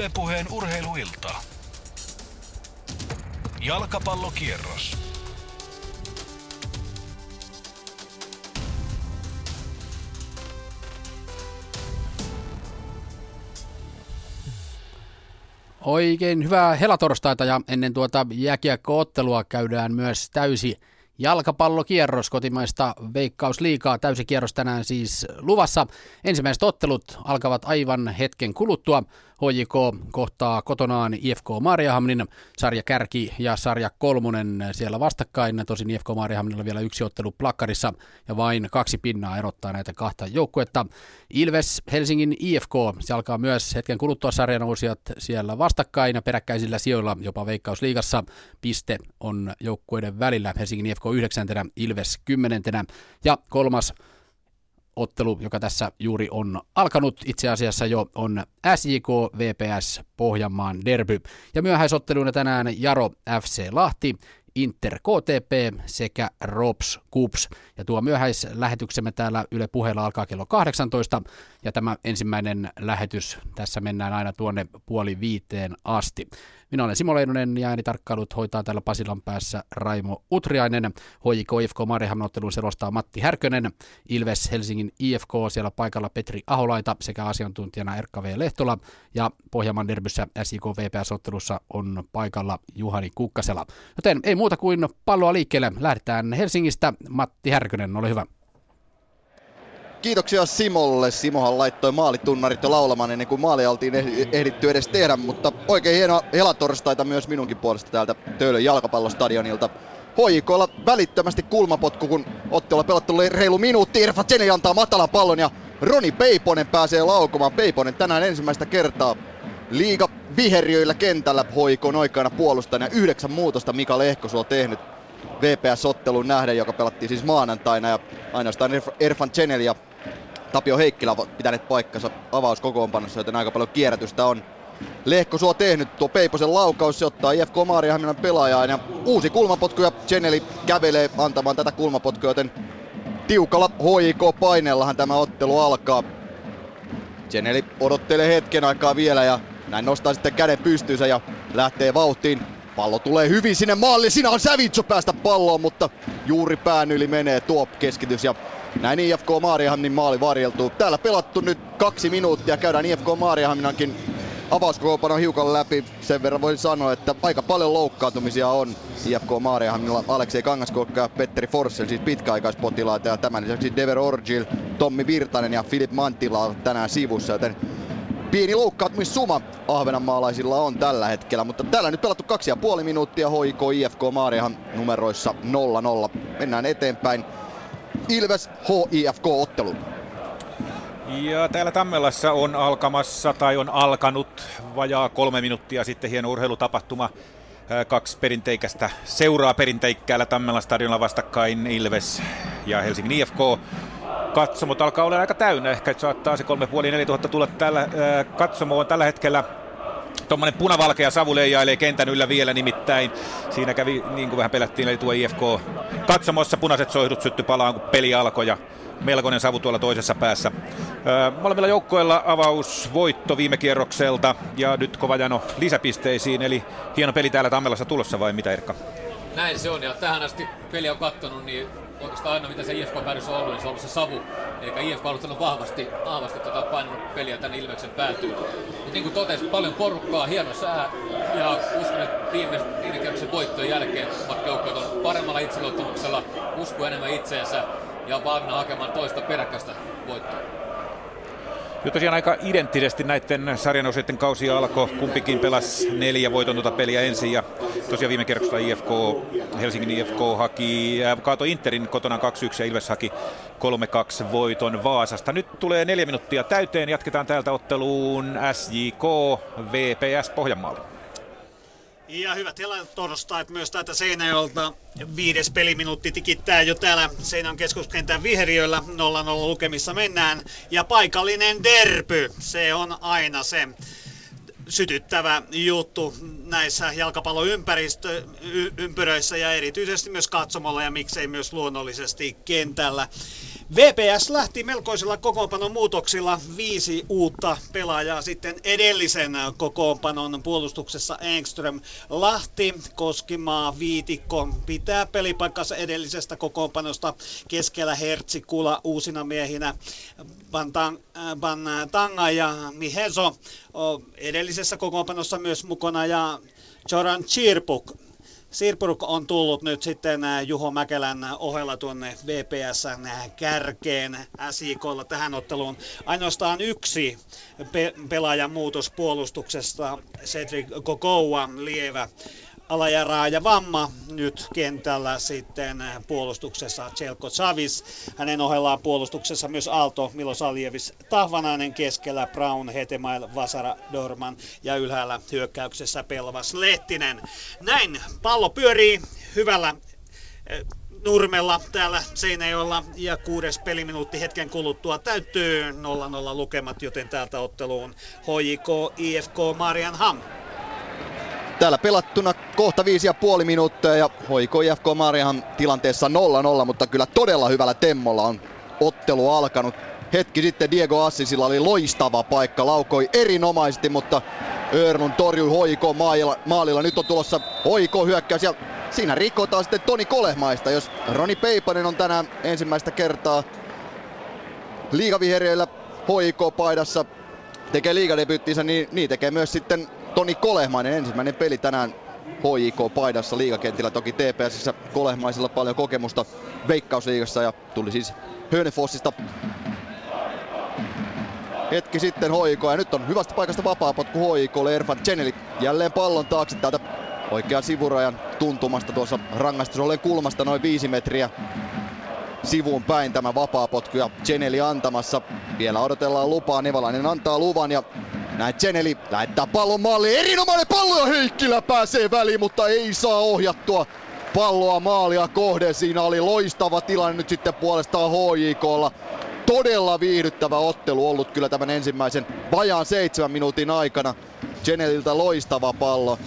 Ylepuheen urheiluilta. Jalkapallokierros. Oikein hyvää helatorstaita ja ennen tuota jääkiekko-ottelua käydään myös täysi jalkapallokierros kotimaista veikkausliikaa. Täysi kierros tänään siis luvassa. Ensimmäiset ottelut alkavat aivan hetken kuluttua. HJK kohtaa kotonaan IFK Maariahamnin sarja kärki ja sarja kolmonen siellä vastakkain. Tosin IFK Maariahamnilla vielä yksi ottelu plakkarissa ja vain kaksi pinnaa erottaa näitä kahta joukkuetta. Ilves Helsingin IFK, se alkaa myös hetken kuluttua sarjanousijat siellä vastakkain ja peräkkäisillä sijoilla jopa Veikkausliigassa. Piste on joukkueiden välillä Helsingin IFK yhdeksäntenä, Ilves kymmenentenä ja kolmas ottelu, joka tässä juuri on alkanut. Itse asiassa jo on SJK VPS Pohjanmaan derby. Ja myöhäisotteluina tänään Jaro FC Lahti, Inter KTP sekä Rops Kups. Ja tuo myöhäislähetyksemme täällä Yle puheella alkaa kello 18 ja tämä ensimmäinen lähetys, tässä mennään aina tuonne puoli viiteen asti. Minä olen Simo Leinonen ja äänitarkkailut hoitaa täällä Pasilan päässä Raimo Utriainen. HJK IFK Mariehamn ottelun selostaa Matti Härkönen. Ilves Helsingin IFK siellä paikalla Petri Aholaita sekä asiantuntijana Erkka V. Lehtola. Ja Pohjanmaan derbyssä SIK VPS-ottelussa on paikalla Juhani Kukkasela. Joten ei muuta kuin palloa liikkeelle. Lähdetään Helsingistä. Matti Härkönen, ole hyvä. Kiitoksia Simolle. Simohan laittoi maalitunnarit jo laulamaan ennen kuin maali oltiin ehditty edes tehdä, mutta oikein hieno helatorstaita myös minunkin puolesta täältä Töölön jalkapallostadionilta. Hoikoilla välittömästi kulmapotku, kun ottelu pelattu reilu minuutti. Irfa Tseni antaa matalan pallon ja Roni Peiponen pääsee laukomaan. Peiponen tänään ensimmäistä kertaa liiga viheriöillä kentällä hoikoon oikeana puolustajana. Yhdeksän muutosta Mika Lehkosuo tehnyt VPS-ottelun nähden, joka pelattiin siis maanantaina. Ja ainoastaan Erfan Chenel ja Tapio Heikkilä pitäneet paikkansa avauskokoonpanossa, joten aika paljon kierrätystä on Lehkosuo tehnyt. Tuo Peiposen laukaus se ottaa IFK Maariahaminan pelaajaan ja uusi kulmapotku ja Cheneli kävelee antamaan tätä kulmapotkua, joten tiukalla HIK-paineellahan tämä ottelu alkaa. Cheneli odottelee hetken aikaa vielä ja näin nostaa sitten käden pystyysä ja lähtee vauhtiin. Pallo tulee hyvin sinne maalle, siinä on Savitso päästä palloon, mutta juuri pään yli menee tuo keskitys ja näin IFK Maariahamnin maali varjeltuu. Täällä pelattu nyt kaksi minuuttia, käydään IFK Maariahaminankin avauskokoopano hiukan läpi. Sen verran voisin sanoa, että aika paljon loukkaantumisia on IFK Maariahamnilla. Aleksei Kangaskokka ja Petteri Forssell, siis pitkäaikaispotilaita. Ja tämän lisäksi Dever Orgil, Tommi Virtanen ja Filip Mantila ovat tänään sivussa. Joten pieni loukkaantumissuma Ahvenanmaalaisilla on tällä hetkellä, mutta täällä nyt pelattu kaksi ja puoli minuuttia HIK IFK Maariahan numeroissa 0-0. Mennään eteenpäin. Ilves HIFK-ottelu. Ja täällä Tammelassa on alkamassa tai on alkanut vajaa kolme minuuttia sitten hieno urheilutapahtuma. Kaksi perinteikästä seuraa perinteikkäällä Tammelan stadionilla vastakkain Ilves ja Helsingin IFK. Katsomot alkaa olla aika täynnä, ehkä saattaa se 3,5-4 tuhatta tulla tällä katsomoon tällä hetkellä Tuommoinen punavalkea savu leijailee kentän yllä vielä nimittäin. Siinä kävi niin kuin vähän pelättiin, eli tuo IFK katsomossa punaiset soihdut sytty palaan, kun peli alkoi ja melkoinen savu tuolla toisessa päässä. Molemmilla joukkoilla avausvoitto viime kierrokselta ja nyt kova jano lisäpisteisiin, eli hieno peli täällä Tammelassa tulossa vai mitä Erkka? Näin se on ja tähän asti peli on kattonut, niin oikeastaan aina mitä se IFK päädyssä on ollut, niin se on ollut se savu. Eikä IFK on ollut vahvasti, vahvasti tota painanut peliä tänne Ilveksen päätyyn. Mutta niin kuin totesin, paljon porukkaa, hieno sää ja uskon, että viime, viime kierroksen voittojen jälkeen omat joukkueet on paremmalla itseluottamuksella, usko enemmän itseensä ja valmiina hakemaan toista peräkkäistä voittoa. Jo tosiaan aika identtisesti näiden sarjanousien kausi alkoi. Kumpikin pelasi neljä voitonta peliä ensin ja tosiaan viime kerroksella IFK, Helsingin IFK haki, äh, kaato Interin kotona 2-1 ja Ilves haki 3-2 voiton Vaasasta. Nyt tulee neljä minuuttia täyteen. Jatketaan täältä otteluun SJK VPS Pohjanmaalla. Ja hyvät torstait myös täältä Seinäjolta. Viides peliminuutti tikittää jo täällä Seinän keskuskentän viheriöllä. 0-0 lukemissa mennään. Ja paikallinen derpy, se on aina se sytyttävä juttu näissä jalkapalloympyröissä ja erityisesti myös katsomolla ja miksei myös luonnollisesti kentällä. VPS lähti melkoisilla kokoonpanon muutoksilla. Viisi uutta pelaajaa sitten edellisen kokoonpanon puolustuksessa. Engström, Lahti, Koskimaa, Viitikko pitää pelipaikkansa edellisestä kokoonpanosta. Keskellä Hertsi, Kula uusina miehinä, Van, Tang, Van Tanga ja Miheso edellisessä kokoonpanossa myös mukana ja Joran Chirpuk Sirpuruk on tullut nyt sitten Juho Mäkelän ohella tuonne VPSn kärkeen SIKlla tähän otteluun. Ainoastaan yksi pe- pelaajan muutos puolustuksesta, Cedric Kokoua, lievä alajaraa ja vamma nyt kentällä sitten puolustuksessa Chelko Chavis. Hänen ohellaan puolustuksessa myös Aalto, Milosalievis, Tahvanainen keskellä, Brown, Hetemail, Vasara, Dorman ja ylhäällä hyökkäyksessä Pelvas Lehtinen. Näin pallo pyörii hyvällä eh, Nurmella täällä Seinäjoella ja kuudes peliminuutti hetken kuluttua täyttyy 0-0 lukemat, joten täältä otteluun HJK IFK Marianham. Täällä pelattuna kohta viisi ja puoli minuuttia ja hoiko IFK Mariahan tilanteessa 0-0, mutta kyllä todella hyvällä temmolla on ottelu alkanut. Hetki sitten Diego Assisilla oli loistava paikka, laukoi erinomaisesti, mutta Örlund torjui hoiko maalilla, maalilla. Nyt on tulossa hoiko hyökkäys ja siinä rikotaan sitten Toni Kolehmaista, jos Roni Peipanen on tänään ensimmäistä kertaa liigaviheriöillä hoiko paidassa tekee liigadebyyttinsä, niin, niin tekee myös sitten Toni Kolehmainen ensimmäinen peli tänään HJK-paidassa liigakentillä. Toki TPSissä Kolehmaisella paljon kokemusta Veikkausliigassa ja tuli siis Hönefossista hetki sitten HJK ja nyt on hyvästä paikasta vapaa potku HJKlle Erfan Cheneli jälleen pallon taakse täältä oikean sivurajan tuntumasta tuossa rangaistusolleen kulmasta noin viisi metriä sivuun päin tämä vapaapotku ja Cheneli antamassa. Vielä odotellaan lupaa, Nevalainen antaa luvan ja näin Cheneli lähettää pallon maaliin. Erinomainen pallo ja Heikkilä pääsee väliin, mutta ei saa ohjattua palloa maalia kohde. Siinä oli loistava tilanne nyt sitten puolestaan HJKlla. Todella viihdyttävä ottelu ollut kyllä tämän ensimmäisen vajaan seitsemän minuutin aikana. Cheneliltä loistava pallo.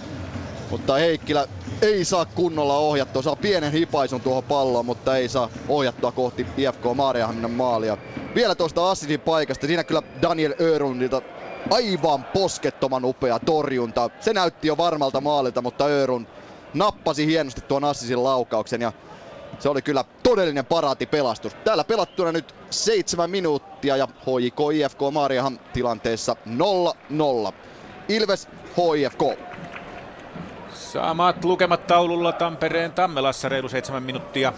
Mutta Heikkilä ei saa kunnolla ohjattua. Saa pienen hipaisun tuohon palloon, mutta ei saa ohjattua kohti IFK Maariahaminen maalia. Vielä tuosta Assisin paikasta. Siinä kyllä Daniel Örundilta aivan poskettoman upea torjunta. Se näytti jo varmalta maalilta, mutta Örun nappasi hienosti tuon Assisin laukauksen ja se oli kyllä todellinen paraati pelastus. Täällä pelattuna nyt seitsemän minuuttia ja HJK IFK Maariahan tilanteessa 0-0. Ilves HIFK. Samat lukemat taululla Tampereen Tammelassa reilu seitsemän minuuttia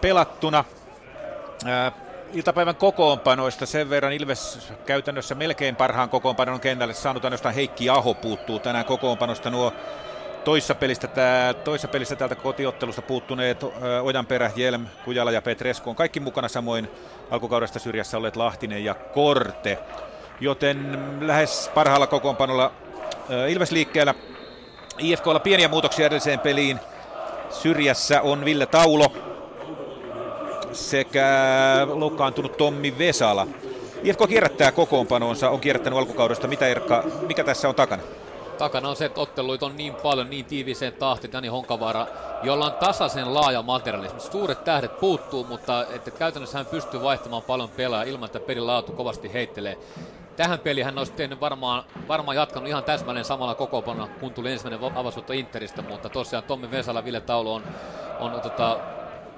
pelattuna. Ää, iltapäivän kokoonpanoista sen verran Ilves käytännössä melkein parhaan kokoonpanon kentälle saanut ainoastaan Heikki Aho puuttuu tänään kokoonpanosta nuo toissa pelistä, tää, toissa pelissä täältä kotiottelusta puuttuneet Ojanperä, Jelm, Kujala ja Petresko on kaikki mukana samoin alkukaudesta syrjässä olleet Lahtinen ja Korte. Joten lähes parhaalla kokoonpanolla Ilves liikkeellä. IFKlla pieniä muutoksia edelliseen peliin. Syrjässä on Ville Taulo, sekä loukkaantunut Tommi Vesala. IFK kierrättää kokoonpanonsa, on kierrättänyt alkukaudesta. Mitä Erkka, mikä tässä on takana? Takana on se, että otteluita on niin paljon, niin tiiviseen tahti, Dani Honkavaara, jolla on tasaisen laaja materiaalismi. Suuret tähdet puuttuu, mutta että käytännössä hän pystyy vaihtamaan paljon pelaa ilman, että pelin laatu kovasti heittelee. Tähän peliin hän olisi tehnyt varmaan, varmaan jatkanut ihan täsmälleen samalla kokoopana, kun tuli ensimmäinen avasvoitto Interistä, mutta tosiaan Tommi Vesala, Ville Taulu on, on tota,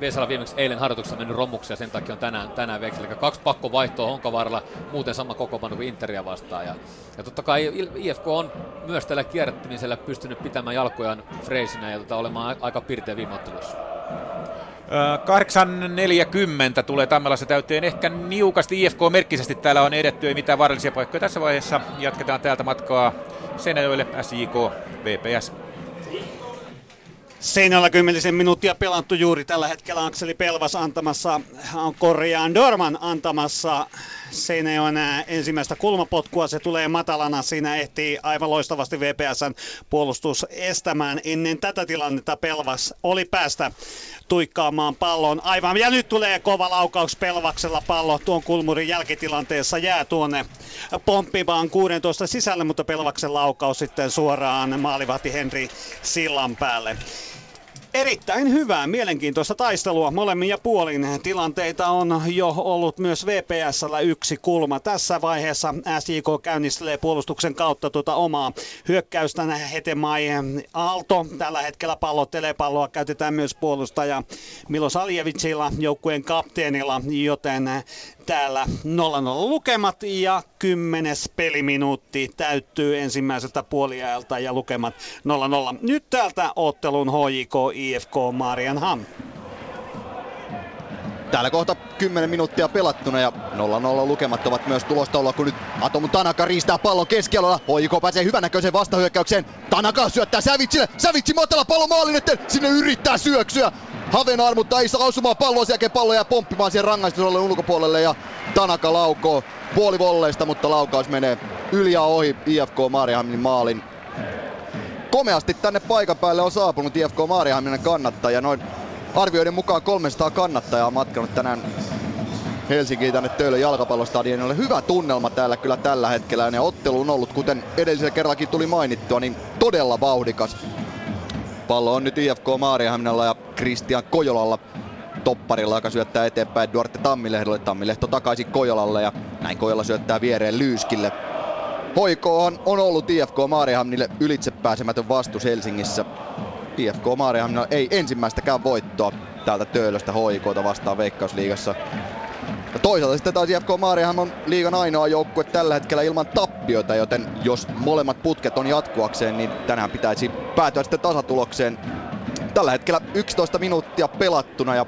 Vesala viimeksi eilen harjoituksessa mennyt romuksi ja sen takia on tänään, tänään veksi. Eli kaksi vaihtoa Honkavaaralla, muuten sama kokoonpano kuin Interia vastaan. Ja, ja totta kai IFK on myös tällä kierrättämisellä pystynyt pitämään jalkojaan freisinä ja tota, olemaan aika pirteä viime ottelussa. 8.40 tulee Tammelassa täyteen ehkä niukasti IFK-merkkisesti. Täällä on edetty, ei mitään vaarallisia paikkoja tässä vaiheessa. Jatketaan täältä matkaa Seinäjoelle, SJK, VPS. Seinällä kymmenisen minuuttia pelattu juuri tällä hetkellä Akseli Pelvas antamassa, on korjaan Dorman antamassa Seinäjoen ensimmäistä kulmapotkua. Se tulee matalana, siinä ehtii aivan loistavasti VPSn puolustus estämään. Ennen tätä tilannetta Pelvas oli päästä tuikkaamaan pallon. Aivan, ja nyt tulee kova laukaus Pelvaksella pallo tuon kulmurin jälkitilanteessa jää tuonne pomppimaan 16 sisälle, mutta Pelvaksen laukaus sitten suoraan maalivahti Henri Sillan päälle. Erittäin hyvää, mielenkiintoista taistelua molemmin ja puolin. Tilanteita on jo ollut myös VPSllä yksi kulma. Tässä vaiheessa SJK käynnistelee puolustuksen kautta tuota omaa hyökkäystä. Hetemai Aalto tällä hetkellä pallottelee palloa. Käytetään myös puolustaja Milos Aljevitsilla, joukkueen kapteenilla, joten täällä 0-0 lukemat ja kymmenes peliminuutti täyttyy ensimmäiseltä puoliajalta ja lukemat 0-0. Nyt täältä ottelun HJK IFK Marianham. Täällä kohta 10 minuuttia pelattuna ja 0-0 lukemat ovat myös tulostaululla, kun nyt Atomu Tanaka riistää pallon keskialueella. Hoiko pääsee hyvännäköiseen vastahyökkäykseen. Tanaka syöttää Sävitsille. Sävitsi matala pallo maalin eteen. Sinne yrittää syöksyä. Havenaar, mutta ei saa osumaan palloa. Sen jälkeen pallo jää pomppimaan siihen rangaistusalueen ulkopuolelle ja Tanaka laukoo puolivolleista, mutta laukaus menee yli ja ohi IFK Maarihamnin maalin. Komeasti tänne paikan päälle on saapunut IFK Maarihamnin kannattaja. Noin arvioiden mukaan 300 kannattajaa on matkanut tänään Helsinkiin tänne Töölön jalkapallostadionille. Hyvä tunnelma täällä kyllä tällä hetkellä ja ottelu on ollut, kuten edellisellä kerrallakin tuli mainittua, niin todella vauhdikas. Pallo on nyt IFK Maariahaminalla ja Kristian Kojolalla topparilla, joka syöttää eteenpäin Duarte Tammilehdolle. Tammilehto takaisin Kojolalle ja näin Kojola syöttää viereen Lyyskille. Hoikohan on ollut IFK Maariahamnille ylitsepääsemätön vastus Helsingissä. IFK Maariahamnilla ei ensimmäistäkään voittoa täältä Töölöstä hoikoita vastaan Veikkausliigassa. Ja toisaalta sitten taas IFK Maariahan on liigan ainoa joukkue tällä hetkellä ilman tappioita, joten jos molemmat putket on jatkuakseen, niin tänään pitäisi päätyä sitten tasatulokseen. Tällä hetkellä 11 minuuttia pelattuna ja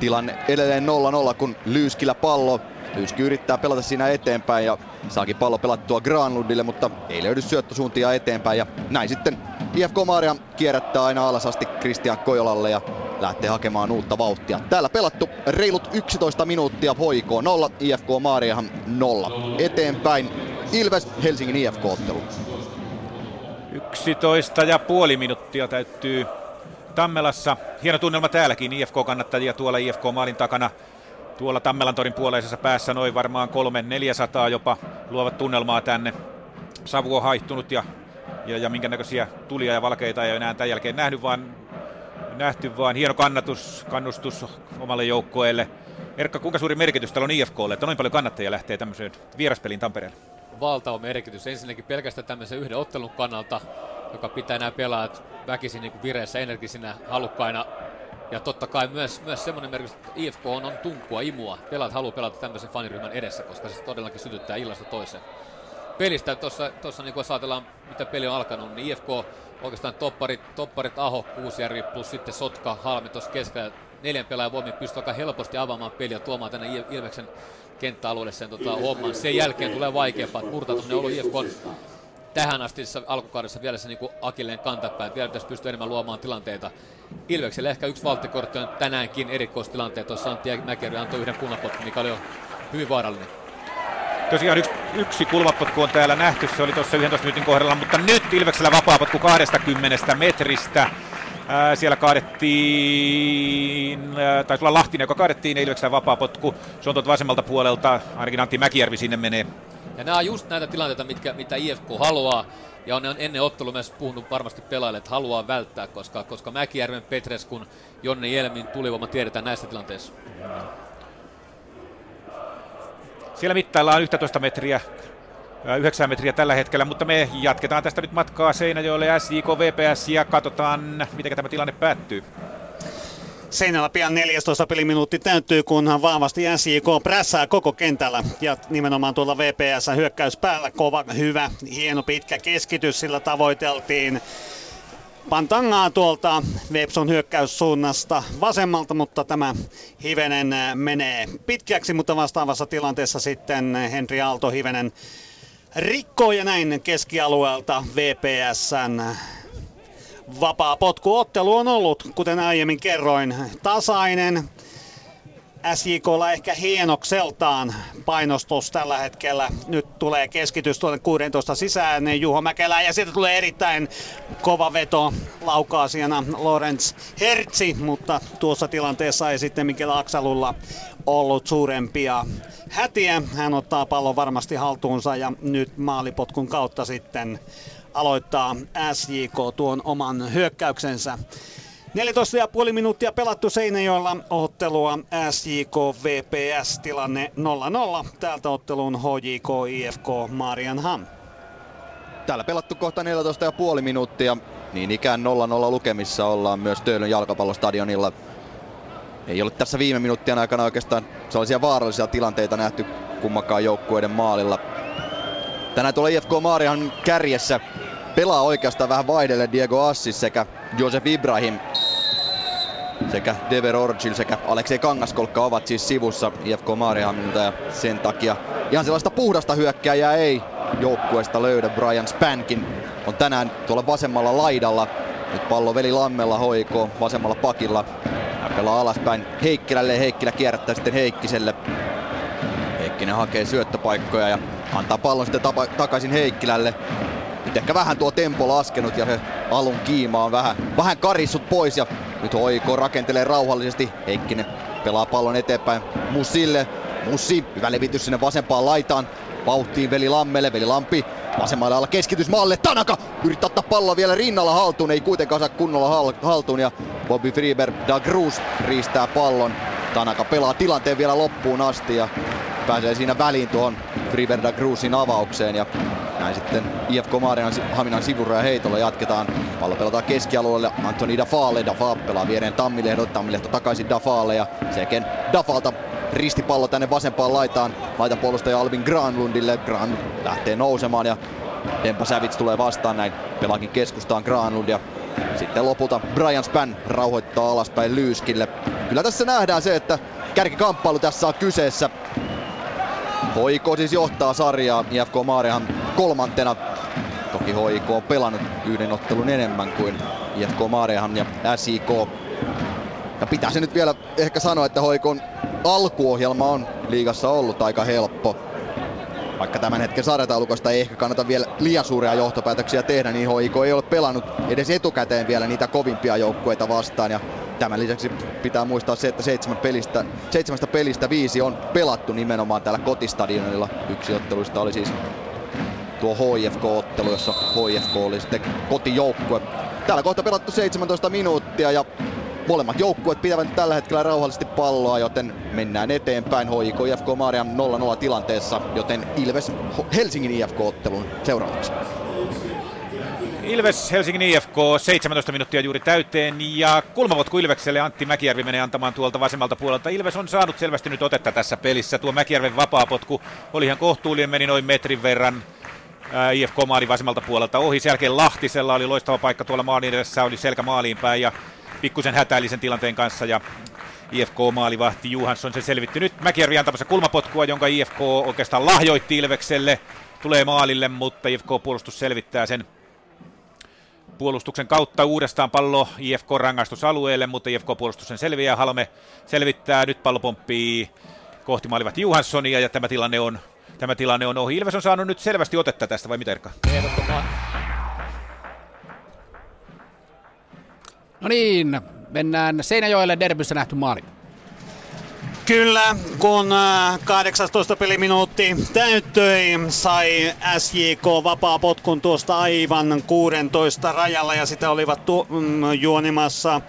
tilanne edelleen 0-0, kun Lyyskillä pallo. Lyyski yrittää pelata siinä eteenpäin ja saakin pallo pelattua Granlundille, mutta ei löydy syöttösuuntia eteenpäin. Ja näin sitten IFK Maaria kierrättää aina alas asti Kristian Kojolalle ja lähtee hakemaan uutta vauhtia. Täällä pelattu reilut 11 minuuttia HIK 0, IFK Maariahan 0. Eteenpäin Ilves Helsingin IFK-ottelu. 11 ja puoli minuuttia täyttyy Tammelassa. Hieno tunnelma täälläkin, IFK-kannattajia tuolla IFK maalin takana. Tuolla Tammelantorin puoleisessa päässä noin varmaan 300-400 jopa luovat tunnelmaa tänne. Savu on haihtunut ja, ja, ja minkä näköisiä tulia ja valkeita ei enää tämän jälkeen nähnyt, vaan nähty, vaan hieno kannatus, kannustus omalle joukkueelle. Erkka, kuinka suuri merkitys täällä on IFKlle, että noin paljon kannattajia lähtee tämmöiseen vieraspeliin Tampereelle? Valtava merkitys. Ensinnäkin pelkästään tämmöisen yhden ottelun kannalta, joka pitää nämä pelaajat väkisin niin vireessä, energisinä, halukkaina. Ja totta kai myös, myös semmoinen merkitys, että IFK on, on tunkua, imua. Pelaat haluaa pelata tämmöisen faniryhmän edessä, koska se todellakin sytyttää illasta toiseen. Pelistä tuossa, tuossa niin jos ajatellaan, mitä peli on alkanut, niin IFK oikeastaan topparit, topparit Aho, Kuusjärvi plus sitten Sotka, Halmi tuossa keskellä. Neljän pelaajan voimin pystyy aika helposti avaamaan peliä tuomaan tänne Ilveksen kenttäalueelle sen tota, homman. Sen jälkeen tulee vaikeampaa, että murtaa tuonne ollut IFK tähän asti alkukaudessa vielä se niin akilleen kantapää. Vielä pitäisi pystyä enemmän luomaan tilanteita. Ilvekselle ehkä yksi valttikortti on tänäänkin erikoistilanteet. Tuossa Antti Mäkeri antoi yhden kulmapotku, mikä oli jo hyvin vaarallinen. Tosiaan yksi, yksi kulmapotku on täällä nähty, se oli tuossa 11 minuutin kohdalla, mutta nyt Ilveksellä vapaapotku 20 metristä. Ää, siellä kaadettiin, ää, taisi olla Lahtinen, joka kaadettiin Ilveksellä vapaapotku. Se on tuolta vasemmalta puolelta, ainakin Antti Mäkijärvi sinne menee. Ja nämä on just näitä tilanteita, mitkä, mitä IFK haluaa. Ja on ennen ottelu myös puhunut varmasti pelaajille, että haluaa välttää, koska, koska Mäkijärven, Petreskun, Jonne Jelmin tulivoima tiedetään näissä tilanteissa. Siellä mittaillaan 11 metriä, 9 metriä tällä hetkellä, mutta me jatketaan tästä nyt matkaa Seinäjoelle SJK VPS ja katsotaan, miten tämä tilanne päättyy. Seinällä pian 14 peliminuutti täyttyy, kun vahvasti SJK prässää koko kentällä. Ja nimenomaan tuolla VPS hyökkäys päällä kova, hyvä, hieno pitkä keskitys, sillä tavoiteltiin Pantangaa tuolta Vepson hyökkäyssuunnasta vasemmalta, mutta tämä hivenen menee pitkäksi, mutta vastaavassa tilanteessa sitten Henri Aalto hivenen rikkoo ja näin keskialueelta VPSn vapaa potkuottelu on ollut, kuten aiemmin kerroin, tasainen. SJKlla ehkä hienokseltaan painostus tällä hetkellä. Nyt tulee keskitys tuonne 16 sisään Juho Mäkelä ja siitä tulee erittäin kova veto laukaasijana Lorenz Hertzi, mutta tuossa tilanteessa ei sitten Mikel Aksalulla ollut suurempia hätiä. Hän ottaa pallon varmasti haltuunsa ja nyt maalipotkun kautta sitten aloittaa SJK tuon oman hyökkäyksensä. 14,5 minuuttia pelattu Seinäjoella ottelua SJK VPS tilanne 0-0. Täältä ottelun HJK IFK Marianham. Täällä pelattu kohta 14,5 minuuttia. Niin ikään 0-0 lukemissa ollaan myös Töölön jalkapallostadionilla. Ei ole tässä viime minuuttien aikana oikeastaan sellaisia vaarallisia tilanteita nähty kummankaan joukkueiden maalilla. Tänään tuolla IFK Maarian kärjessä pelaa oikeastaan vähän vaihdelle Diego Assis sekä Josef Ibrahim sekä Dever Orgil sekä Aleksei Kangaskolkka ovat siis sivussa IFK Maarihamilta ja sen takia ihan sellaista puhdasta hyökkääjää ei joukkueesta löydä. Brian Spankin on tänään tuolla vasemmalla laidalla. Nyt pallo veli Lammella hoikoo vasemmalla pakilla. Pelaa alaspäin Heikkilälle ja Heikkilä kierrättää sitten Heikkiselle. Heikkinen hakee syöttöpaikkoja ja antaa pallon sitten tapa- takaisin Heikkilälle. Nyt ehkä vähän tuo tempo laskenut ja se alun kiima on vähän, vähän karissut pois ja nyt Hoiko rakentelee rauhallisesti. Heikkinen pelaa pallon eteenpäin Musille. Mussi, hyvä levitys sinne vasempaan laitaan. Vauhtiin veli Lammelle, veli Lampi vasemmalle alla keskitys maalle. Tanaka yrittää ottaa palloa vielä rinnalla haltuun, ei kuitenkaan saa kunnolla hal- haltuun ja Bobby Freeber Dagrus riistää pallon. Tanaka pelaa tilanteen vielä loppuun asti ja pääsee siinä väliin tuohon Freeber Dagrusin avaukseen ja näin sitten IFK Marian Haminan sivuraja heitolla jatketaan. Pallo pelataan keskialueelle Antoni Dafalle. Dafa pelaa viereen Tammilehdo. Tammilehto takaisin Dafalle ja sekin Dafalta ristipallo tänne vasempaan laitaan. Laitapuolustaja Alvin Granlundille. Granlund lähtee nousemaan ja Dempa Savits tulee vastaan näin. Pelaakin keskustaan Granlund ja sitten lopulta Brian Span rauhoittaa alaspäin Lyyskille. Kyllä tässä nähdään se, että kärkikamppailu tässä on kyseessä. Hoiko siis johtaa sarjaa IFK Maarihan kolmantena. Toki HIK on pelannut yhden ottelun enemmän kuin IFK Maarihan ja SIK. Ja pitää se nyt vielä ehkä sanoa, että Hoikon alkuohjelma on liigassa ollut aika helppo. Vaikka tämän hetken sarjataulukosta ei ehkä kannata vielä liian suuria johtopäätöksiä tehdä, niin HIK ei ole pelannut edes etukäteen vielä niitä kovimpia joukkueita vastaan. Ja tämän lisäksi pitää muistaa se, että seitsemän pelistä, seitsemästä pelistä viisi on pelattu nimenomaan täällä kotistadionilla. Yksi otteluista oli siis tuo HIFK-ottelu, jossa HIFK oli sitten kotijoukkue. Täällä kohta pelattu 17 minuuttia ja molemmat joukkueet pitävät tällä hetkellä rauhallisesti palloa, joten mennään eteenpäin HIK IFK Mariam 0-0 tilanteessa, joten Ilves Helsingin IFK-ottelun seuraavaksi. Ilves Helsingin IFK 17 minuuttia juuri täyteen ja kulmavotku Ilvekselle Antti Mäkijärvi menee antamaan tuolta vasemmalta puolelta. Ilves on saanut selvästi nyt otetta tässä pelissä. Tuo Mäkijärven vapaapotku oli ihan kohtuullinen, meni noin metrin verran. IFK maali vasemmalta puolelta ohi. Sen jälkeen Lahtisella oli loistava paikka tuolla maalin edessä, oli selkä maaliin päin ja pikkusen hätäillisen tilanteen kanssa ja IFK maalivahti Juhansson se selvitti nyt Mäkijärvi antamassa kulmapotkua, jonka IFK oikeastaan lahjoitti Ilvekselle. Tulee maalille, mutta IFK puolustus selvittää sen puolustuksen kautta uudestaan pallo IFK rangaistusalueelle, mutta IFK puolustus sen selviää. Halme selvittää, nyt pallo pomppii kohti maalivat Juhanssonia ja tämä tilanne on, tämä tilanne on ohi. Ilves on saanut nyt selvästi otetta tästä, vai mitä Erkka? No niin, mennään Seinäjoelle derbyssä nähty maali. Kyllä, kun 18 peliminuutti täyttyi, sai SJK vapaa potkun tuosta aivan 16 rajalla ja sitä olivat tu- mm, juonimassa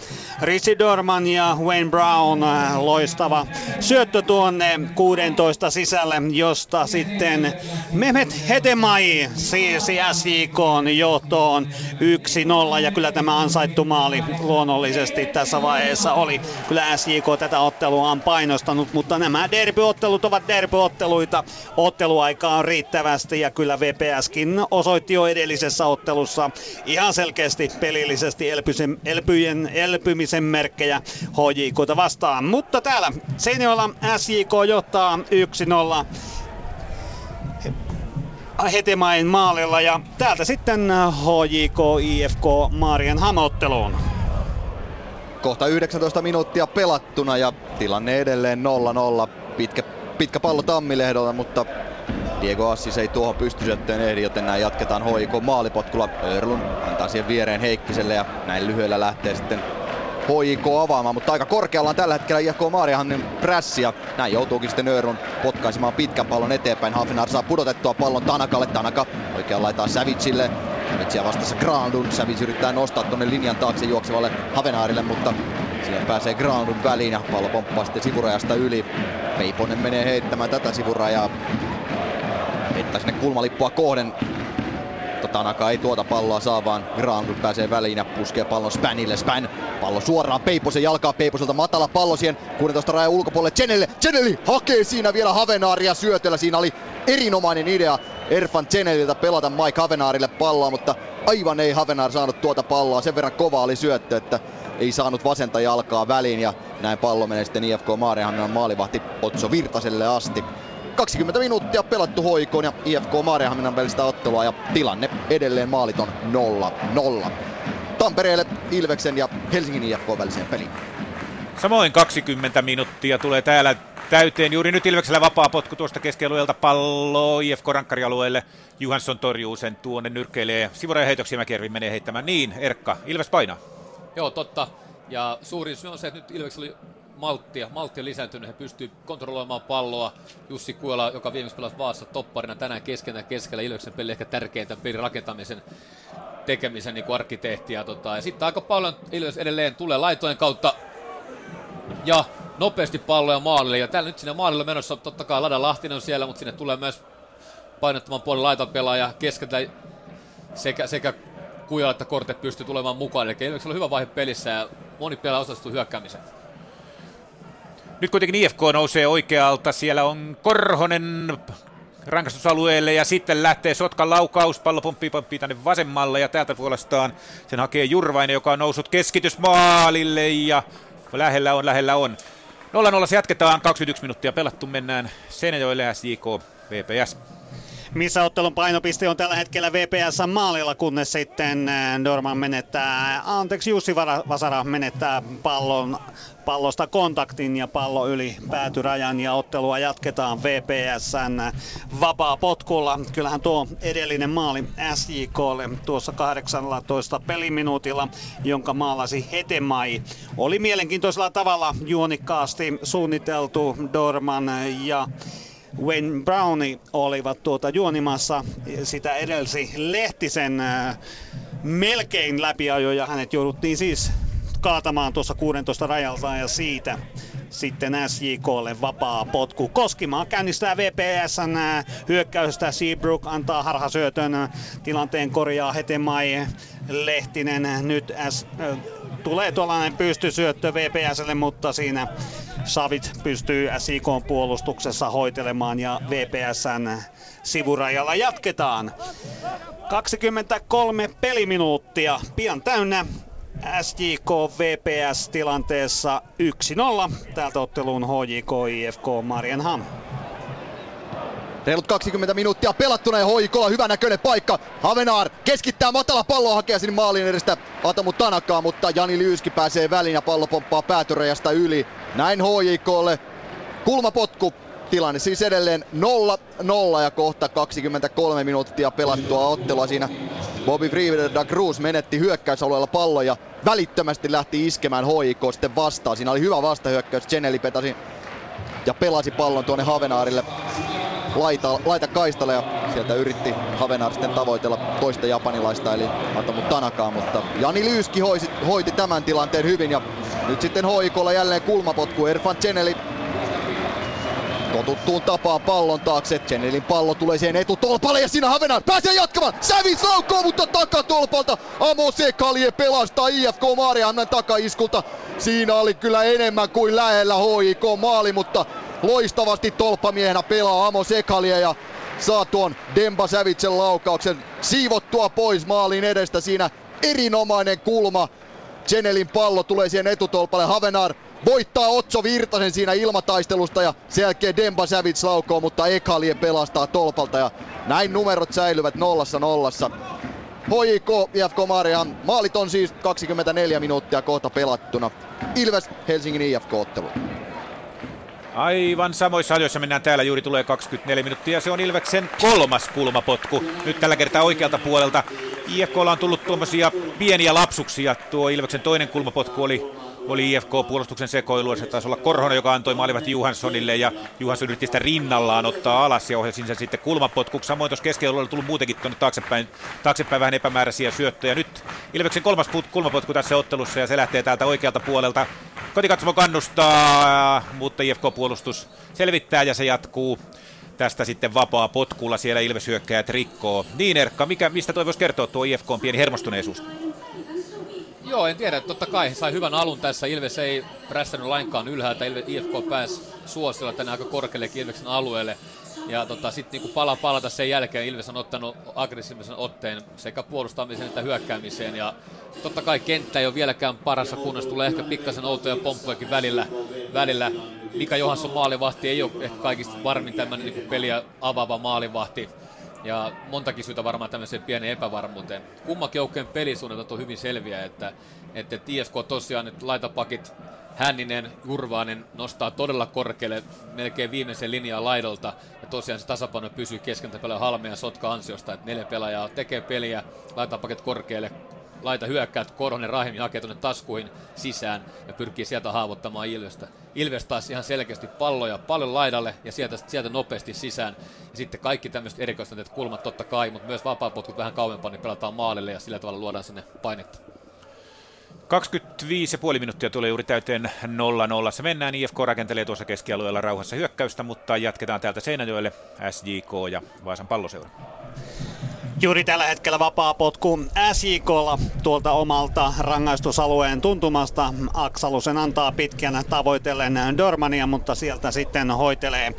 Richie Dorman ja Wayne Brown. Loistava syöttö tuonne 16 sisälle, josta sitten Mehmet Hetemai siirsi SJK johtoon 1-0 ja kyllä tämä ansaittu maali luonnollisesti tässä vaiheessa oli. Kyllä SJK tätä ottelua on painostanut voittanut, mutta nämä derbyottelut ovat derbyotteluita. Otteluaikaa on riittävästi ja kyllä VPSkin osoitti jo edellisessä ottelussa ihan selkeästi pelillisesti elpysen, elpyjen, elpymisen merkkejä HJKta vastaan. Mutta täällä Seinäjoella SJK johtaa 1-0 Hetemain maalilla ja täältä sitten HJK IFK Marian hamotteluun. Kohta 19 minuuttia pelattuna ja tilanne edelleen 0-0. Pitkä, pitkä pallo Tammilehdolta, mutta Diego Assis ei tuohon pystysyöttöön ehdi, joten näin jatketaan HIK maalipotkulla. Örlun antaa siihen viereen Heikkiselle ja näin lyhyellä lähtee sitten HIK avaamaan, mutta aika korkealla on tällä hetkellä IFK Maariahannen prässi ja näin joutuukin sitten Örlun potkaisemaan pitkän pallon eteenpäin. Hafenar saa pudotettua pallon Tanakalle, Tanaka oikean laitaa Savicille. Nyt Savitsia vastassa Grandun. Savic yrittää nostaa tuonne linjan taakse juoksevalle Havenaarille, mutta siellä pääsee Grandun väliin ja pallo pomppaa sitten sivurajasta yli. Peiponen menee heittämään tätä sivurajaa. Heittää sinne kulmalippua kohden. Tanaka ei tuota palloa saa, vaan Granlund pääsee väliin ja puskee pallon Spanille. Span pallo suoraan Peiposen jalkaa Peiposelta matala pallo siihen 16 rajan ulkopuolelle Chenelle. Chenelli hakee siinä vielä Havenaaria syötöllä. Siinä oli erinomainen idea Erfan Cheneliltä pelata Mike Havenaarille palloa, mutta aivan ei Havenaar saanut tuota palloa. Sen verran kova oli syöttö, että ei saanut vasenta jalkaa väliin ja näin pallo menee sitten IFK Maarianhaminan maalivahti Otso Virtaselle asti. 20 minuuttia pelattu hoikoon ja IFK Maarianhaminan välistä ottelua ja tilanne edelleen maaliton 0-0. Tampereelle Ilveksen ja Helsingin IFK väliseen peliin. Samoin 20 minuuttia tulee täällä täyteen. Juuri nyt Ilveksellä vapaa potku tuosta keskialueelta pallo IFK rankkarialueelle. Johansson torjuu sen tuonne nyrkkeilee. Sivurajan heitoksia Mäkijärvi menee heittämään. Niin, Erkka, Ilves painaa. Joo, totta. Ja suurin syy on se, että nyt Ilveksellä oli malttia. Maltti on lisääntynyt, he pystyy kontrolloimaan palloa. Jussi Kuola, joka viimeksi pelasi Vaassa topparina tänään keskenä keskellä Ilveksen peli ehkä tärkeintä pelin rakentamisen tekemisen niin arkkitehti. Ja, tota, ja sitten aika paljon Ilves edelleen tulee laitojen kautta ja nopeasti palloja maalille. Ja täällä nyt sinne maalille menossa totta kai Lada Lahtinen on siellä, mutta sinne tulee myös painottamaan puolen laiton pelaaja keskeltä sekä, sekä Kujala että Korte pystyy tulemaan mukaan. Eli Ilveksellä on hyvä vaihe pelissä ja moni pelaaja osallistuu hyökkäämiseen. Nyt kuitenkin IFK nousee oikealta. Siellä on Korhonen rangastusalueelle ja sitten lähtee Sotkan laukaus. Pallo pomppii, pomppii tänne vasemmalle ja täältä puolestaan sen hakee Jurvainen, joka on noussut keskitysmaalille ja lähellä on, lähellä on. 0-0 se jatketaan, 21 minuuttia pelattu, mennään Seinäjoelle SJK VPS missä ottelun painopiste on tällä hetkellä VPS maalilla, kunnes sitten Norman menettää, anteeksi Jussi Vasara menettää pallon, pallosta kontaktin ja pallo yli päätyrajan ja ottelua jatketaan VPSn vapaa potkulla. Kyllähän tuo edellinen maali SJKlle tuossa 18 peliminuutilla, jonka maalasi Hetemai, oli mielenkiintoisella tavalla juonikkaasti suunniteltu Dorman ja Wayne Browni olivat tuota juonimassa. Sitä edelsi Lehtisen äh, melkein läpiajo ja hänet jouduttiin siis kaatamaan tuossa 16 rajalta ja siitä sitten SJKlle vapaa potku. Koskimaa käynnistää VPSn äh, hyökkäystä. Seabrook antaa harhasyötön. Tilanteen korjaa Hetemai. Lehtinen nyt S, äh, tulee tuollainen pystysyöttö VPSlle, mutta siinä Savit pystyy SIK puolustuksessa hoitelemaan ja VPSn sivurajalla jatketaan. 23 peliminuuttia pian täynnä. SJK VPS tilanteessa 1-0. Täältä otteluun HJK IFK Marienham. Reilut 20 minuuttia pelattuna ja hoikolla hyvä näköinen paikka. Havenaar keskittää matala palloa hakea sinne maalin edestä Atomu Tanakaa, mutta Jani Lyyski pääsee väliin ja pallo pomppaa yli. Näin HJKlle kulmapotku tilanne siis edelleen 0-0 ja kohta 23 minuuttia pelattua ottelua siinä. Bobby Frieder da Cruz menetti hyökkäysalueella pallon ja välittömästi lähti iskemään HJK sitten vastaan. Siinä oli hyvä vastahyökkäys, Cheneli petasi ja pelasi pallon tuonne Havenaarille laita, laita kaistalle ja sieltä yritti Havenar sitten tavoitella toista japanilaista eli Atomu Tanakaa, mutta Jani Lyyski hoisi, hoiti tämän tilanteen hyvin ja nyt sitten hoikolla jälleen kulmapotku Erfan Cheneli totuttuun tapaan pallon taakse. Chenelin pallo tulee siihen etutolpalle ja siinä Havenar pääsee jatkamaan. Sävis laukoo, mutta takatolpalta Amo Sekalie pelastaa IFK Maariannan takaiskulta. Siinä oli kyllä enemmän kuin lähellä HIK maali, mutta loistavasti tolppamiehenä pelaa Amo Sekalia ja saa tuon Demba Sävitsen laukauksen siivottua pois maalin edestä. Siinä erinomainen kulma. Chenelin pallo tulee siihen etutolpalle. Havenar voittaa Otso Virtasen siinä ilmataistelusta ja sen jälkeen Demba Savits laukoo, mutta Ekalie pelastaa tolpalta ja näin numerot säilyvät nollassa nollassa. HJK, IFK Marian, maalit on siis 24 minuuttia kohta pelattuna. Ilves, Helsingin IFK-ottelu. Aivan samoissa ajoissa mennään täällä, juuri tulee 24 minuuttia. Se on Ilveksen kolmas kulmapotku. Nyt tällä kertaa oikealta puolelta. IFKlla on tullut tuommoisia pieniä lapsuksia. Tuo Ilveksen toinen kulmapotku oli oli IFK-puolustuksen sekoilu, se taisi olla Korhonen, joka antoi maalivat Johanssonille ja Johansson yritti sitä rinnallaan ottaa alas ja ohjasi sen sitten kulmapotkuksi. Samoin tuossa keskellä oli tullut muutenkin tuonne taaksepäin, taaksepäin vähän epämääräisiä syöttöjä. Nyt Ilveksen kolmas kulmapotku tässä ottelussa ja se lähtee täältä oikealta puolelta. Kotikatsomo kannustaa, mutta IFK-puolustus selvittää ja se jatkuu tästä sitten vapaa potkulla siellä Ilves rikkoo. Niin Erkka, mikä, mistä toivoisi kertoa tuo IFK on pieni hermostuneisuus? Joo, en tiedä. Totta kai sai hyvän alun tässä. Ilves ei prässänyt lainkaan ylhäältä. IFK pääsi suosilla tänne aika korkealle Ilveksen alueelle. Ja tota, sitten niinku pala palata sen jälkeen Ilves on ottanut aggressiivisen otteen sekä puolustamiseen että hyökkäämiseen. Ja totta kai kenttä ei ole vieläkään parassa kunnossa. Tulee ehkä pikkasen outoja pomppujakin välillä. välillä. Mika Johansson maalivahti ei ole ehkä kaikista varmin tämmöinen niin peliä avaava maalivahti. Ja montakin syytä varmaan tämmöiseen pienen epävarmuuteen. Kummakin joukkojen pelisuunnitelmat on hyvin selviä, että, että IFK tosiaan nyt laitapakit Hänninen, Jurvaanen nostaa todella korkealle melkein viimeisen linjaa laidolta. Ja tosiaan se tasapaino pysyy keskentäpelä Halme ja Sotka ansiosta, että neljä pelaajaa tekee peliä, laitapaket korkealle, laita hyökkäät, Korhonen Rahimi hakee tuonne taskuihin sisään ja pyrkii sieltä haavoittamaan Ilvestä. Ilves taas ihan selkeästi palloja paljon laidalle ja sieltä, sieltä nopeasti sisään. Ja sitten kaikki tämmöiset erikoistuneet kulmat totta kai, mutta myös vapaapotkut vähän kauempaa, niin pelataan maalille ja sillä tavalla luodaan sinne painetta. 25,5 minuuttia tulee juuri täyteen 0-0. Se mennään, IFK rakentelee tuossa keskialueella rauhassa hyökkäystä, mutta jatketaan täältä Seinäjoelle SJK ja Vaasan palloseura. Juuri tällä hetkellä vapaa potku SJKlla tuolta omalta rangaistusalueen tuntumasta. Aksalusen antaa pitkän tavoitellen Dormania, mutta sieltä sitten hoitelee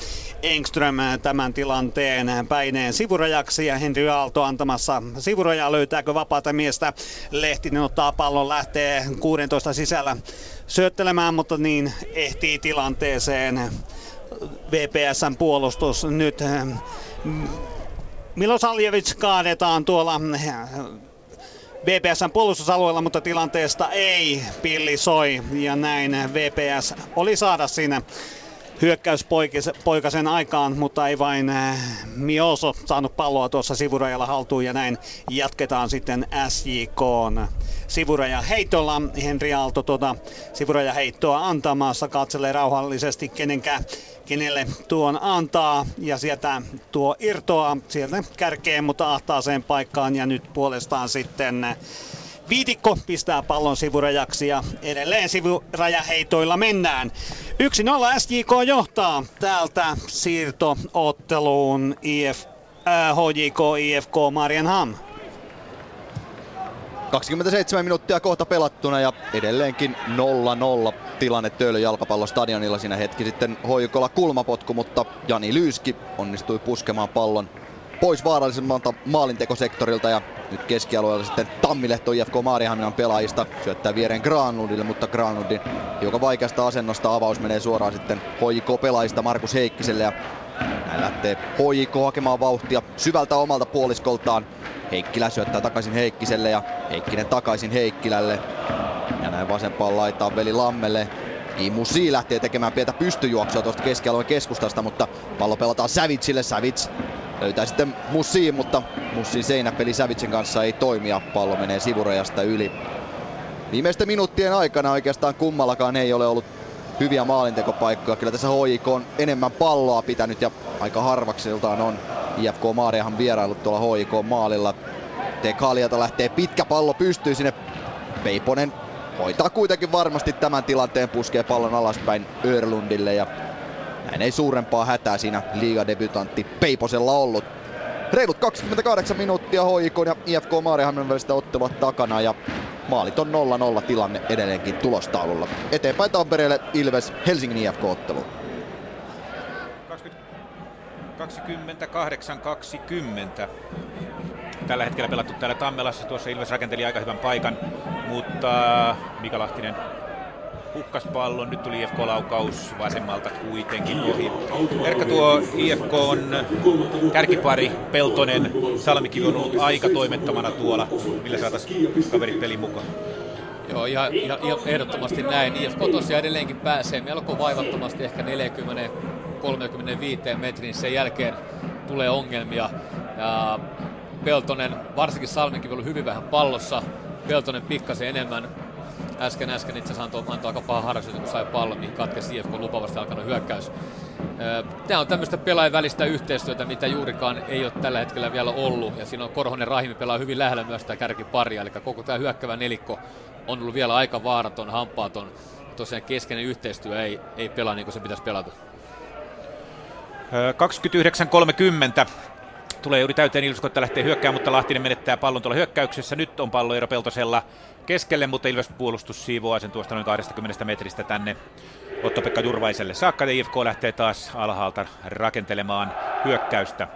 Engström tämän tilanteen päineen sivurajaksi ja Henry Aalto antamassa sivurajaa. Löytääkö vapaata miestä? Lehtinen ottaa pallon, lähtee 16 sisällä syöttelemään, mutta niin ehtii tilanteeseen VPSn puolustus nyt Milosaljevic kaadetaan tuolla VPSn eh, puolustusalueella, mutta tilanteesta ei pilli soi. Ja näin VPS oli saada siinä hyökkäyspoikasen aikaan, mutta ei vain eh, Mioso saanut palloa tuossa sivurajalla haltuun ja näin jatketaan sitten SJK sivuraja heitolla. Henri Aalto tuota sivuraja heittoa antamassa, katselee rauhallisesti kenenkään kenelle tuon antaa ja sieltä tuo irtoaa sieltä kärkeen, mutta ahtaaseen paikkaan ja nyt puolestaan sitten Viitikko pistää pallon sivurajaksi ja edelleen sivurajaheitoilla mennään. 1-0 SJK johtaa täältä siirtootteluun IF, äh, HJK IFK Marienham. 27 minuuttia kohta pelattuna ja edelleenkin 0-0 tilanne Töölön jalkapallostadionilla. Siinä hetki sitten hoikolla kulmapotku, mutta Jani Lyyski onnistui puskemaan pallon pois vaarallisemmalta maalintekosektorilta ja nyt keskialueella sitten Tammilehto IFK Maarianhaminan pelaajista syöttää viereen Granlundille, mutta Granlundin joka vaikeasta asennosta avaus menee suoraan sitten HJK pelaajista Markus Heikkiselle ja näin lähtee HJK hakemaan vauhtia syvältä omalta puoliskoltaan. Heikkilä syöttää takaisin Heikkiselle ja Heikkinen takaisin Heikkilälle. Ja näin vasempaan laitaan veli Lammelle. Imusi lähtee tekemään pientä pystyjuoksua tuosta keskialueen keskustasta, mutta pallo pelataan Savitsille. Savits löytää sitten Musiin, mutta Mussin seinäpeli Savitsin kanssa ei toimi ja pallo menee sivurajasta yli. Viimeisten minuuttien aikana oikeastaan kummallakaan ei ole ollut hyviä maalintekopaikkoja. Kyllä tässä HJK on enemmän palloa pitänyt ja aika harvakseltaan on IFK Maariahan vierailut tuolla HJK maalilla. Tekalialta lähtee pitkä pallo pystyy sinne. Peiponen hoitaa kuitenkin varmasti tämän tilanteen, puskee pallon alaspäin Örlundille ja näin ei suurempaa hätää siinä liigadebutantti Peiposella ollut. Reilut 28 minuuttia HJK ja IFK Maarihamnen välistä ottelua takana ja maalit on 0-0 tilanne edelleenkin tulostaululla. Eteenpäin Tampereelle Ilves Helsingin IFK-ottelu. 28-20. Tällä hetkellä pelattu täällä Tammelassa. Tuossa Ilves rakenteli aika hyvän paikan, mutta Mika Lahtinen hukkas pallon. Nyt tuli IFK-laukaus vasemmalta kuitenkin ohi. Erkka tuo IFK on kärkipari, Peltonen, Salmikivi on ollut aika toimettomana tuolla. Millä saataisiin kaverit pelin mukaan? Joo, ihan, ihan, ihan ehdottomasti näin. IFK tosiaan edelleenkin pääsee melko vaivattomasti ehkä 40 35 metrin. Sen jälkeen tulee ongelmia. Ja Peltonen, varsinkin Salminkin ollut hyvin vähän pallossa. Peltonen pikkasen enemmän äsken, äsken itse asiassa antoi, antoi aika paha harrastus, kun sai pallon, mihin katkesi IFK lupavasti alkanut hyökkäys. Tämä on tämmöistä pelaajien välistä yhteistyötä, mitä juurikaan ei ole tällä hetkellä vielä ollut. Ja siinä on Korhonen Rahimi pelaa hyvin lähellä myös tämä kärkiparia. Eli koko tämä hyökkävä nelikko on ollut vielä aika vaaraton, hampaaton. Tosiaan keskeinen yhteistyö ei, ei pelaa niin kuin se pitäisi pelata. 29.30 tulee juuri täyteen että lähtee hyökkäämään, mutta Lahtinen menettää pallon tuolla hyökkäyksessä. Nyt on pallo Eero Peltosella keskelle, mutta Ilves puolustus siivoaa sen tuosta noin 20 metristä tänne Otto-Pekka Jurvaiselle saakka. Ja IFK lähtee taas alhaalta rakentelemaan hyökkäystä.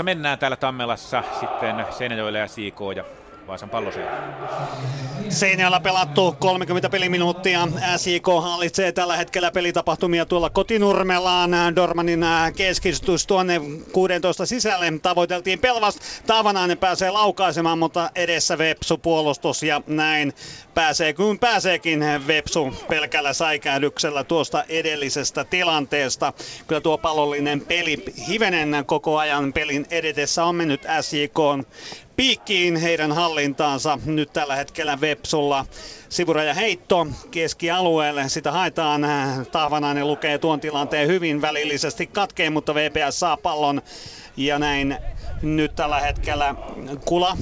0-0 mennään täällä Tammelassa, sitten Seinäjoelle ja Siikoo ja Vaasan palloseura. Seinäjällä pelattu 30 peliminuuttia. SIK hallitsee tällä hetkellä pelitapahtumia tuolla kotinurmellaan. Dormanin äh, keskistys tuonne 16 sisälle. Tavoiteltiin Pelvas. Taavanainen pääsee laukaisemaan, mutta edessä Vepsu puolustus ja näin pääsee kun pääseekin Vepsu pelkällä säikähdyksellä tuosta edellisestä tilanteesta. Kyllä tuo pallollinen peli hivenen koko ajan pelin edetessä on mennyt SIK piikkiin heidän hallintaansa nyt tällä hetkellä Vepsulla. Sivuraja heitto keskialueelle, sitä haetaan. Tahvanainen lukee tuon tilanteen hyvin välillisesti katkeen, mutta VPS saa pallon ja näin nyt tällä hetkellä Kula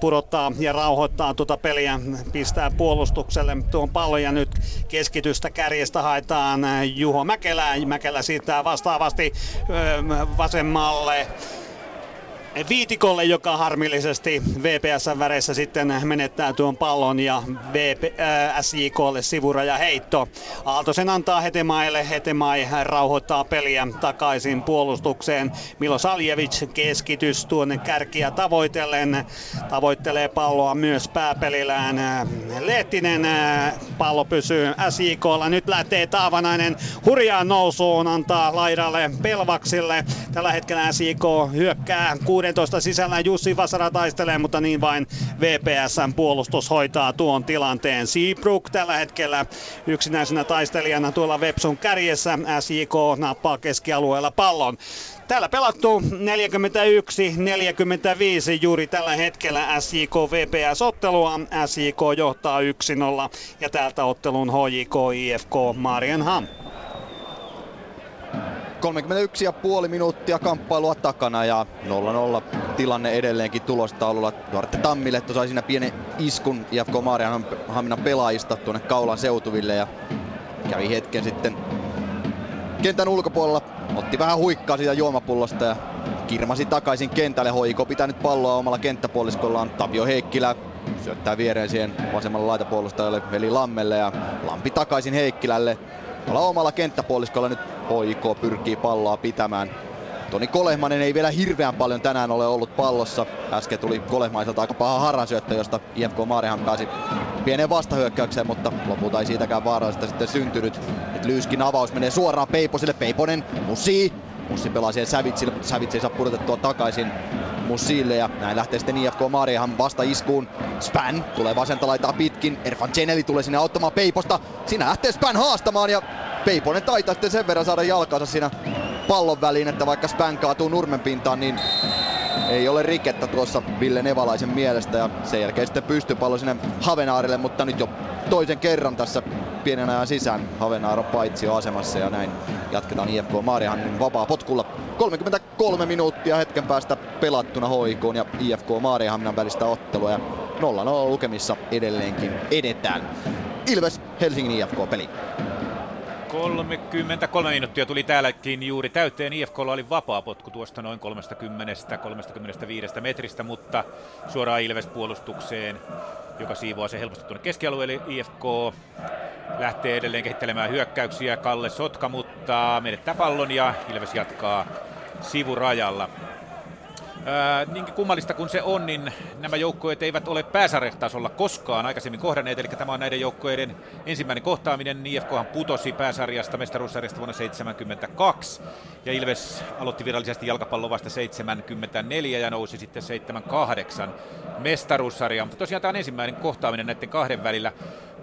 pudottaa ja rauhoittaa tuota peliä, pistää puolustukselle tuon pallon ja nyt keskitystä kärjestä haetaan Juho Mäkelä. Mäkelä siirtää vastaavasti vasemmalle Viitikolle, joka harmillisesti VPSn väreissä sitten menettää tuon pallon ja VP, äh, SJKlle sivuraja heitto. Aaltosen antaa Hetemaille, Hetemai rauhoittaa peliä takaisin puolustukseen. Milo Saljevic keskitys tuonne kärkiä tavoitellen. Tavoittelee palloa myös pääpelillään. Lehtinen pallo pysyy SJKlla. Nyt lähtee Taavanainen hurjaan nousuun, antaa laidalle Pelvaksille. Tällä hetkellä SJK hyökkää 16 sisällä Jussi Vasara taistelee, mutta niin vain VPSn puolustus hoitaa tuon tilanteen. Seabrook tällä hetkellä yksinäisenä taistelijana tuolla Vepsun kärjessä. SJK nappaa keskialueella pallon. Täällä pelattu 41-45 juuri tällä hetkellä SJK VPS ottelua. SJK johtaa 1-0 ja täältä ottelun HJK IFK Marienham. 31,5 minuuttia kamppailua takana ja 0-0 tilanne edelleenkin tulostaululla. Duarte Tammilehto sai siinä pienen iskun IFK Haminan pelaajista tuonne kaulan seutuville ja kävi hetken sitten kentän ulkopuolella. Otti vähän huikkaa siitä juomapullosta ja kirmasi takaisin kentälle. Hoiko pitää nyt palloa omalla kenttäpuoliskollaan. Tapio Heikkilä syöttää viereen siihen vasemmalla laitapuolustajalle veli Lammelle ja Lampi takaisin Heikkilälle. Tuolla omalla kenttäpuoliskolla nyt HIK pyrkii palloa pitämään. Toni Kolehmanen ei vielä hirveän paljon tänään ole ollut pallossa. Äsken tuli Kolehmaiselta aika paha harransyöttö, josta IFK Maarihan pääsi pieneen vastahyökkäykseen, mutta lopulta ei siitäkään vaarallista sitten syntynyt. Et Lyyskin avaus menee suoraan Peiposille. Peiponen, Musi, Mussi pelaa siihen Sävitsille, mutta Sävits ei saa pudotettua takaisin Mussille ja näin lähtee sitten IFK Mariahan vasta iskuun. Span tulee vasenta laitaa pitkin, Erfan Cheneli tulee sinne auttamaan Peiposta. Siinä lähtee Span haastamaan ja Peiponen taitaa sitten sen verran saada jalkansa siinä pallon väliin, että vaikka Span kaatuu nurmen pintaan, niin ei ole rikettä tuossa Ville Nevalaisen mielestä ja sen jälkeen sitten pystyy pallo sinne Havenaarille, mutta nyt jo toisen kerran tässä pienen ajan sisään Havenaar on paitsio asemassa ja näin jatketaan IFK Maariahan vapaa potkulla. 33 minuuttia hetken päästä pelattuna HIK ja IFK Maariahaminan välistä ottelua ja 0-0 lukemissa edelleenkin edetään. Ilves Helsingin IFK-peli. 33 minuuttia tuli täälläkin juuri täyteen. IFKlla oli vapaa potku tuosta noin 30-35 metristä, mutta suoraan Ilves puolustukseen, joka siivoaa se helposti tuonne keskialueelle. IFK lähtee edelleen kehittelemään hyökkäyksiä. Kalle Sotka, mutta menettää pallon ja Ilves jatkaa sivurajalla. Niinkin kummallista kuin se on, niin nämä joukkueet eivät ole pääsarjatasolla koskaan aikaisemmin kohdanneet, eli tämä on näiden joukkueiden ensimmäinen kohtaaminen. IFKhan putosi pääsarjasta mestaruussarjasta vuonna 1972, ja Ilves aloitti virallisesti jalkapallo vasta 74 ja nousi sitten 78 mestaruussarjaan. Mutta tosiaan tämä on ensimmäinen kohtaaminen näiden kahden välillä,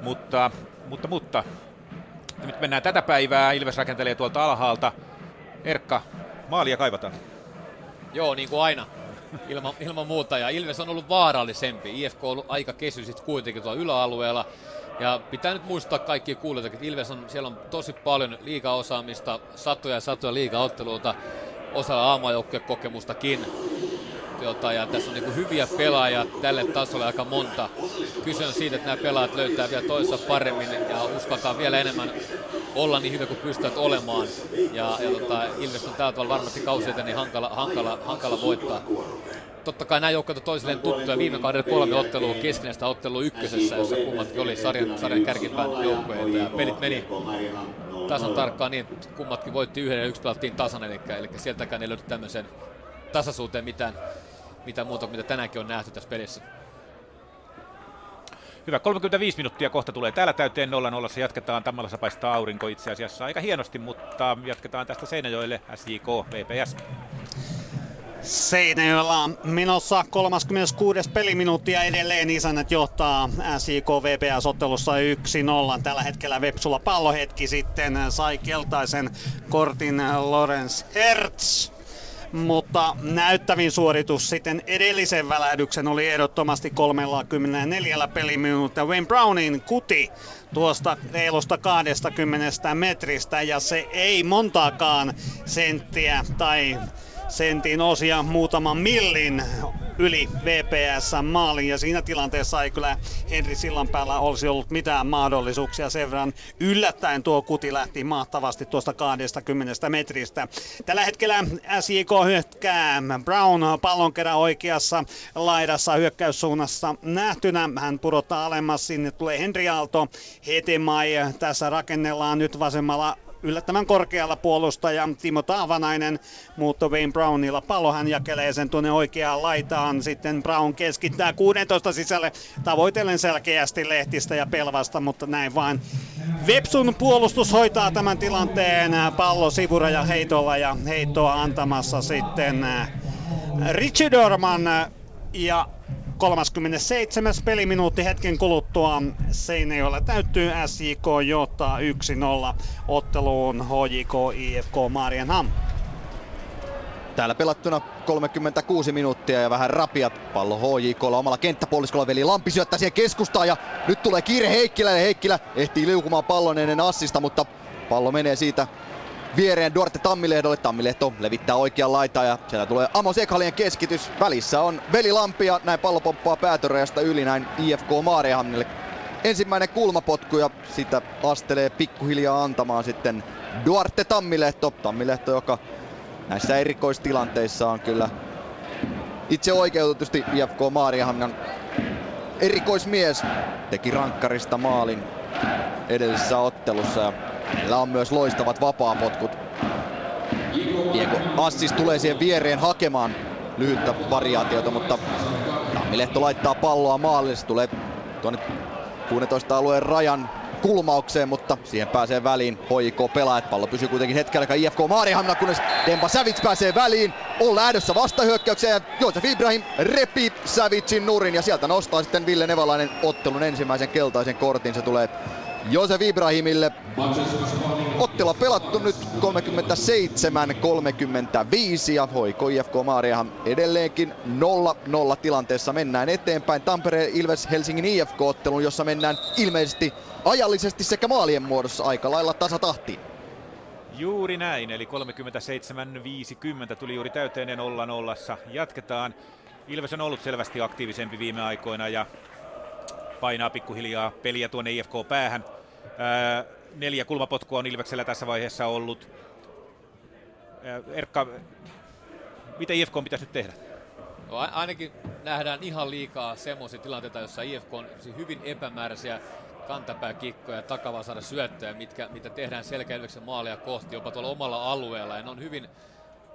mutta, mutta, mutta nyt mennään tätä päivää. Ilves rakentelee tuolta alhaalta. Erkka, maalia kaivataan. Joo, niin kuin aina. Ilman, ilman muuta. Ja Ilves on ollut vaarallisempi. IFK on ollut aika kesy sitten kuitenkin tuolla yläalueella. Ja pitää nyt muistaa kaikki kuulijoita, että Ilves on, siellä on tosi paljon liigaosaamista, satoja ja satoja liigaotteluita, osa kokemustakin. Jota, ja tässä on niin hyviä pelaajia tälle tasolle aika monta. Kyse on siitä, että nämä pelaajat löytää vielä toissa paremmin ja uskaltaa vielä enemmän olla niin hyvä kuin pystyvät olemaan. Ja, ja tota, Ilves on tällä tavalla varmasti kausilta niin hankala, hankala, hankala voittaa totta kai nämä joukkueet toisilleen tuttuja. Viime kaudella kolme ottelua keskinäistä ottelua ykkösessä, jossa kummatkin oli sarjan, sarjan kärkipään joukkueita. Ja pelit meni tasan tarkkaan niin, että kummatkin voitti yhden ja yksi pelattiin tasan, eli, eli sieltäkään ei löydy tämmöisen tasaisuuteen mitään, mitään muuta, mitä tänäänkin on nähty tässä pelissä. Hyvä, 35 minuuttia kohta tulee täällä täyteen 0 Se Jatketaan, Tammalassa paistaa aurinko itse asiassa aika hienosti, mutta jatketaan tästä Seinäjoelle SJK VPS. Seinäjoella menossa 36. peliminuuttia edelleen isännät johtaa SJK VPS-ottelussa 1-0. Tällä hetkellä Vepsulla pallohetki sitten sai keltaisen kortin Lorenz Hertz mutta näyttävin suoritus sitten edellisen välähdyksen oli ehdottomasti 34 peliminuuttia. Wayne Brownin kuti tuosta reilusta 20 metristä ja se ei montaakaan senttiä tai sentin osia muutaman millin yli VPS maalin ja siinä tilanteessa ei kyllä Henri Sillanpäällä olisi ollut mitään mahdollisuuksia. Sen verran yllättäen tuo kuti lähti mahtavasti tuosta 20 metristä. Tällä hetkellä SJK hyökkää Brown pallonkerä oikeassa laidassa hyökkäyssuunnassa nähtynä. Hän pudottaa alemmas, sinne tulee Henri Aalto. Hetemai tässä rakennellaan nyt vasemmalla yllättävän korkealla puolustaja Timo Taavanainen, mutta Wayne Brownilla pallo hän jakelee sen tuonne oikeaan laitaan. Sitten Brown keskittää 16 sisälle tavoitellen selkeästi Lehtistä ja Pelvasta, mutta näin vain. Vepsun puolustus hoitaa tämän tilanteen pallo sivuraja heitolla ja heittoa antamassa sitten Richie Dorman ja 37. peliminuutti hetken kuluttua Seinäjoella täyttyy SJK johtaa 1-0 otteluun HJK IFK Marienham. Täällä pelattuna 36 minuuttia ja vähän rapiat pallo HJKlla omalla kenttäpuoliskolla veli Lampi syöttää siihen keskustaan ja nyt tulee kiire Heikkilälle. Heikkilä ehtii liukumaan pallon ennen assista, mutta pallo menee siitä viereen Duarte Tammilehdolle. Tammilehto levittää oikean laitaa ja siellä tulee Amos Ekhalien keskitys. Välissä on Veli Lampi ja näin pallo pomppaa päätörajasta yli näin IFK Maariahamnille. Ensimmäinen kulmapotku ja sitä astelee pikkuhiljaa antamaan sitten Duarte Tammilehto. Tammilehto, joka näissä erikoistilanteissa on kyllä itse oikeutetusti IFK Maariahamnan erikoismies. Teki rankkarista maalin edellisessä ottelussa ja Meillä on myös loistavat vapaapotkut. Diego Assis tulee siihen viereen hakemaan lyhyttä variaatiota, mutta Tammilehto laittaa palloa maalille. Se tulee tuonne 16 alueen rajan kulmaukseen, mutta siihen pääsee väliin HJK pelaajat. Pallo pysyy kuitenkin hetkellä aikaa IFK Maarihamna, kunnes Demba Savits pääsee väliin. On lähdössä vastahyökkäykseen ja Joosef Ibrahim repii Savitsin nurin ja sieltä nostaa sitten Ville Nevalainen ottelun ensimmäisen keltaisen kortin. Se tulee Josef Ibrahimille. Ottela pelattu nyt 37-35 ja hoiko IFK Maariahan edelleenkin 0-0 tilanteessa mennään eteenpäin. Tampere Ilves Helsingin IFK-ottelun, jossa mennään ilmeisesti ajallisesti sekä maalien muodossa aika lailla tasatahtiin. Juuri näin, eli 37-50 tuli juuri täyteen olla nollassa. Jatketaan. Ilves on ollut selvästi aktiivisempi viime aikoina ja painaa pikkuhiljaa peliä tuonne IFK-päähän. Ää, neljä kulmapotkua on Ilveksellä tässä vaiheessa ollut. Erkka, mitä IFK pitäisi nyt tehdä? No, ainakin nähdään ihan liikaa semmoisia tilanteita, joissa IFK on hyvin epämääräisiä kantapääkikkoja, takavasara syöttöjä, mitkä, mitä tehdään selkeä maalia kohti jopa tuolla omalla alueella. Ja ne on hyvin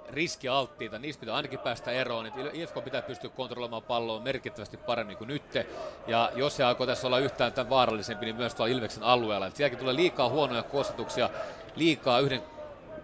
riskialttiita, niistä pitää ainakin päästä eroon. Et IFK pitää pystyä kontrolloimaan palloa merkittävästi paremmin kuin nyt. Ja jos se alkoi tässä olla yhtään tämän vaarallisempi, niin myös tuolla Ilveksen alueella. Et sielläkin tulee liikaa huonoja kosketuksia, liikaa yhden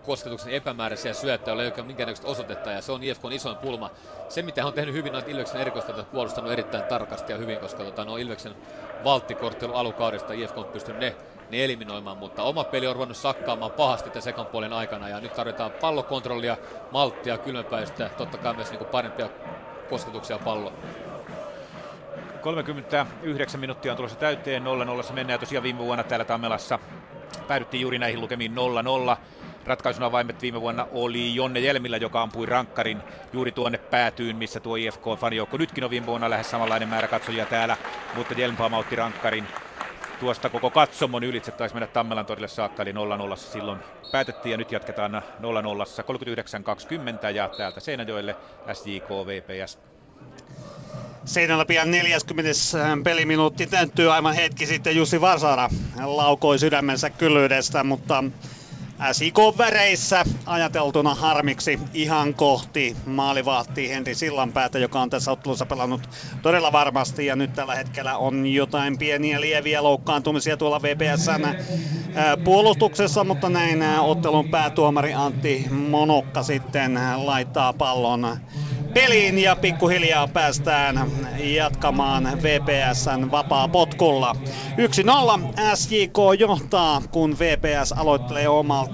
kosketuksen epämääräisiä syöttöjä, joilla ei ole minkäännäköistä osoitetta, ja se on IFKn isoin pulma. Se, mitä hän on tehnyt hyvin, on Ilveksen erikoista puolustanut erittäin tarkasti ja hyvin, koska tota, no Ilveksen valttikorttelu alukaudesta IFK on pystynyt ne ne eliminoimaan, mutta oma peli on ruvennut sakkaamaan pahasti tämän sekan puolen aikana ja nyt tarvitaan pallokontrollia, malttia, kylmäpäistä, totta kai myös niin kuin parempia kosketuksia pallo. 39 minuuttia on tulossa täyteen 0-0 mennään ja tosiaan viime vuonna täällä Tammelassa päädyttiin juuri näihin lukemiin 0-0. Ratkaisuna vaimet viime vuonna oli Jonne Jelmillä, joka ampui rankkarin juuri tuonne päätyyn, missä tuo IFK-fanijoukko nytkin on viime vuonna lähes samanlainen määrä katsojia täällä, mutta Jelm pamautti rankkarin tuosta koko katsomon ylitse taisi mennä Tammelan torille saakka, eli 0-0 silloin päätettiin ja nyt jatketaan 0-0, 39-20 ja täältä Seinäjoelle SJK VPS. Seinällä pian 40 peliminuutti täyttyy aivan hetki sitten Jussi Vasara laukoi sydämensä kyllyydestä, mutta SIK-väreissä ajateltuna harmiksi ihan kohti maalivahti Henri Sillanpäätä, joka on tässä ottelussa pelannut todella varmasti ja nyt tällä hetkellä on jotain pieniä lieviä loukkaantumisia tuolla VPSn puolustuksessa, mutta näin ottelun päätuomari Antti Monokka sitten laittaa pallon peliin ja pikkuhiljaa päästään jatkamaan VPSn vapaa potkulla. 1-0 SJK johtaa, kun VPS aloittelee omalta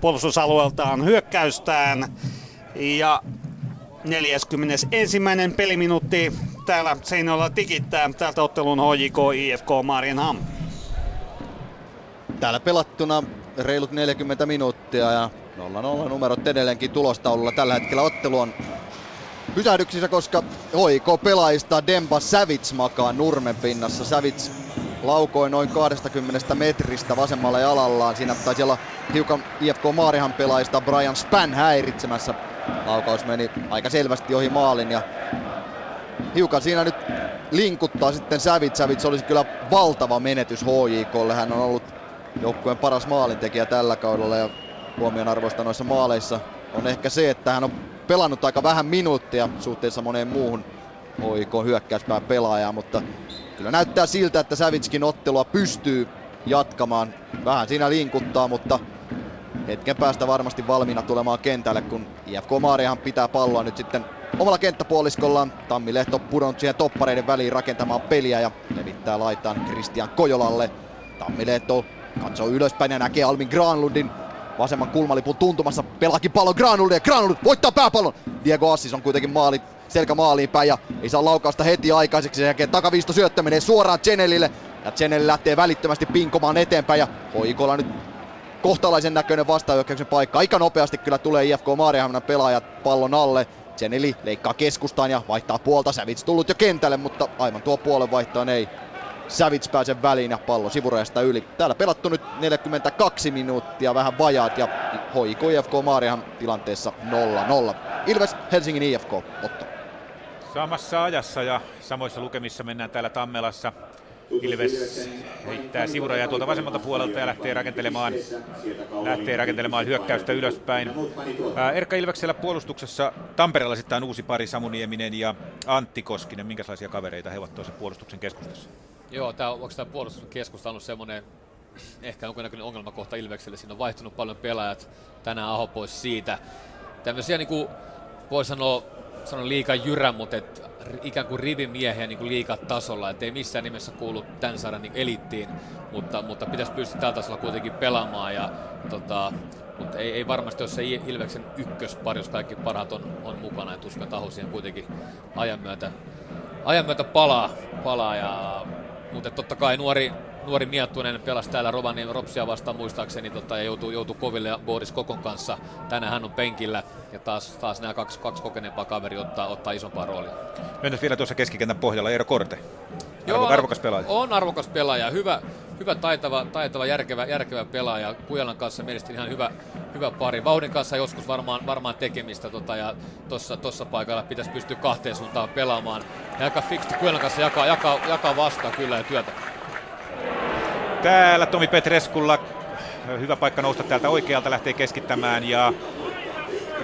puolustusalueeltaan hyökkäystään. Ja 41. peliminuutti täällä Seinäjoella tikittää täältä ottelun HJK IFK Marienham. Täällä pelattuna reilut 40 minuuttia ja 0-0 numerot edelleenkin tulostaululla. Tällä hetkellä ottelu on pysähdyksissä, koska HIK pelaajista Demba Savits makaa nurmen pinnassa. Savits laukoi noin 20 metristä vasemmalla jalallaan. Siinä taisi olla hiukan IFK Maarihan pelaajista Brian Span häiritsemässä. Laukaus meni aika selvästi ohi maalin ja hiukan siinä nyt linkuttaa sitten Savits. Savits olisi kyllä valtava menetys HJKlle. Hän on ollut joukkueen paras maalintekijä tällä kaudella ja huomionarvoista noissa maaleissa on ehkä se, että hän on pelannut aika vähän minuuttia suhteessa moneen muuhun OIK hyökkäyspään pelaajaan, mutta kyllä näyttää siltä, että Savitskin ottelua pystyy jatkamaan. Vähän siinä linkuttaa, mutta hetken päästä varmasti valmiina tulemaan kentälle, kun IFK Maariahan pitää palloa nyt sitten omalla kenttäpuoliskollaan. Tammi Lehto pudonnut siihen toppareiden väliin rakentamaan peliä ja levittää laitaan Christian Kojolalle. Tammi Lehto katsoo ylöspäin ja näkee Almin Granlundin vasemman kulmalipun tuntumassa. Pelaakin pallon Granulille ja Granulille voittaa pääpallon. Diego Assis on kuitenkin maali, selkä maaliin päin ja ei saa laukausta heti aikaiseksi. Sen jälkeen takaviisto syöttö menee suoraan Chenelille. Ja Chenel lähtee välittömästi pinkomaan eteenpäin ja Hoikola nyt kohtalaisen näköinen vastahyökkäyksen paikka. Aika nopeasti kyllä tulee IFK Maarianhaminan pelaajat pallon alle. Cheneli leikkaa keskustaan ja vaihtaa puolta. Sävits tullut jo kentälle, mutta aivan tuo puolen vaihtoon ei Savits pääsee väliin ja pallo sivurajasta yli. Täällä pelattu nyt 42 minuuttia, vähän vajaat ja HIK IFK Maarihan tilanteessa 0-0. Ilves Helsingin IFK, Otto. Samassa ajassa ja samoissa lukemissa mennään täällä Tammelassa. Ilves heittää sivurajaa tuolta vasemmalta puolelta ja lähtee rakentelemaan, lähtee rakentelemaan hyökkäystä ylöspäin. Erkka Ilveksellä puolustuksessa Tampereella sitten uusi pari Samu Nieminen ja Antti Koskinen. Minkälaisia kavereita he ovat tuossa puolustuksen keskustassa? Joo, tämä, onko tämä puolustuskeskusta ollut semmoinen ehkä jonkinnäköinen ongelmakohta Ilvekselle. Siinä on vaihtunut paljon pelaajat, tänään Aho pois siitä. Tämmöisiä niin kuin, voi sanoa, sanoa liikaa jyrä, mutta et, ikään kuin rivimiehiä niin kuin tasolla, että ei missään nimessä kuulu tämän sarjan niin elittiin, mutta, mutta pitäisi pystyä tällä tasolla kuitenkin pelaamaan. Ja tota, mutta ei, ei, varmasti ole se Ilveksen ykköspari, jos kaikki parhaat on, on mukana, että uskon, että Aho siihen kuitenkin ajan myötä, ajan myötä palaa, palaa ja mutta totta kai nuori, nuori Miettunen pelasi täällä Rovaniemen Ropsia vastaan muistaakseni tota, ja joutuu, joutuu koville Boris Kokon kanssa. Tänään hän on penkillä ja taas, taas nämä kaksi, kaksi kokeneempaa kaveri ottaa, ottaa isompaa roolia. Mennään vielä tuossa keskikentän pohjalla Eero Korte. Joo, arvokas pelaaja. On arvokas pelaaja. Hyvä, hyvä taitava, taitava järkevä, järkevä pelaaja. Kujalan kanssa mielestäni ihan hyvä, hyvä pari. Vauhdin kanssa joskus varmaan, varmaan tekemistä tota, ja tuossa tossa paikalla pitäisi pystyä kahteen suuntaan pelaamaan. Ja aika fiksti Kujalan kanssa jakaa, jakaa, jakaa vastaan kyllä ja työtä. Täällä Tomi Petreskulla hyvä paikka nousta täältä oikealta, lähtee keskittämään ja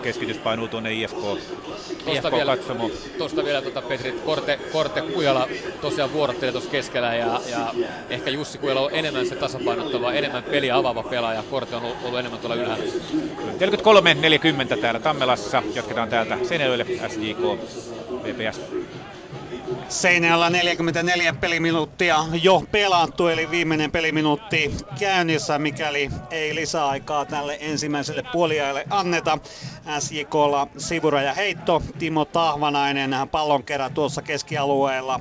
keskitys painuu tuonne IFK, Tuosta vielä, tuosta vielä tuota Petri Korte, Korte Kujala tosiaan vuorottelee tuossa keskellä ja, ja, ehkä Jussi Kujala on enemmän se tasapainottava, enemmän peliä avaava pelaaja. Korte on ollut, ollut enemmän tuolla ylhäällä. 43-40 täällä Tammelassa. Jatketaan täältä Seinäjoelle SJK VPS. Seinäjällä 44 peliminuuttia jo pelattu, eli viimeinen peliminuutti käynnissä, mikäli ei lisäaikaa tälle ensimmäiselle puoliajalle anneta. SJKlla sivuraja heitto, Timo Tahvanainen pallonkerä tuossa keskialueella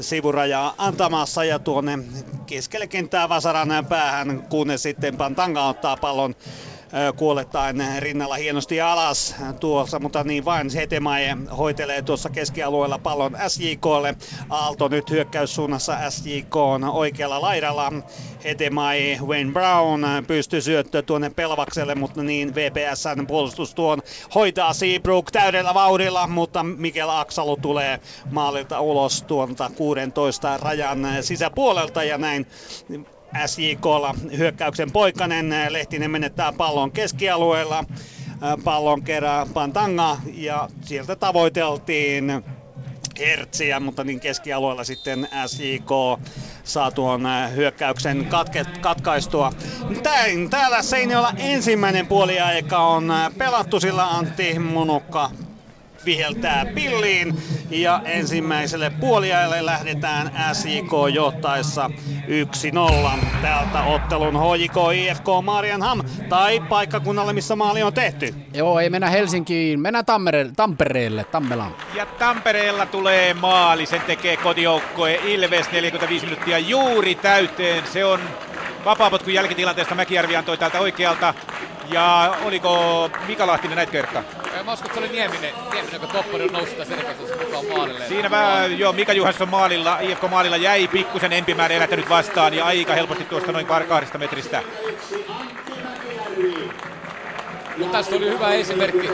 sivurajaa antamassa ja tuonne keskelle kenttää Vasaran päähän, kunnes sitten Pantanga ottaa pallon kuolettaen rinnalla hienosti alas tuossa, mutta niin vain Hetemaje hoitelee tuossa keskialueella pallon SJKlle. Aalto nyt hyökkäyssuunnassa SJK on oikealla laidalla. Hetemai Wayne Brown pystyy syöttöä tuonne Pelvakselle, mutta niin VPSn puolustus tuon hoitaa Seabrook täydellä vauhdilla, mutta Mikel Aksalu tulee maalilta ulos tuolta 16 rajan sisäpuolelta ja näin SJKlla hyökkäyksen poikanen. Lehtinen menettää pallon keskialueella. Pallon kerää Pantanga ja sieltä tavoiteltiin Hertsiä, mutta niin keskialueella sitten SJK saa tuon hyökkäyksen katke, katkaistua. Täällä Seinäjoella ensimmäinen puoliaika on pelattu, sillä Antti Munukka viheltää pilliin ja ensimmäiselle puoliajalle lähdetään SIK johtaessa 1-0. Täältä ottelun HJK IFK Marianham tai paikkakunnalle, missä maali on tehty. Joo, ei mennä Helsinkiin, mennään Tampereelle, Tampereelle Tammelaan. Ja Tampereella tulee maali, sen tekee kotijoukkoe Ilves 45 minuuttia juuri täyteen. Se on vapaapotkun jälkitilanteesta Mäkijärvi antoi täältä oikealta. Ja oliko Mika Lahtinen näitä kertaa? Mä uskon, että se oli Nieminen, Nieminen toppari on noussut tässä mukaan maalille. Siinä vähän, joo, Mika Juhansson maalilla, IFK maalilla jäi pikkusen empimään elättänyt vastaan ja aika helposti tuosta noin kahdesta metristä. Mutta tässä oli hyvä esimerkki,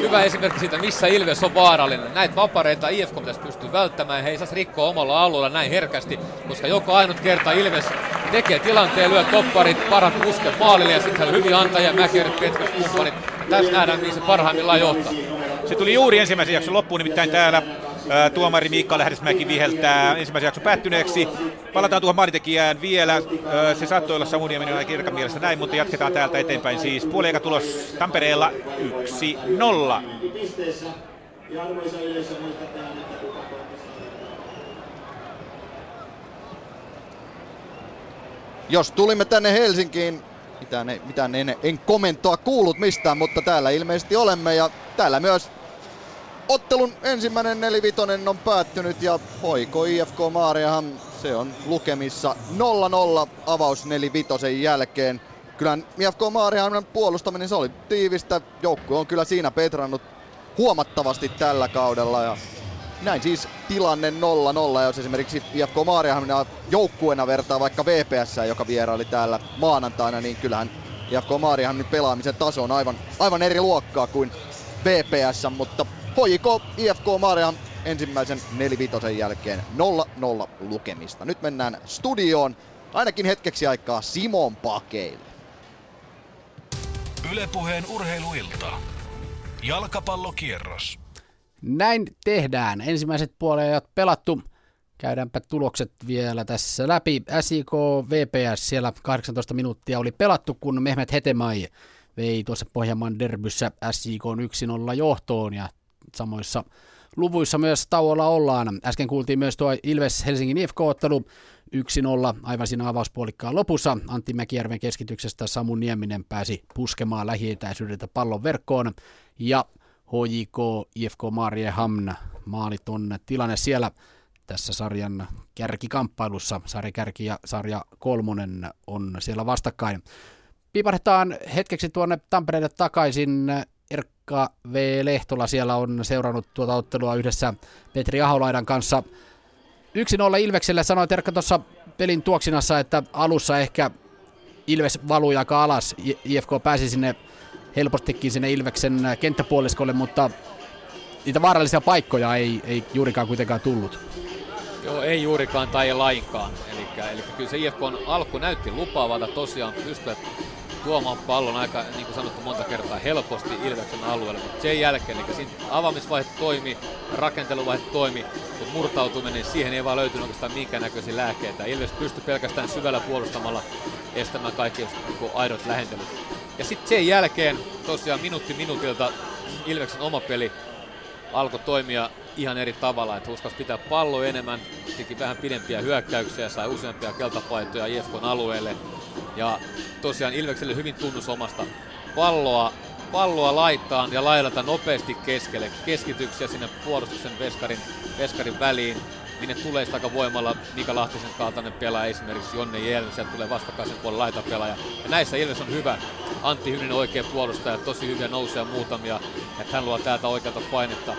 hyvä esimerkki siitä, missä Ilves on vaarallinen. Näitä vapareita IFK pitäisi pystyä välttämään. He ei saisi rikkoa omalla alueella näin herkästi, koska joka ainut kerta Ilves tekee tilanteen, lyö topparit, parat pusket maalille ja sitten hyvin antajia, Mäkerit, Petkas, kumppanit. Tässä nähdään, mihin se parhaimmillaan johtaa. Se tuli juuri ensimmäisen jakson loppuun, nimittäin täällä tuomari Miikka Lähdesmäki viheltää ensimmäisen jakson päättyneeksi. Palataan tuohon maalitekijään vielä. Se saattoi olla Samu Nieminen aika kirkan mielessä näin, mutta jatketaan täältä eteenpäin. Siis puoliaika tulos Tampereella 1-0. Jos tulimme tänne Helsinkiin, mitään, mitään en, en komentoa kuullut mistään, mutta täällä ilmeisesti olemme ja täällä myös ottelun ensimmäinen nelivitonen on päättynyt ja hoiko IFK Maariahan se on lukemissa 0-0 avaus nelivitosen jälkeen. Kyllä IFK Maariahan puolustaminen se oli tiivistä. Joukkue on kyllä siinä petrannut huomattavasti tällä kaudella ja näin siis tilanne 0-0, jos esimerkiksi IFK Maariahamina joukkueena vertaa vaikka VPS, joka vieraili täällä maanantaina, niin kyllähän IFK Maariahamin pelaamisen taso on aivan, aivan eri luokkaa kuin VPS, mutta HJK IFK Maariaham ensimmäisen nelivitosen jälkeen 0-0 lukemista. Nyt mennään studioon, ainakin hetkeksi aikaa Simon pakeille. Ylepuheen urheiluilta. Jalkapallokierros. Näin tehdään. Ensimmäiset puolejat pelattu. Käydäänpä tulokset vielä tässä läpi. SIK VPS siellä 18 minuuttia oli pelattu, kun Mehmet Hetemai vei tuossa Pohjanmaan derbyssä SIK 1-0 johtoon ja samoissa luvuissa myös tauolla ollaan. Äsken kuultiin myös tuo Ilves Helsingin IFK-ottelu 1-0 aivan siinä avauspuolikkaan lopussa. Antti Mäkijärven keskityksestä Samu Nieminen pääsi puskemaan lähietäisyydeltä pallon verkkoon ja HJK IFK Hamn maaliton tilanne siellä tässä sarjan kärkikamppailussa. Sarja kärki ja sarja kolmonen on siellä vastakkain. Piparhetaan hetkeksi tuonne Tampereelle takaisin. Erkka V. Lehtola siellä on seurannut tuota ottelua yhdessä Petri Aholaidan kanssa. 1-0 Ilvekselle sanoi Erkka tuossa pelin tuoksinassa, että alussa ehkä Ilves valui aika alas. IFK pääsi sinne helpostikin sinne Ilveksen kenttäpuoliskolle, mutta niitä vaarallisia paikkoja ei, ei juurikaan kuitenkaan tullut. Joo, ei juurikaan tai ei lainkaan. Eli, kyllä se IFK alku näytti lupaavalta tosiaan pystyä tuomaan pallon aika, niin kuin sanottu monta kertaa, helposti Ilveksen alueelle. Mutta sen jälkeen, eli siinä avaamisvaihe toimi, rakenteluvaihe toimi, mutta murtautuminen, siihen ei vaan löytynyt oikeastaan minkäännäköisiä lääkkeitä. Ilves pystyi pelkästään syvällä puolustamalla estämään kaikki niin aidot lähentelyt. Ja sitten sen jälkeen tosiaan minuutti minuutilta Ilveksen oma peli alkoi toimia ihan eri tavalla, että uskas pitää pallo enemmän, teki vähän pidempiä hyökkäyksiä, sai useampia keltapaitoja IFKn alueelle. Ja tosiaan Ilvekselle hyvin tunnus omasta palloa, palloa laittaa ja laidata nopeasti keskelle. Keskityksiä sinne puolustuksen veskarin, veskarin väliin minne tulee sitä aika voimalla Mika Lahtisen kaltainen pelaaja, esimerkiksi Jonne Jelm, sieltä tulee vastakkaisen puolen laitapelaaja. Ja näissä Ilves on hyvä. Antti Hyvinen oikea puolustaja, tosi hyviä nousee muutamia, että hän luo täältä oikealta painetta.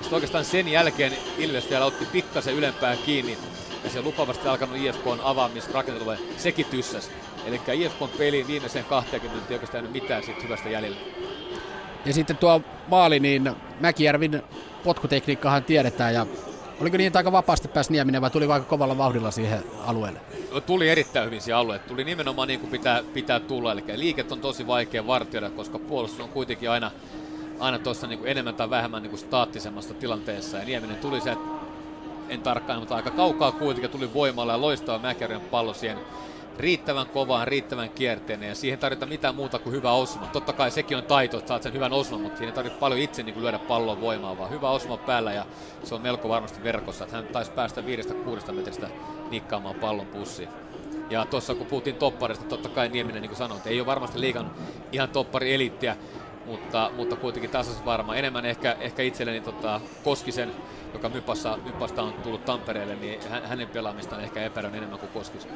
Sitten oikeastaan sen jälkeen Ilves vielä otti pikkasen ylempää kiinni, ja se lupavasti alkanut IFK avaamisrakentelulle, sekin tyssäs. Eli IFK peliin viimeiseen 20 minuuttia oikeastaan ei mitään siitä hyvästä jäljellä. Ja sitten tuo maali, niin Mäkijärvin potkutekniikkahan tiedetään ja Oliko niin, että aika vapaasti pääsi Nieminen vai tuli aika kovalla vauhdilla siihen alueelle? No, tuli erittäin hyvin siihen alueelle. Tuli nimenomaan niin kuin pitää, pitää tulla. Eli liiket on tosi vaikea vartioida, koska puolustus on kuitenkin aina, aina tuossa niin enemmän tai vähemmän niin kuin staattisemmassa tilanteessa. Ja Nieminen tuli se, en tarkkaan, mutta aika kaukaa kuitenkin tuli voimalla ja loistava Mäkärän pallo siihen riittävän kovaan, riittävän kierteen ja siihen tarvitaan mitään muuta kuin hyvä osuma. Totta kai sekin on taito, että saat sen hyvän osuman, mutta siihen tarvitsee paljon itse niin kuin lyödä pallon voimaa, vaan hyvä osuma päällä ja se on melko varmasti verkossa, että hän taisi päästä viidestä kuudesta metristä nikkaamaan pallon pussiin. Ja tuossa kun puhuttiin topparista, totta kai Nieminen niin kuin sanoin, että ei ole varmasti liikan ihan toppari eliittiä, mutta, mutta kuitenkin tasaisesti varma. Enemmän ehkä, ehkä itselleni tota, Koskisen, joka Mypassa, Mypasta on tullut Tampereelle, niin hänen pelaamistaan ehkä epäröin enemmän kuin Koskisen.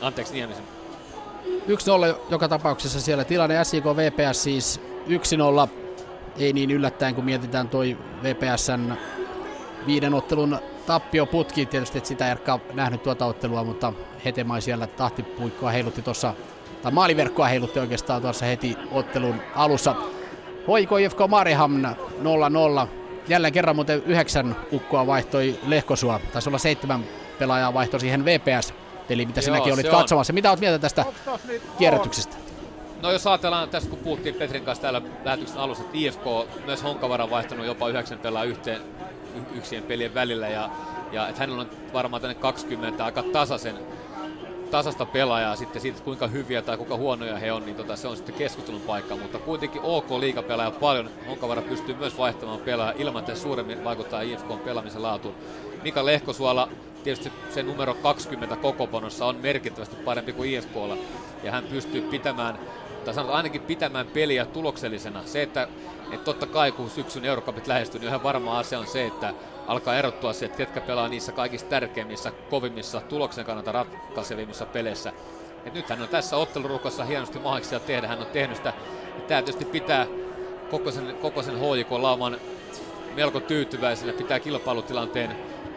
Anteeksi Niemisen. 1-0 joka tapauksessa siellä tilanne SJK VPS siis 1-0. Ei niin yllättäen kun mietitään toi VPSn viiden ottelun tappioputki. Tietysti et sitä Erkka nähnyt tuota ottelua, mutta Hetemai siellä tahtipuikkoa heilutti tuossa, tai maaliverkkoa heilutti oikeastaan tuossa heti ottelun alussa. HIK IFK Mariham 0-0. Jälleen kerran muuten yhdeksän ukkoa vaihtoi Lehkosua. Taisi olla seitsemän pelaajaa vaihtoi siihen VPS peli, mitä Joo, sinäkin olit katsomassa. Mitä olet mieltä tästä kierrätyksestä? No jos ajatellaan tästä, kun puhuttiin Petrin kanssa täällä lähetyksen alussa, että IFK, myös Honkavara on vaihtanut jopa yhdeksän pelaa yhteen yksien pelien välillä ja, ja että hänellä on varmaan tänne 20 aika tasaisen tasasta pelaajaa sitten siitä, kuinka hyviä tai kuinka huonoja he on, niin tota, se on sitten keskustelun paikka, mutta kuitenkin OK liikapelaaja paljon. Honkavara pystyy myös vaihtamaan pelaajaa ilman, että suuremmin vaikuttaa IFK pelaamisen laatuun. Mika Lehkosuola tietysti se numero 20 kokoponossa on merkittävästi parempi kuin IFKlla. Ja hän pystyy pitämään, tai sanotaan ainakin pitämään peliä tuloksellisena. Se, että, että totta kai kun syksyn Eurocupit lähestyy, niin ihan varma asia on se, että alkaa erottua se, että ketkä pelaa niissä kaikista tärkeimmissä, kovimmissa, tuloksen kannalta ratkaisevimmissa peleissä. Et nyt hän on tässä otteluruukossa hienosti mahdollista tehdä, hän on tehnyt sitä. Ja tämä tietysti pitää koko sen, koko sen HJK lauman melko tyytyväisenä, pitää kilpailutilanteen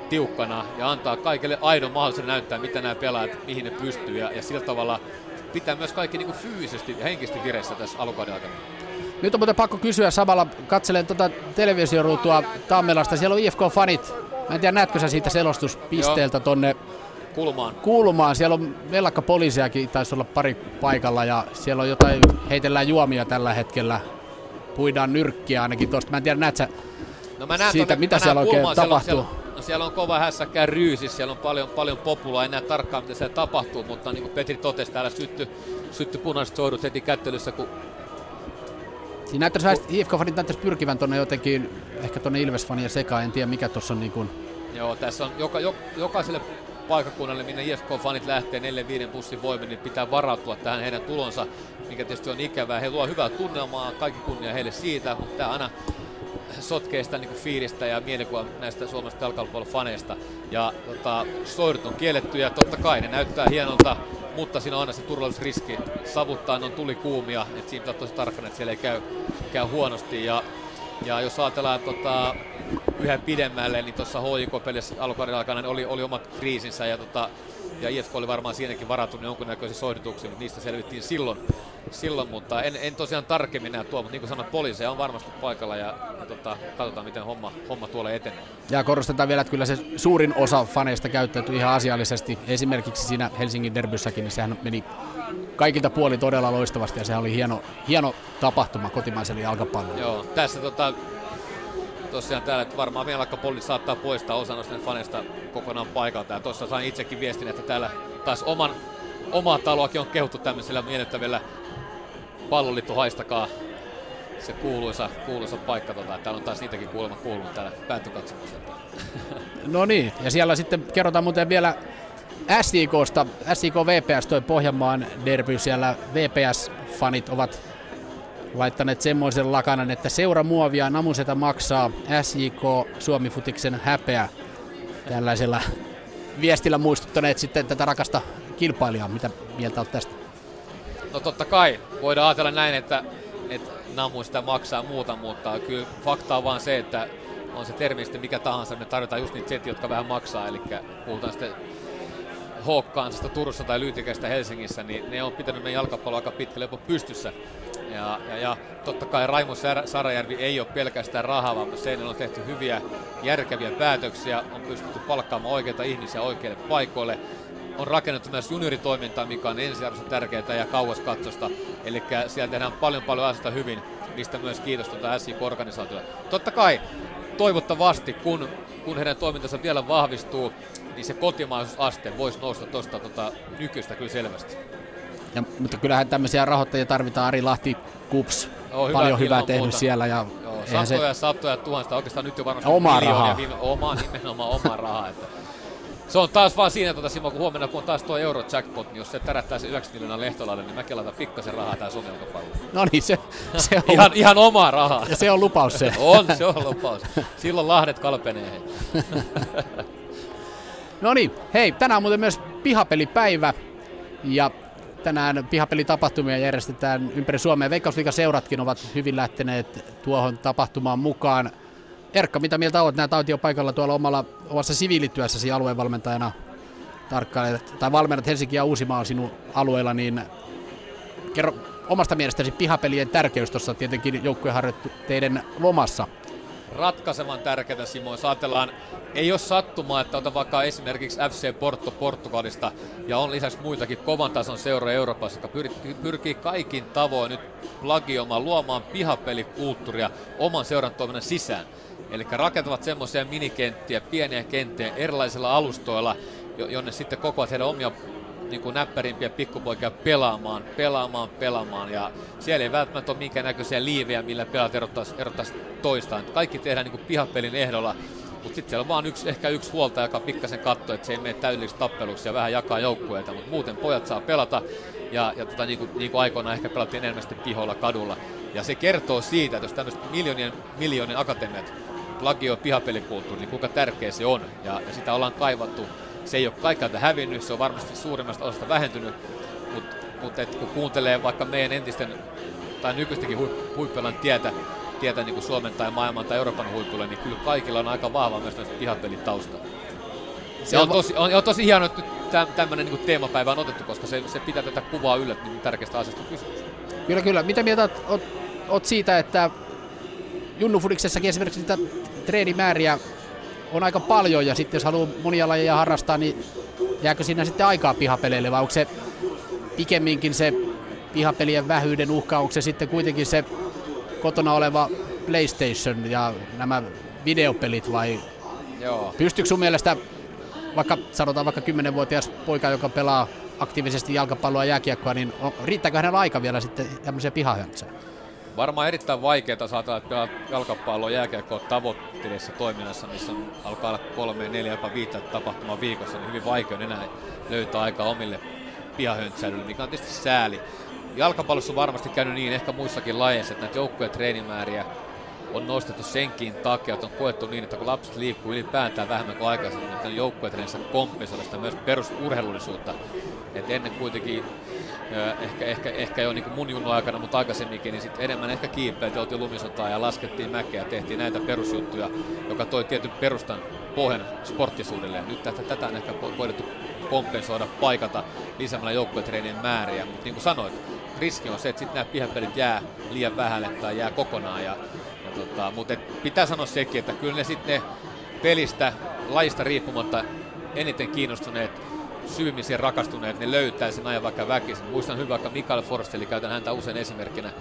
tiukkana ja antaa kaikille aidon mahdollisuuden näyttää, mitä nämä pelaajat, mihin ne pystyy ja, ja sillä tavalla pitää myös kaikki niin kuin fyysisesti ja henkisesti vireessä tässä alukauden aikana. Nyt on muuten pakko kysyä samalla, katselen tuota televisioruutua Tammelasta, siellä on IFK-fanit. Mä en tiedä, näetkö sä siitä selostuspisteeltä Joo. tonne kulmaan. kulmaan. Siellä on mellakka poliisiakin, taisi olla pari paikalla ja siellä on jotain, heitellään juomia tällä hetkellä. Puidaan nyrkkiä ainakin tuosta. Mä en tiedä, näet sä no mä näen siitä, tonne, mitä siellä oikein kulmaan. tapahtuu? Siellä on, siellä No siellä on kova hässäkään ryysis, siellä on paljon, paljon populaa, en näe tarkkaan mitä siellä tapahtuu, mutta niin kuin Petri totesi, täällä sytty, sytty punaiset soidut heti kättelyssä, kun Siinä näyttäisi vähän, IFK-fanit näyttäisi pyrkivän tuonne jotenkin, ehkä tuonne Ilves-fanien sekaan, en tiedä mikä tuossa on niin kuin... Joo, tässä on joka, jo, jokaiselle paikakunnalle, minne IFK-fanit lähtee 4-5 bussin voimin, niin pitää varautua tähän heidän tulonsa, mikä tietysti on ikävää. He luovat hyvää tunnelmaa, kaikki kunnia heille siitä, mutta tämä aina sotkee sitä niin fiilistä ja mielikuva näistä Suomesta jalkapallofaneista. Ja tota, soidut on kielletty ja totta kai ne näyttää hienolta, mutta siinä on aina se turvallisuusriski. Savuttaa on tuli kuumia, että siinä pitää tosi tarkkana, että siellä ei käy, käy huonosti. Ja, ja jos ajatellaan tota, yhden pidemmälle, niin tuossa HJK-pelissä alkukauden aikana oli, oli omat kriisinsä ja tota, ja IFK oli varmaan siinäkin varautunut jonkunnäköisiin soihdutuksiin, mutta niistä selvittiin silloin, silloin mutta en, en tosiaan tarkemmin näe tuo, mutta niin kuin sanoin, poliiseja on varmasti paikalla ja, ja tota, katsotaan miten homma, homma tuolla etenee. Ja korostetaan vielä, että kyllä se suurin osa faneista käyttäytyi ihan asiallisesti. Esimerkiksi siinä Helsingin derbyssäkin, niin sehän meni kaikilta puoli todella loistavasti ja se oli hieno, hieno tapahtuma kotimaiselle jalkapallolle. Joo, tässä tota, tosiaan täällä, että varmaan vielä Polli saattaa poistaa osa noista faneista kokonaan paikalta. Ja tuossa sain itsekin viestin, että täällä taas oman, omaa taloakin on kehuttu tämmöisillä miellyttävillä palloliitto haistakaa se kuuluisa, kuuluisa paikka. Tota, täällä on taas niitäkin kuulemma kuulunut täällä päättökatsomuksessa. No niin, ja siellä sitten kerrotaan muuten vielä SJKsta. SJK VPS toi Pohjanmaan derby. Siellä VPS-fanit ovat laittaneet semmoisen lakanan, että seura muovia namuseta maksaa SJK Suomi-futiksen häpeä. Tällaisella viestillä muistuttaneet sitten tätä rakasta kilpailijaa. Mitä mieltä olet tästä? No totta kai, voidaan ajatella näin, että, että Namu sitä maksaa muuta, mutta kyllä fakta on vaan se, että on se termi sitten mikä tahansa, me tarvitaan just niitä setiä, jotka vähän maksaa, eli puhutaan sitten Hawkkansista Turussa tai Lyytikästä Helsingissä, niin ne on pitänyt meidän jalkapallo aika pitkälle jopa pystyssä. Ja, ja, ja totta kai Raimo Sarajärvi ei ole pelkästään rahaa, vaan sen on tehty hyviä, järkeviä päätöksiä, on pystytty palkkaamaan oikeita ihmisiä oikeille paikoille, on rakennettu myös junioritoimintaa, mikä on ensiarvoisen tärkeää ja kauas katsosta. Eli siellä tehdään paljon paljon asioita hyvin, mistä myös kiitos tuota SIK-organisaatiolle. Totta kai toivottavasti, kun, kun heidän toimintansa vielä vahvistuu, niin se kotimaisuusaste voisi nousta tuosta tota, nykyistä kyllä selvästi. Ja, mutta kyllähän tämmöisiä rahoittajia tarvitaan. Ari Lahti, Kups, Joo, hyvä, paljon hyvää tehnyt muuta. siellä. Ja Joo, satoja, se... satoja tuhansia, oikeastaan nyt jo varmasti omaa rahaa. Viime, omaa, nimenomaan omaa rahaa. Että se on taas vaan siinä, tuota, Simo, kun huomenna kun on taas tuo euro jackpot, niin jos se tärättää se 9 miljoonaa lehtolalle, niin mäkin laitan pikkasen rahaa tää somelkapallo. No niin, se, se on... ihan, ihan omaa rahaa. Ja se on lupaus se. on, se on lupaus. Silloin lahdet kalpenee. no niin, hei, tänään on muuten myös pihapelipäivä. Ja tänään pihapelitapahtumia järjestetään ympäri Suomea. Veikkausliigaseuratkin ovat hyvin lähteneet tuohon tapahtumaan mukaan. Erkka, mitä mieltä olet? Näet Autio paikalla tuolla omalla, omassa siviilityössäsi aluevalmentajana tarkkailet, tai valmennat Helsinki ja Uusimaa sinun alueella, niin kerro omasta mielestäsi pihapelien tärkeys tuossa tietenkin joukkueharjoitteiden lomassa ratkaisevan tärkeää, Simo. Jos ajatellaan, ei ole sattumaa, että ota vaikka esimerkiksi FC Porto Portugalista ja on lisäksi muitakin kovan tason seuroja Euroopassa, jotka pyrkii, pyrkii kaikin tavoin nyt plagioimaan, luomaan pihapelikulttuuria oman seuran toiminnan sisään. Eli rakentavat semmoisia minikenttiä, pieniä kenttiä erilaisilla alustoilla, jonne sitten kokoavat heidän omia niin kuin näppärimpiä pikkupoikia pelaamaan, pelaamaan, pelaamaan. Ja siellä ei välttämättä ole minkään näköisiä liivejä, millä pelaat erottaisi, erottaisi toistaan. Kaikki tehdään niin kuin pihapelin ehdolla. Mutta sitten siellä on vaan yksi, ehkä yksi huolta, joka pikkasen katsoo, että se ei mene täydelliseksi tappeluksi ja vähän jakaa joukkueita. Mutta muuten pojat saa pelata ja, ja tota, niin, kuin, niin kuin aikoinaan ehkä pelattiin enemmän sitten pihoilla kadulla. Ja se kertoo siitä, että jos tämmöiset miljoonien, miljoonien akatemiat plagio pihapelikulttuuri, niin kuinka tärkeä se on. Ja, ja sitä ollaan kaivattu se ei ole kaikkialta hävinnyt, se on varmasti suurimmasta osasta vähentynyt, mutta mut kun kuuntelee vaikka meidän entisten tai nykyistäkin huippualan tietä, tietä niin kuin Suomen tai maailman tai Euroopan huipulle, niin kyllä kaikilla on aika vahva myös pihapelit tausta. Se on tosi, on, on tosi hienoa, että tämmöinen niin teemapäivä on otettu, koska se, se pitää tätä kuvaa yllä, niin tärkeästä asiasta kysymys. Kyllä, kyllä. Mitä mieltä oot, oot, oot siitä, että Junnufudiksessakin esimerkiksi niitä treenimääriä on aika paljon ja sitten jos haluaa monia lajeja harrastaa, niin jääkö siinä sitten aikaa pihapeleille vai onko se pikemminkin se pihapelien vähyyden uhka, onko se sitten kuitenkin se kotona oleva PlayStation ja nämä videopelit vai Joo. pystyykö sun mielestä vaikka sanotaan vaikka 10-vuotias poika, joka pelaa aktiivisesti jalkapalloa ja jääkiekkoa, niin riittääkö hänellä aika vielä sitten tämmöisiä pihahöntsejä? Varmaan erittäin vaikeaa saada pelaa jalkapalloa jääkiekkoa tavoitteellisessa toiminnassa, missä alkaa olla kolme, neljä, jopa viittä tapahtumaa viikossa, niin hyvin vaikea enää löytää aikaa omille pihahöntsäilylle, mikä on tietysti sääli. Jalkapallossa on varmasti käynyt niin, ehkä muissakin lajeissa, että näitä joukkojen treenimääriä on nostettu senkin takia, että on koettu niin, että kun lapset liikkuu ylipäätään vähemmän kuin aikaisemmin, niin joukkuetreenissä kompensoida sitä myös perusurheilullisuutta. Et ennen kuitenkin ehkä, ehkä, ehkä jo niin kuin mun junnu aikana, mutta aikaisemminkin, niin sitten enemmän ehkä kiipeiltiin, oltiin lumisotaa ja laskettiin mäkeä, tehtiin näitä perusjuttuja, joka toi tietyn perustan pohjan sporttisuudelle. Nyt tätä, tätä on ehkä voidettu kompensoida, paikata lisäämällä joukkuetreenien määriä. Mutta niin kuin sanoit, riski on se, että sitten nämä pihapelit jää liian vähälle tai jää kokonaan. Ja, ja tota, mutta pitää sanoa sekin, että kyllä ne sitten pelistä, laista riippumatta eniten kiinnostuneet syvimmin rakastuneet, ne löytää sen ajan vaikka väkisin. Muistan hyvin vaikka Mikael Forsteli, käytän häntä usein esimerkkinä.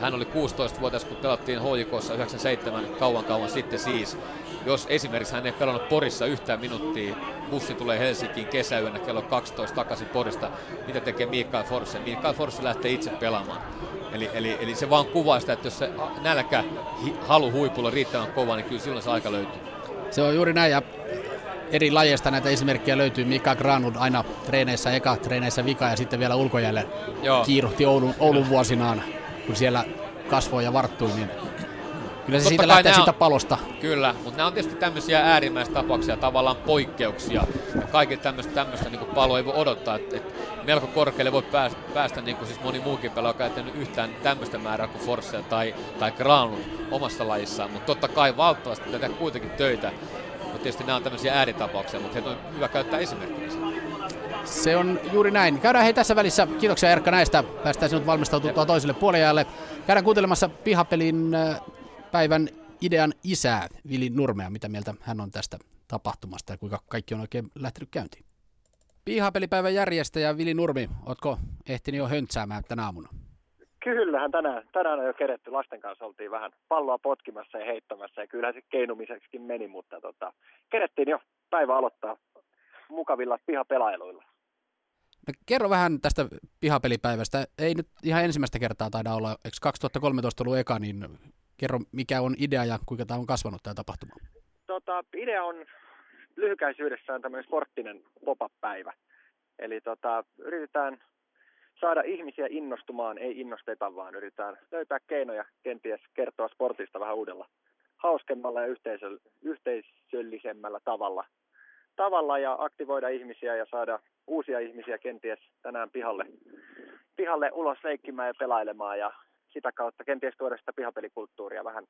Hän oli 16-vuotias, kun pelattiin HJKssa 97 kauan kauan sitten siis. Jos esimerkiksi hän ei pelannut Porissa yhtään minuuttia, bussi tulee Helsinkiin kesäyönä kello 12 takaisin Porista, mitä tekee Mikael Forse? Mikael Forse lähtee itse pelaamaan. Eli, eli, eli se vaan kuvaa sitä, että jos se nälkä halu huipulla riittävän kova, niin kyllä silloin se aika löytyy. Se on juuri näin ja eri lajeista näitä esimerkkejä löytyy. Mika Granlund aina treeneissä eka, treeneissä vika ja sitten vielä ulkojälle Joo. kiiruhti Oulun, Oulun vuosinaan, kun siellä kasvoi ja varttui, niin Kyllä se siitä lähtee siitä palosta. Kyllä, mutta nämä on tietysti tämmöisiä äärimmäistapauksia, tavallaan poikkeuksia. Ja kaiken tämmöistä, tämmöistä niin paloa ei voi odottaa. että et melko korkealle voi päästä, päästä niin kuin siis moni muukin pelaaja, joka ei tehnyt yhtään tämmöistä määrää kuin Force tai, tai Granlund omassa lajissaan. Mutta totta kai valtavasti tehdään kuitenkin töitä. Mutta tietysti nämä on tämmöisiä ääritapauksia, mutta heitä on hyvä käyttää esimerkkinä. Se on juuri näin. Käydään hei tässä välissä. Kiitoksia Erkka näistä. Päästään sinut valmistautumaan toiselle puoliajalle. Käydään kuuntelemassa pihapelin päivän idean isää Vili Nurmea. Mitä mieltä hän on tästä tapahtumasta ja kuinka kaikki on oikein lähtenyt käyntiin? Pihapelipäivän järjestäjä Vili Nurmi, ootko ehtinyt jo höntsäämään tänä aamuna? Kyllähän tänään, tänään on jo keretty. Lasten kanssa oltiin vähän palloa potkimassa ja heittämässä ja kyllähän se keinumiseksikin meni, mutta tota, kerettiin jo päivä aloittaa mukavilla pihapelailuilla. No, kerro vähän tästä pihapelipäivästä. Ei nyt ihan ensimmäistä kertaa taida olla, eikö 2013 ollut eka, niin kerro mikä on idea ja kuinka tämä on kasvanut tämä tapahtuma. Tota, idea on lyhykäisyydessään tämmöinen sporttinen pop-up-päivä. Eli tota, yritetään saada ihmisiä innostumaan, ei innosteta, vaan yritetään löytää keinoja kenties kertoa sportista vähän uudella, hauskemmalla ja yhteisö, yhteisöllisemmällä tavalla, tavalla ja aktivoida ihmisiä ja saada uusia ihmisiä kenties tänään pihalle, pihalle ulos leikkimään ja pelailemaan ja sitä kautta kenties tuoda sitä pihapelikulttuuria vähän,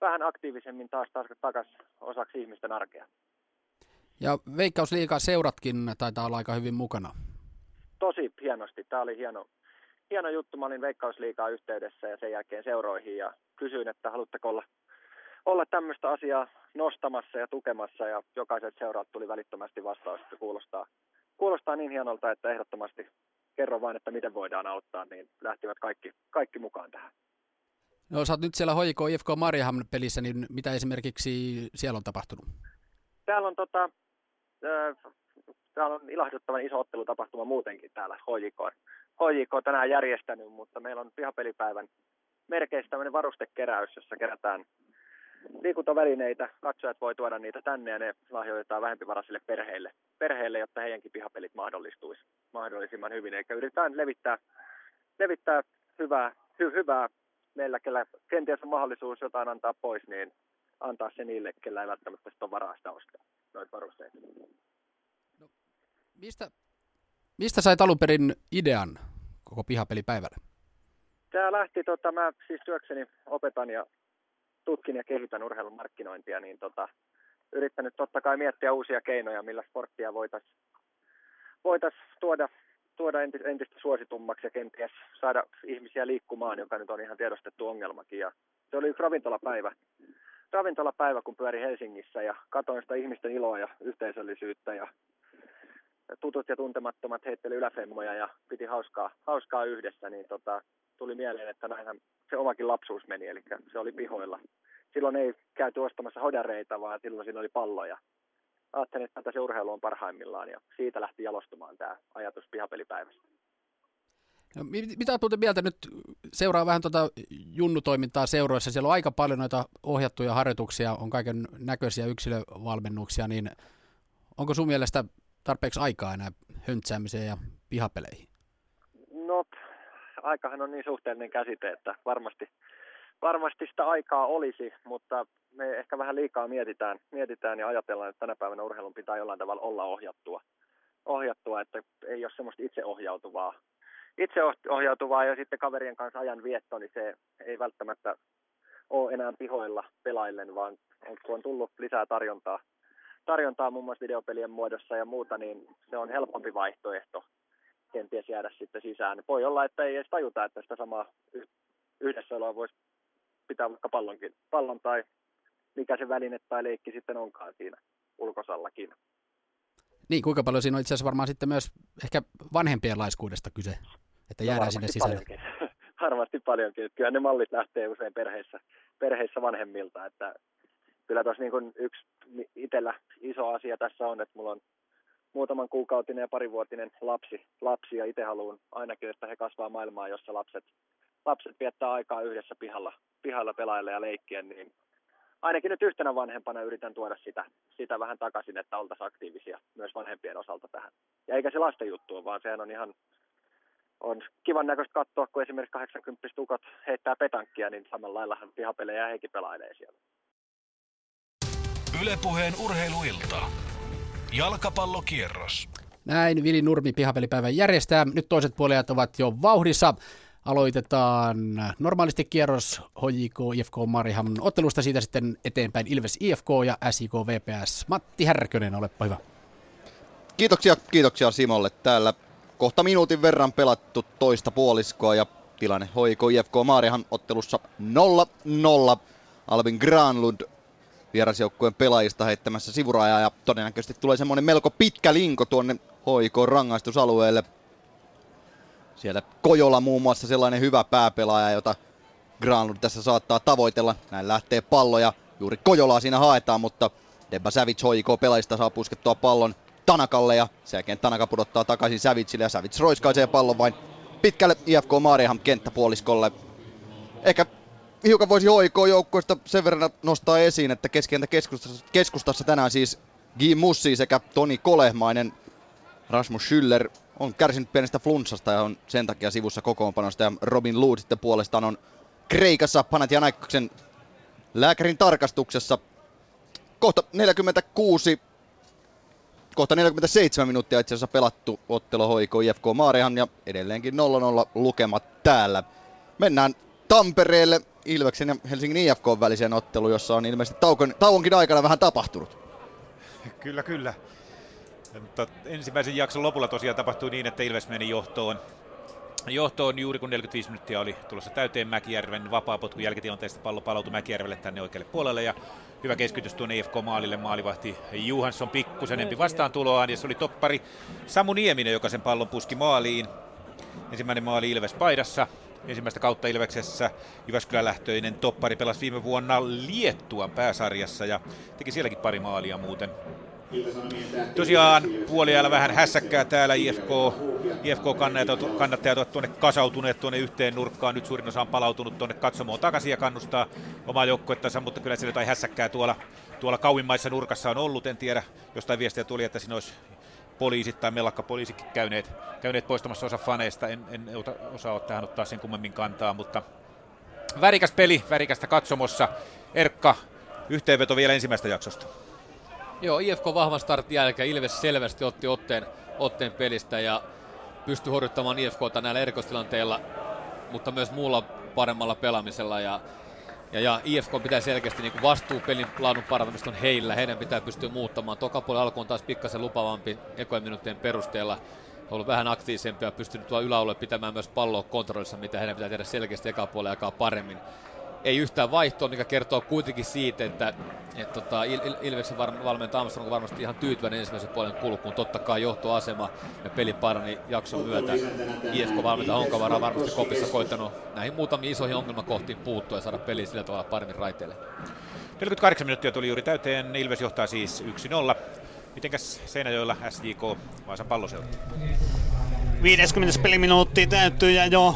vähän aktiivisemmin taas, taas takaisin osaksi ihmisten arkea. Ja Veikkausliiga seuratkin taitaa olla aika hyvin mukana. Tosi hienosti. Tämä oli hieno, hieno juttu. Mä olin Veikkausliigaa yhteydessä ja sen jälkeen seuroihin ja kysyin, että haluatteko olla, olla tämmöistä asiaa nostamassa ja tukemassa ja jokaiset seuraat tuli välittömästi vastaus, että kuulostaa, kuulostaa niin hienolta, että ehdottomasti kerro vain, että miten voidaan auttaa, niin lähtivät kaikki, kaikki mukaan tähän. No sä oot nyt siellä HJK IFK Marjahamn pelissä, niin mitä esimerkiksi siellä on tapahtunut? Täällä on, tota, äh, täällä on ilahduttavan iso ottelutapahtuma muutenkin täällä HJK. HJK on tänään järjestänyt, mutta meillä on pihapelipäivän merkeissä tämmöinen varustekeräys, jossa kerätään liikuntavälineitä. Katsojat voi tuoda niitä tänne ja ne lahjoitetaan vähempivaraisille perheille, perheille jotta heidänkin pihapelit mahdollistuisi mahdollisimman hyvin. Eikä yritetään levittää, levittää hyvää, hy, hyvää meillä, kellä kenties on mahdollisuus jotain antaa pois, niin antaa se niille, kellä ei välttämättä ole varaa sitä ostaa noita varusteita. Mistä, mistä sait alun perin idean koko pihapelipäivällä? Tämä lähti, tota, mä siis työkseni opetan ja tutkin ja kehitän urheilun markkinointia, niin tota, yrittänyt totta kai miettiä uusia keinoja, millä sporttia voitaisiin voitais tuoda, tuoda entistä suositummaksi ja kenties saada ihmisiä liikkumaan, joka nyt on ihan tiedostettu ongelmakin. Ja se oli yksi ravintolapäivä, ravintolapäivä, kun pyöri Helsingissä ja katoin sitä ihmisten iloa ja yhteisöllisyyttä ja tutut ja tuntemattomat heitteli yläfemmoja ja piti hauskaa, hauskaa yhdessä, niin tota, tuli mieleen, että näinhän se omakin lapsuus meni, eli se oli pihoilla. Silloin ei käyty ostamassa hodareita, vaan silloin siinä oli palloja. Ajattelin, että se urheilu on parhaimmillaan ja siitä lähti jalostumaan tämä ajatus pihapelipäivästä. No, mitä olette mieltä nyt, seuraa vähän tuota junnutoimintaa seuroissa, siellä on aika paljon noita ohjattuja harjoituksia, on kaiken näköisiä yksilövalmennuksia, niin onko sun mielestä tarpeeksi aikaa enää höntsäämiseen ja pihapeleihin? No, aikahan on niin suhteellinen käsite, että varmasti, varmasti sitä aikaa olisi, mutta me ehkä vähän liikaa mietitään, mietitään ja ajatellaan, että tänä päivänä urheilun pitää jollain tavalla olla ohjattua, ohjattua että ei ole semmoista itseohjautuvaa, itseohjautuvaa ja sitten kaverien kanssa ajan vietto, niin se ei välttämättä ole enää pihoilla pelaillen, vaan kun on tullut lisää tarjontaa, tarjontaa muun muassa videopelien muodossa ja muuta, niin se on helpompi vaihtoehto kenties jäädä sitten sisään. Voi olla, että ei edes tajuta, että sitä samaa yhdessäoloa voisi pitää vaikka pallonkin, pallon tai mikä se väline tai leikki sitten onkaan siinä ulkosallakin. Niin, kuinka paljon siinä on itse asiassa varmaan sitten myös ehkä vanhempien laiskuudesta kyse, että no jäädään no, sinne sisälle. Paljonkin. varmasti paljonkin. Kyllä ne mallit lähtee usein perheissä, perheissä vanhemmilta, että kyllä tuossa niin yksi itsellä iso asia tässä on, että mulla on muutaman kuukautinen ja parivuotinen lapsi, lapsi ja itse haluan ainakin, että he kasvaa maailmaa, jossa lapset lapset viettää aikaa yhdessä pihalla, pihalla pelailla ja leikkien, niin ainakin nyt yhtenä vanhempana yritän tuoda sitä, sitä vähän takaisin, että oltaisiin aktiivisia myös vanhempien osalta tähän. Ja eikä se lasten juttu vaan sehän on ihan on kivan näköistä katsoa, kun esimerkiksi 80 tukot heittää petankkia, niin samalla laillahan pihapelejä heikin pelailee siellä. Ylepuheen urheiluilta. Jalkapallokierros. Näin Vili Nurmi pihapelipäivän järjestää. Nyt toiset puolijat ovat jo vauhdissa. Aloitetaan normaalisti kierros HJK IFK Mariham ottelusta siitä sitten eteenpäin Ilves IFK ja SIK VPS. Matti Härkönen, olepa hyvä. Kiitoksia, kiitoksia Simolle. Täällä kohta minuutin verran pelattu toista puoliskoa ja tilanne HJK IFK Maarihan ottelussa 0-0. Alvin Granlund vierasjoukkueen pelaajista heittämässä sivurajaa ja todennäköisesti tulee semmoinen melko pitkä linko tuonne HIK rangaistusalueelle. Siellä Kojola muun muassa sellainen hyvä pääpelaaja, jota Granlund tässä saattaa tavoitella. Näin lähtee pallo ja juuri Kojolaa siinä haetaan, mutta Debba Savic HIK pelaajista saa puskettua pallon Tanakalle ja sen jälkeen Tanaka pudottaa takaisin Savicille ja Savic roiskaisee pallon vain pitkälle IFK Maarihan kenttäpuoliskolle. Ehkä hiukan voisi HIK-joukkoista sen verran nostaa esiin, että keskientä keskustassa, keskustassa tänään siis Guy Mussi sekä Toni Kolehmainen. Rasmus Schüller on kärsinyt pienestä flunssasta ja on sen takia sivussa kokoonpanosta. Ja Robin Lood sitten puolestaan on Kreikassa Panathinaikoksen lääkärin tarkastuksessa. Kohta 46 kohta 47 minuuttia itse asiassa pelattu ottelu HIK IFK Maarihan ja edelleenkin 0-0 lukemat täällä. Mennään Tampereelle Ilveksen ja Helsingin IFK välisen ottelu, jossa on ilmeisesti tauon, tauonkin aikana vähän tapahtunut. Kyllä, kyllä. Mutta ensimmäisen jakson lopulla tosiaan tapahtui niin, että Ilves meni johtoon. Johtoon juuri kun 45 minuuttia oli tulossa täyteen Mäkijärven vapaapotkun jälkitilanteesta pallo palautui Mäkijärvelle tänne oikealle puolelle ja hyvä keskitys tuonne IFK-maalille. Maalivahti Juhansson pikkusen empi vastaan tuloaan ja se oli toppari Samu Nieminen, joka sen pallon puski maaliin. Ensimmäinen maali Ilves paidassa ensimmäistä kautta Ilveksessä. Jyväskylän-lähtöinen toppari pelasi viime vuonna Liettuan pääsarjassa ja teki sielläkin pari maalia muuten. Tosiaan puoliajalla vähän hässäkkää täällä IFK, IFK-kannattajat ovat tuonne kasautuneet tuonne yhteen nurkkaan. Nyt suurin osa on palautunut tuonne katsomoon takaisin ja kannustaa omaa joukkuettansa, mutta kyllä siellä jotain hässäkkää tuolla, tuolla kauimmaissa nurkassa on ollut. En tiedä, jostain viestiä tuli, että siinä olisi poliisit tai mellakkapoliisikin käyneet, käyneet poistamassa osa faneista. En, en osaa tähän ottaa sen kummemmin kantaa, mutta värikäs peli, värikästä katsomossa. Erkka, yhteenveto vielä ensimmäistä jaksosta. Joo, IFK vahvan startin jälkeen Ilves selvästi otti otteen, otteen pelistä ja pystyi horjuttamaan IFKta näillä erikoistilanteilla, mutta myös muulla paremmalla pelaamisella ja ja, ja IFK pitää selkeästi niin vastuu pelin laadun parantamista on heillä. Heidän pitää pystyä muuttamaan. Toka puoli alku on taas pikkasen lupavampi ekojen minuuttien perusteella. Ollut vähän aktiivisempi ja pystynyt tuolla yläalueella pitämään myös palloa kontrollissa, mitä heidän pitää tehdä selkeästi eka puolella aikaa paremmin ei yhtään vaihtoa, mikä kertoo kuitenkin siitä, että et tota, Il- Il- Ilveksen var- valmentaja Armstrong on varmasti ihan tyytyväinen ensimmäisen puolen kulkuun. Totta kai johtoasema ja peli parani jakson myötä. IFK-valmentaja Honkavara on varmasti kopissa koittanut näihin muutamiin isoihin ongelmakohtiin puuttua ja saada peli sillä tavalla paremmin raiteille. 48 minuuttia tuli juuri täyteen. Ilves johtaa siis 1-0. Mitenkäs Seinäjoella SJK Vaasan palloseura? 50 peliminuuttia täyttyy ja jo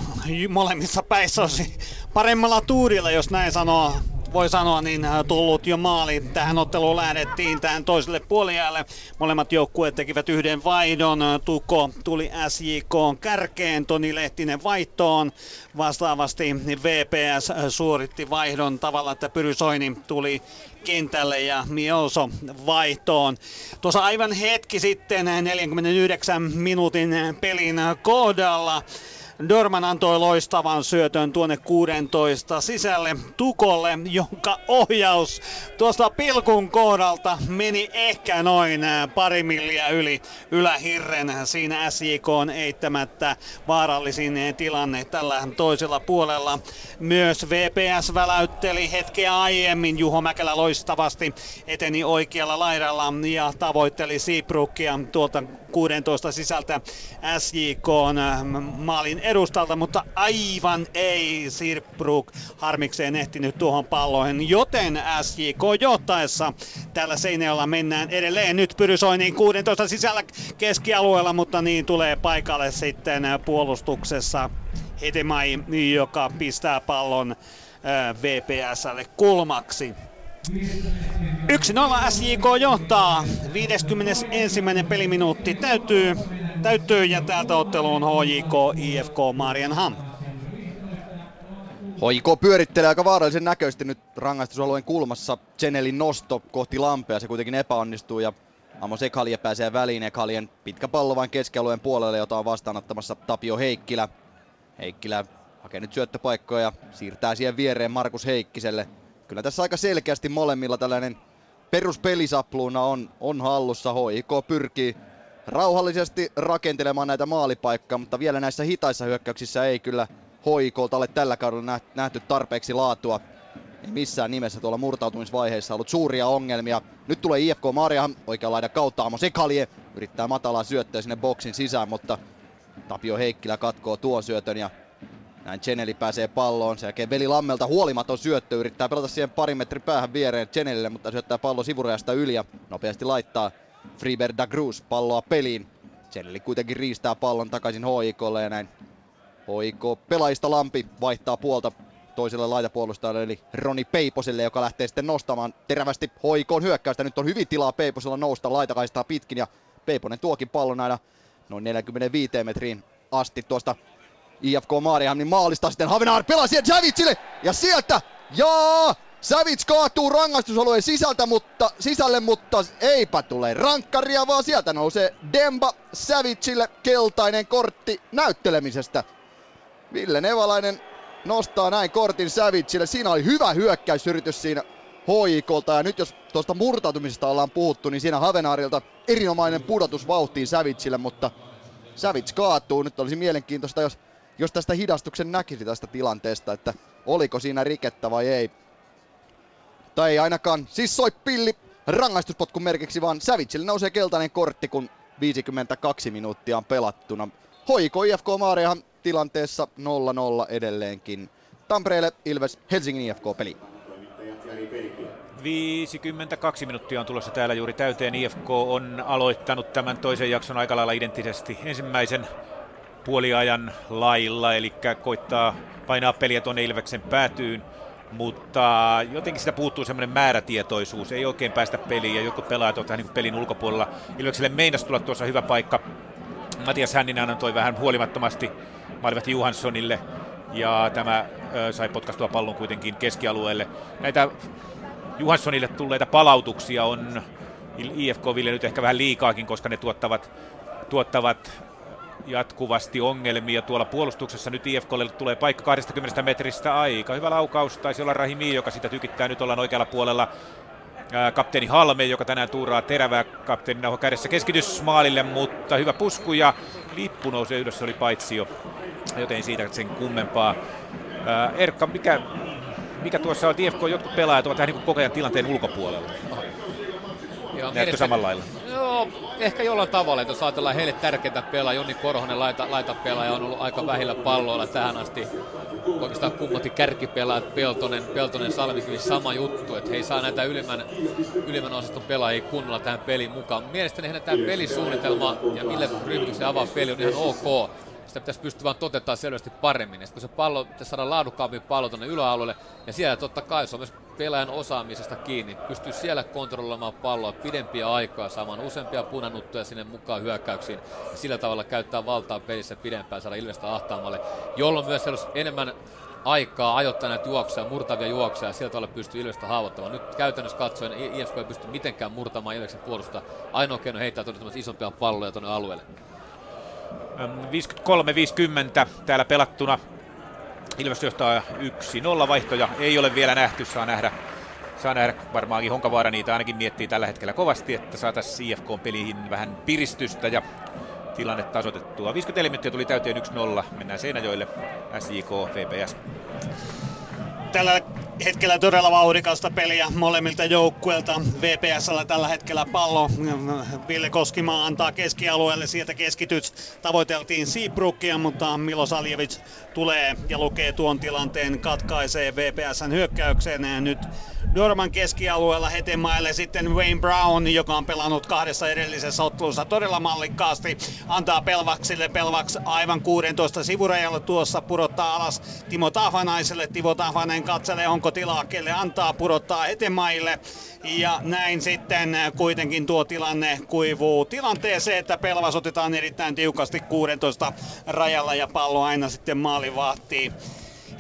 molemmissa päissä olisi paremmalla tuurilla, jos näin sanoo voi sanoa, niin äh, tullut jo maali. Tähän otteluun lähdettiin tähän toiselle puolijäälle. Molemmat joukkueet tekivät yhden vaihdon. Tuko tuli SJK kärkeen, Toni Lehtinen vaihtoon. Vastaavasti VPS suoritti vaihdon tavalla, että Pyrysoini tuli kentälle ja Mioso vaihtoon. Tuossa aivan hetki sitten 49 minuutin pelin kohdalla Dorman antoi loistavan syötön tuonne 16 sisälle Tukolle, jonka ohjaus tuosta pilkun kohdalta meni ehkä noin pari milliä yli ylähirren. Siinä SJK on eittämättä vaarallisin tilanne tällä toisella puolella. Myös VPS väläytteli hetkeä aiemmin. Juho Mäkelä loistavasti eteni oikealla laidalla ja tavoitteli Seabrookia tuolta 16 sisältä SJK maalin edustalta, mutta aivan ei Sirbruk harmikseen ehtinyt tuohon palloihin, joten SJK johtaessa tällä Seinäjoella mennään edelleen nyt Pyrysoiniin 16 sisällä keskialueella, mutta niin tulee paikalle sitten puolustuksessa Hedemai, joka pistää pallon VPSlle kulmaksi. 1-0 SJK johtaa. 51. peliminuutti täytyy, täytyy ja täältä otteluun HJK IFK Marienham. HJK pyörittelee aika vaarallisen näköisesti nyt rangaistusalueen kulmassa. Chenelin nosto kohti lampea, se kuitenkin epäonnistuu ja Amos Ekalie pääsee väliin. Ekalien pitkä pallo vain keskialueen puolelle, jota on vastaanottamassa Tapio Heikkilä. Heikkilä hakee nyt syöttöpaikkoja ja siirtää siihen viereen Markus Heikkiselle. Kyllä tässä aika selkeästi molemmilla tällainen peruspelisapluuna on, on hallussa. HIK pyrkii rauhallisesti rakentelemaan näitä maalipaikkoja, mutta vielä näissä hitaissa hyökkäyksissä ei kyllä HIKlta ole tällä kaudella nähty tarpeeksi laatua. Ei missään nimessä tuolla murtautumisvaiheessa ollut suuria ongelmia. Nyt tulee IFK Maariahan oikean laidan kautta. Amo Sekalie yrittää matalaa syöttöä sinne boksin sisään, mutta Tapio Heikkilä katkoo tuo syötön ja näin Cheneli pääsee palloon. Sen jälkeen Veli Lammelta huolimaton syöttö. Yrittää pelata siihen parin metrin päähän viereen Chenelille, mutta syöttää pallo sivurajasta yli ja nopeasti laittaa Friber da Cruz palloa peliin. Cheneli kuitenkin riistää pallon takaisin HIKlle ja näin HIK pelaajista Lampi vaihtaa puolta toiselle laitapuolustajalle eli Roni Peiposelle, joka lähtee sitten nostamaan terävästi hoikoon hyökkäystä. Nyt on hyvin tilaa Peiposella nousta laitakaistaa pitkin ja Peiponen tuokin pallon aina noin 45 metriin asti tuosta IFK Maarihamnin maalista sitten Havenaar pelaa siihen Javicille ja sieltä ja Savic kaatuu rangaistusalueen sisältä, mutta, sisälle, mutta eipä tule rankkaria, vaan sieltä nousee Demba Savicille keltainen kortti näyttelemisestä. Ville Nevalainen nostaa näin kortin Savicille. Siinä oli hyvä hyökkäysyritys siinä HIKlta ja nyt jos tuosta murtautumisesta ollaan puhuttu, niin siinä Havenaarilta erinomainen pudotus vauhtiin Savicille, mutta Savic kaatuu. Nyt olisi mielenkiintoista, jos, jos tästä hidastuksen näkisi tästä tilanteesta, että oliko siinä rikettä vai ei. Tai ei ainakaan, siis soi pilli rangaistuspotkun merkiksi, vaan Savicille nousee keltainen kortti, kun 52 minuuttia on pelattuna. Hoiko IFK Maariahan tilanteessa 0-0 edelleenkin. Tampereelle Ilves Helsingin IFK-peli. 52 minuuttia on tulossa täällä juuri täyteen. IFK on aloittanut tämän toisen jakson aika lailla identtisesti ensimmäisen puoliajan lailla, eli koittaa painaa peliä tuonne Ilveksen päätyyn, mutta jotenkin sitä puuttuu semmoinen määrätietoisuus, ei oikein päästä peliin ja joku pelaa tuota niin pelin ulkopuolella. Ilvekselle meinasi tulla tuossa hyvä paikka. Matias Hänninen antoi vähän huolimattomasti maalivahti Johanssonille ja tämä ö, sai potkastua pallon kuitenkin keskialueelle. Näitä Johanssonille tulleita palautuksia on IFKville nyt ehkä vähän liikaakin, koska ne tuottavat, tuottavat jatkuvasti ongelmia tuolla puolustuksessa. Nyt IFKlle tulee paikka 20 metristä aika. Hyvä laukaus, taisi olla Rahimi, joka sitä tykittää. Nyt ollaan oikealla puolella kapteeni Halme, joka tänään tuuraa terävää kapteenin nauha kädessä keskitys maalille, mutta hyvä pusku ja lippu nousee ylös, se oli paitsi jo, joten siitä sen kummempaa. Erkka, mikä, mikä tuossa on, IFK jotkut pelaajat ovat vähän niin kuin koko ajan tilanteen ulkopuolella. Näetkö samalla lailla? Joo, ehkä jollain tavalla, että jos ajatellaan heille tärkeitä pelaa, Jonni Korhonen laita, laita pelaaja on ollut aika vähillä palloilla tähän asti. Oikeastaan kummatkin kärkipelaajat, Peltonen, Peltonen Salmikivi, sama juttu, että he ei saa näitä ylimmän, ylimmän osaston pelaajia kunnolla tähän peliin mukaan. Mielestäni heidän tämä pelisuunnitelma ja millä ryhmityksen avaa peli on ihan ok sitä pitäisi pystyä vaan toteuttamaan selvästi paremmin. Ja kun se pallo pitäisi saada laadukkaampi pallo tuonne yläalueelle, ja siellä totta kai se on myös pelaajan osaamisesta kiinni. Pystyy siellä kontrolloimaan palloa pidempiä aikaa, saamaan useampia punanuttuja sinne mukaan hyökkäyksiin, ja sillä tavalla käyttää valtaa pelissä pidempään, saada Ilvestä ahtaamalle, jolloin myös olisi enemmän aikaa ajoittaa näitä juoksuja, murtavia juoksuja ja sieltä tavalla pystyy Ilvestä haavoittamaan. Nyt käytännössä katsoen IFK ei pysty mitenkään murtamaan Ilveksen puolusta. Ainoa keino heittää todella isompia palloja tuonne alueelle. 53-50 täällä pelattuna. Ilves johtaa 1-0 vaihtoja. Ei ole vielä nähty, saa nähdä. Saa nähdä varmaankin Honkavaara niitä ainakin miettii tällä hetkellä kovasti, että saataisiin IFK-peliin vähän piristystä ja tilanne tasoitettua. 54 minuuttia tuli täyteen 1-0. Mennään Seinäjoelle. SJK, VPS. Tällä hetkellä todella vauhdikasta peliä molemmilta joukkueilta. VPSllä tällä hetkellä pallo. Ville Koskimaa antaa keskialueelle, sieltä keskityt. Tavoiteltiin Seabrookia, mutta Milosaljevic tulee ja lukee tuon tilanteen, katkaisee VPSn hyökkäykseen. Nyt Norman keskialueella Hetemaille sitten Wayne Brown, joka on pelannut kahdessa edellisessä ottelussa todella mallikkaasti. Antaa Pelvaksille, Pelvaks aivan 16 sivurajalla tuossa purottaa alas Timo Tahvanaiselle. Timo Tahvanen katselee, onko tilaa, kelle antaa purottaa Hetemaille. Ja näin sitten kuitenkin tuo tilanne kuivuu tilanteeseen, että Pelvas otetaan erittäin tiukasti 16 rajalla ja pallo aina sitten maali vahtii.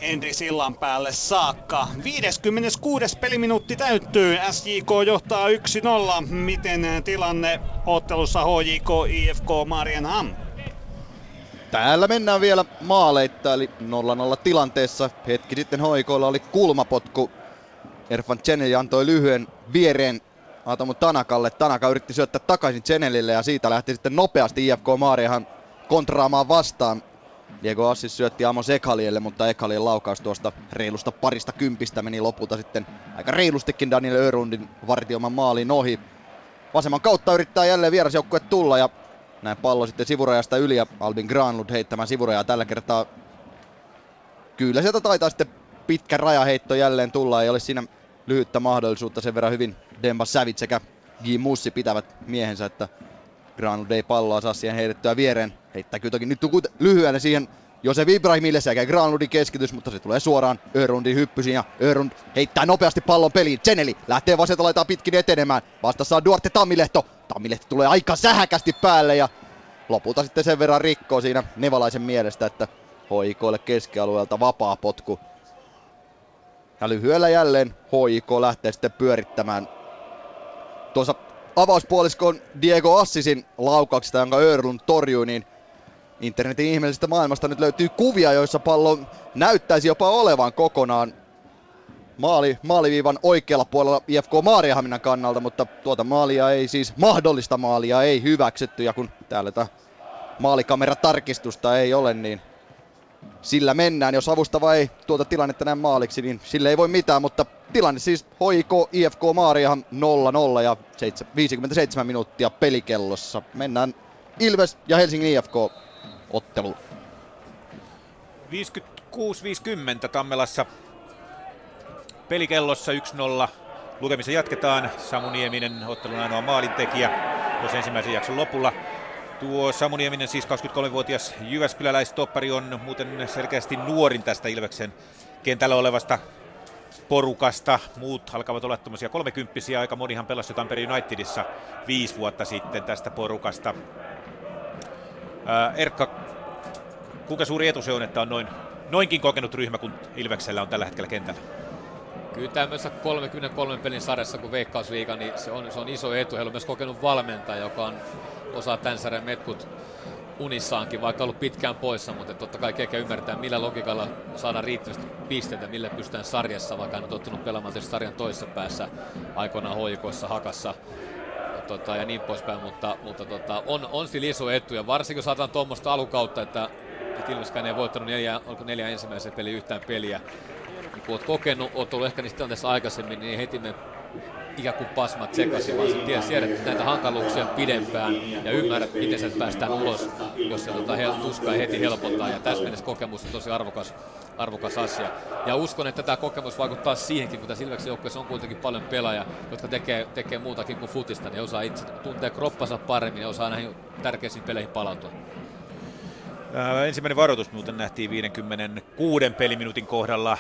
Henri Sillan päälle saakka. 56. peliminuutti täyttyy. SJK johtaa 1-0. Miten tilanne ottelussa HJK IFK Marienham? Täällä mennään vielä maaleitta, eli 0-0 tilanteessa. Hetki sitten hoikoilla oli kulmapotku. Erfan Cheneli antoi lyhyen viereen Atomu Tanakalle. Tanaka yritti syöttää takaisin Chenelille ja siitä lähti sitten nopeasti IFK Maariahan kontraamaan vastaan. Diego Assis syötti Amos Ekalielle, mutta Ekalien laukaus tuosta reilusta parista kympistä meni lopulta sitten aika reilustikin Daniel Örundin vartioman maaliin ohi. Vasemman kautta yrittää jälleen vierasjoukkue tulla ja näin pallo sitten sivurajasta yli ja Albin Granlund heittämään sivurajaa tällä kertaa. Kyllä sieltä taitaa sitten pitkä rajaheitto jälleen tulla, ei ole siinä lyhyttä mahdollisuutta sen verran hyvin Demba Savit sekä G. Mussi pitävät miehensä, että Granlund ei palloa saa siihen heitettyä viereen. Heittää toki nyt lyhyen siihen Josef Ibrahimille sekä Granlundin keskitys, mutta se tulee suoraan Örundin hyppysiin ja Örund heittää nopeasti pallon peliin. Zeneli lähtee vasemmalta laitaa pitkin etenemään. Vastassa on Duarte Tammilehto. Tammilehto tulee aika sähäkästi päälle ja lopulta sitten sen verran rikkoo siinä Nevalaisen mielestä, että HIKlle keskialueelta vapaa potku. Ja lyhyellä jälleen HIK lähtee sitten pyörittämään. Tuossa avauspuoliskon Diego Assisin laukauksesta, jonka Örlund torjui, niin internetin ihmeellisestä maailmasta nyt löytyy kuvia, joissa pallo näyttäisi jopa olevan kokonaan maali, maaliviivan oikealla puolella IFK Maariahaminan kannalta, mutta tuota maalia ei siis, mahdollista maalia ei hyväksytty, ja kun täällä tämä maalikameratarkistusta ei ole, niin sillä mennään. Jos avustava ei tuota tilannetta näe maaliksi, niin sille ei voi mitään, mutta tilanne siis hoiko IFK Maariahan 0-0 ja 57 minuuttia pelikellossa. Mennään Ilves ja Helsingin IFK otteluun. 56-50 Tammelassa pelikellossa 1-0. Lukemissa jatketaan. Samu Nieminen ottelun ainoa maalintekijä tuossa ensimmäisen jakson lopulla. Tuo Samu Nieminen, siis 23-vuotias Jyväskyläläistoppari, on muuten selkeästi nuorin tästä Ilveksen kentällä olevasta porukasta. Muut alkavat olla tämmöisiä kolmekymppisiä. Aika monihan pelasi Tampere Unitedissa viisi vuotta sitten tästä porukasta. Ää, Erkka, kuinka suuri etu se on, että on noin, noinkin kokenut ryhmä kuin Ilveksellä on tällä hetkellä kentällä? Kyllä tämmöisessä 33 pelin sarjassa kuin Veikkausliiga, niin se on, se on iso etu. Heillä on myös kokenut valmentaja, joka on osaa tämän sarjan metkut unissaankin, vaikka ollut pitkään poissa, mutta totta kai eikä ymmärtää, millä logiikalla saadaan riittävästi pisteitä, millä pystytään sarjassa, vaikka on tottunut pelaamaan sarjan toisessa päässä aikoinaan hoikoissa, hakassa tota, ja niin poispäin, mutta, mutta tota, on, on sillä iso etu, ja varsinkin jos saadaan tuommoista alukautta, että, että Ilveskään ei voittanut neljä, onko neljä ensimmäisen peliä yhtään peliä, niin kun oot kokenut, oot ollut ehkä niissä tilanteissa aikaisemmin, niin heti me ikään kuin pasmat sekaisin, vaan sä tiedät näitä hankaluuksia pidempään ja ymmärrät, miten se päästään ulos, jos se tota, tuskaa heti helpottaa. Ja tässä mielessä kokemus on tosi arvokas, arvokas asia. Ja uskon, että tämä kokemus vaikuttaa siihenkin, kun tässä Ilveksen joukkueessa on kuitenkin paljon pelaajia, jotka tekee, tekee muutakin kuin futista, niin osaa itse tuntea kroppansa paremmin ja osaa näihin tärkeisiin peleihin palautua. Ensimmäinen varoitus muuten nähtiin 56 peliminuutin kohdalla.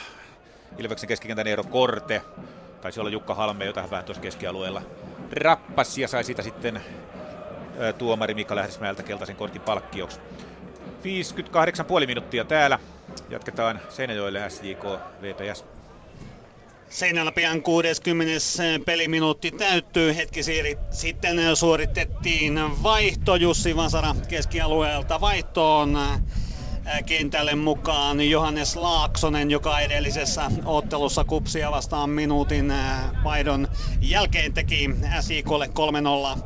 Ilveksen keskikentän Eero Korte taisi olla Jukka Halme, jota vähän tuossa keskialueella rappasi ja sai siitä sitten tuomari Mika Lähdesmäeltä keltaisen kortin palkkioksi. 58,5 minuuttia täällä. Jatketaan Seinäjoelle SJK VPS. Seinällä pian 60 peliminuutti täyttyy. Hetki sitten suoritettiin vaihto Jussi Vasara keskialueelta vaihtoon kentälle mukaan Johannes Laaksonen, joka edellisessä ottelussa kupsia vastaan minuutin vaihdon jälkeen teki SIKlle 3-0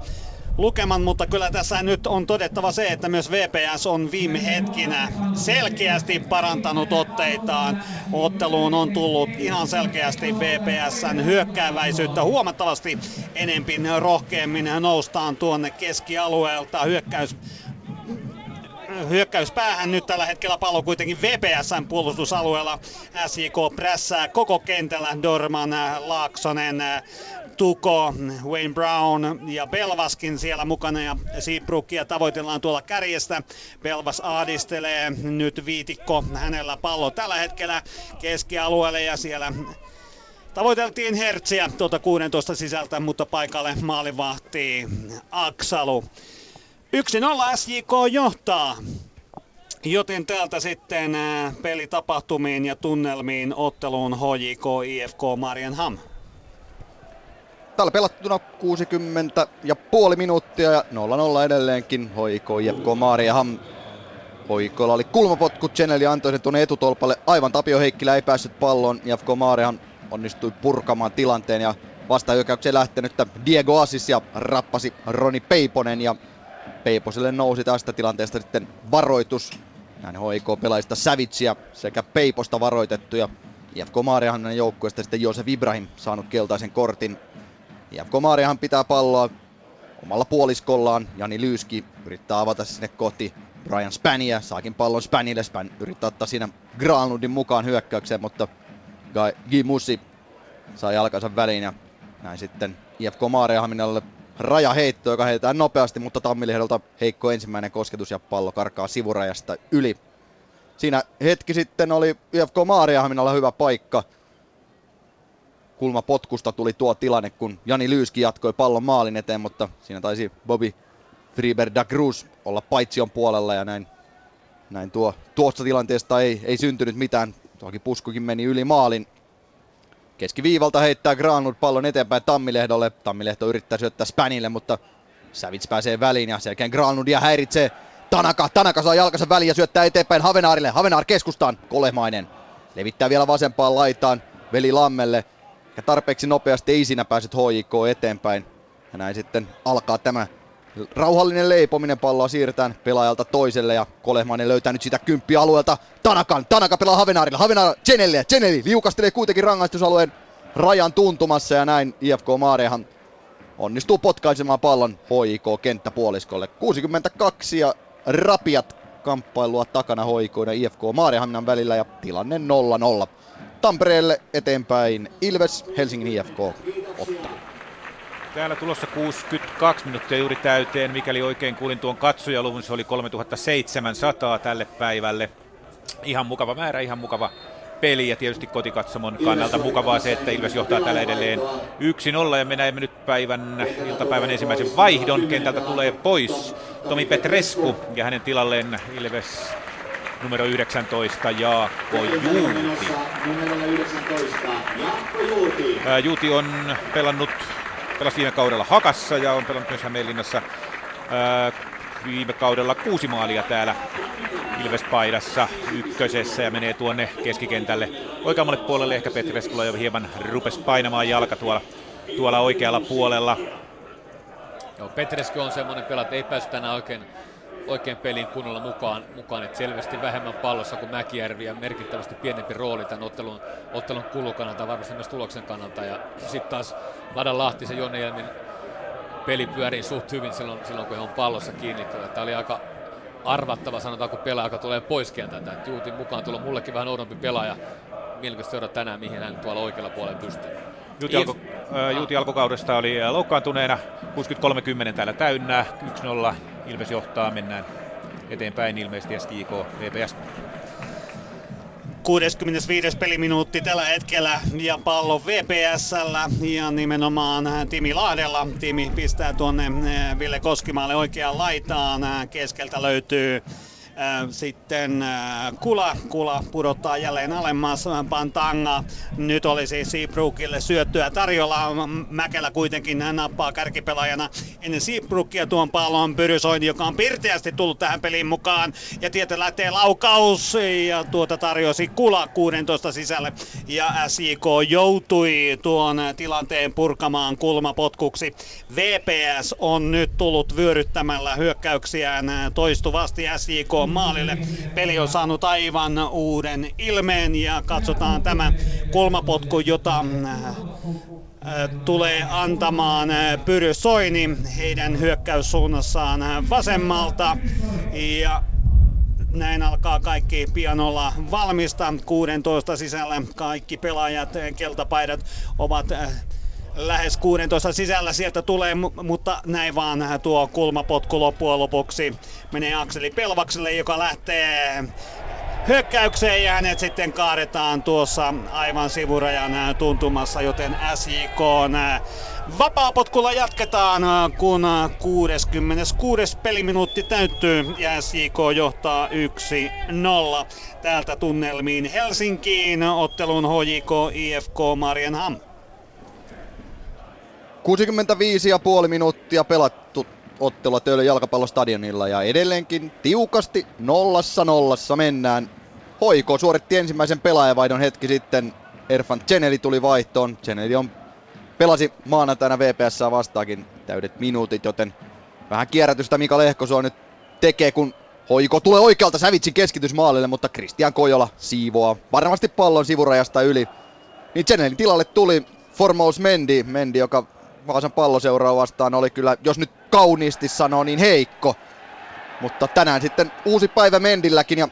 lukeman, mutta kyllä tässä nyt on todettava se, että myös VPS on viime hetkinä selkeästi parantanut otteitaan. Otteluun on tullut ihan selkeästi VPSn hyökkääväisyyttä huomattavasti enempin rohkeammin noustaan tuonne keskialueelta. Hyökkäys hyökkäyspäähän nyt tällä hetkellä pallo kuitenkin VPSn puolustusalueella. SJK prässää koko kentällä Dorman, Laaksonen, Tuko, Wayne Brown ja Belvaskin siellä mukana ja Seabrookia tavoitellaan tuolla kärjestä. Belvas aadistelee nyt viitikko hänellä pallo tällä hetkellä keskialueelle ja siellä Tavoiteltiin Hertsiä tuota 16 sisältä, mutta paikalle maalivahti Aksalu. 1-0 SJK johtaa. Joten täältä sitten pelitapahtumiin ja tunnelmiin otteluun HJK IFK Marienham. Täällä pelattuna 60 ja puoli minuuttia ja 0-0 edelleenkin HIK IFK Marienham. Hoikolla oli kulmapotku, Cheneli antoi sen tuonne etutolpalle. Aivan Tapio Heikkilä ei päässyt palloon. IFK Marienham onnistui purkamaan tilanteen ja vastahyökkäykseen lähtenyttä Diego Asis ja rappasi Roni Peiponen ja Peiposelle nousi tästä tilanteesta sitten varoitus. Näin HIK-pelaajista Savitsia sekä Peiposta varoitettu ja IFK Maariahan joukkueesta sitten Josef Ibrahim saanut keltaisen kortin. IFK Maariahan pitää palloa omalla puoliskollaan. Jani Lyyski yrittää avata sinne kohti Brian Spania. Saakin pallon Spanille. Span yrittää ottaa siinä Granlundin mukaan hyökkäykseen, mutta Guy Musi saa jalkansa väliin ja näin sitten IFK Maariahaminalle rajaheitto, joka heitetään nopeasti, mutta Tammilihdolta heikko ensimmäinen kosketus ja pallo karkaa sivurajasta yli. Siinä hetki sitten oli IFK Maariahaminalla hyvä paikka. Kulma potkusta tuli tuo tilanne, kun Jani Lyyski jatkoi pallon maalin eteen, mutta siinä taisi Bobby Friber da Cruz olla paitsion puolella ja näin, näin tuo, tuosta tilanteesta ei, ei syntynyt mitään. Toki puskukin meni yli maalin Keskiviivalta heittää Granlund pallon eteenpäin Tammilehdolle. Tammilehto yrittää syöttää Spanille, mutta Savits pääsee väliin ja selkeän Granlundia häiritsee Tanaka. Tanaka saa jalkansa väliin ja syöttää eteenpäin Havenaarille. Havenaar keskustaan. Kolemainen. Levittää vielä vasempaan laitaan Veli Lammelle. Ja tarpeeksi nopeasti ei siinä pääset HJK eteenpäin. Ja näin sitten alkaa tämä Rauhallinen leipominen palloa siirretään pelaajalta toiselle ja Kolehmainen löytää nyt sitä kymppiä alueelta Tanakan. Tanaka pelaa Havenaarilla. Havenaar Jenelle. Jeneli liukastelee kuitenkin rangaistusalueen rajan tuntumassa ja näin IFK Maarehan onnistuu potkaisemaan pallon HIK kenttäpuoliskolle. 62 ja rapiat kamppailua takana HIK ja IFK Maarehamnan välillä ja tilanne 0-0. Tampereelle eteenpäin Ilves, Helsingin IFK ottelu. Täällä tulossa 62 minuuttia juuri täyteen, mikäli oikein kuulin tuon katsojaluvun, se oli 3700 tälle päivälle. Ihan mukava määrä, ihan mukava peli ja tietysti kotikatsomon kannalta mukavaa se, että Ilves johtaa tällä edelleen 1-0 ja me näemme nyt päivän, iltapäivän ensimmäisen vaihdon. Kentältä tulee pois Tomi Petresku ja hänen tilalleen Ilves numero 19 Jaakko Juuti. Juuti on pelannut pelasi viime kaudella Hakassa ja on pelannut myös Hämeenlinnassa ää, viime kaudella kuusi maalia täällä Ilves-paidassa ykkösessä ja menee tuonne keskikentälle oikeammalle puolelle. Ehkä Petreskulla jo hieman rupesi painamaan jalka tuolla, tuolla oikealla puolella. Joo, Petresku on semmoinen pelaaja, että ei päässyt tänään oikein oikein pelin kunnolla mukaan, mukaan että selvästi vähemmän pallossa kuin Mäkijärvi ja merkittävästi pienempi rooli tämän ottelun, ottelun kulukannalta, varmasti myös tuloksen kannalta. Ja sitten taas Ladan Lahti se Jonne Jelmin peli pyörii suht hyvin silloin, silloin kun he on pallossa kiinni. Tämä oli aika arvattava, sanotaanko pelaaja, joka tulee pois kentältä. Juutin mukaan tulla mullekin vähän oudompi pelaaja. Mielenkiintoista seurata tänään, mihin hän tuolla oikealla puolella pystyy. Juuti, alko, äh, Juuti alkukaudesta oli loukkaantuneena, 60-30 täällä täynnä, 1-0 Ilves johtaa, mennään eteenpäin ilmeisesti SKIK VPS. 65. peliminuutti tällä hetkellä ja pallo VPSllä ja nimenomaan Timi Lahdella. Timi pistää tuonne Ville Koskimaalle oikeaan laitaan. Keskeltä löytyy sitten Kula, Kula pudottaa jälleen alemmas Pantanga. Nyt oli siis Seabrookille syöttyä tarjolla. Mäkelä kuitenkin nappaa kärkipelaajana ennen Seabrookia tuon pallon Pyrysoini, joka on pirteästi tullut tähän peliin mukaan. Ja tietä lähtee laukaus ja tuota tarjosi Kula 16 sisälle. Ja SIK joutui tuon tilanteen purkamaan kulmapotkuksi. VPS on nyt tullut vyöryttämällä hyökkäyksiään toistuvasti SIK maalille. Peli on saanut aivan uuden ilmeen ja katsotaan tämä kulmapotku, jota äh, tulee antamaan Pyry Soini heidän hyökkäyssuunnassaan vasemmalta. Ja näin alkaa kaikki pian olla valmista. 16 sisällä kaikki pelaajat, keltapaidat ovat äh, lähes 16 sisällä sieltä tulee, mutta näin vaan tuo kulmapotku loppujen lopuksi menee Akseli Pelvakselle, joka lähtee hyökkäykseen ja hänet sitten kaadetaan tuossa aivan sivurajan tuntumassa, joten SJK vapaapotkulla jatketaan, kun 66. peliminuutti täyttyy ja SJK johtaa 1-0 täältä tunnelmiin Helsinkiin ottelun HJK IFK Marienham. 65,5 minuuttia pelattu ottelua Töölön jalkapallostadionilla ja edelleenkin tiukasti nollassa nollassa mennään. Hoiko suoritti ensimmäisen pelaajavaihdon hetki sitten. Erfan Cheneli tuli vaihtoon. Cheneli on, pelasi maanantaina VPS vastaakin täydet minuutit, joten vähän kierrätystä Mika Lehkosuo nyt tekee, kun Hoiko tulee oikealta Sävitsin keskitysmaalille, mutta Christian Kojola siivoaa varmasti pallon sivurajasta yli. Niin Chenelin tilalle tuli Formous Mendi, Mendi, joka Vaasan palloseuraa vastaan oli kyllä, jos nyt kauniisti sanoo, niin heikko. Mutta tänään sitten uusi päivä Mendilläkin ja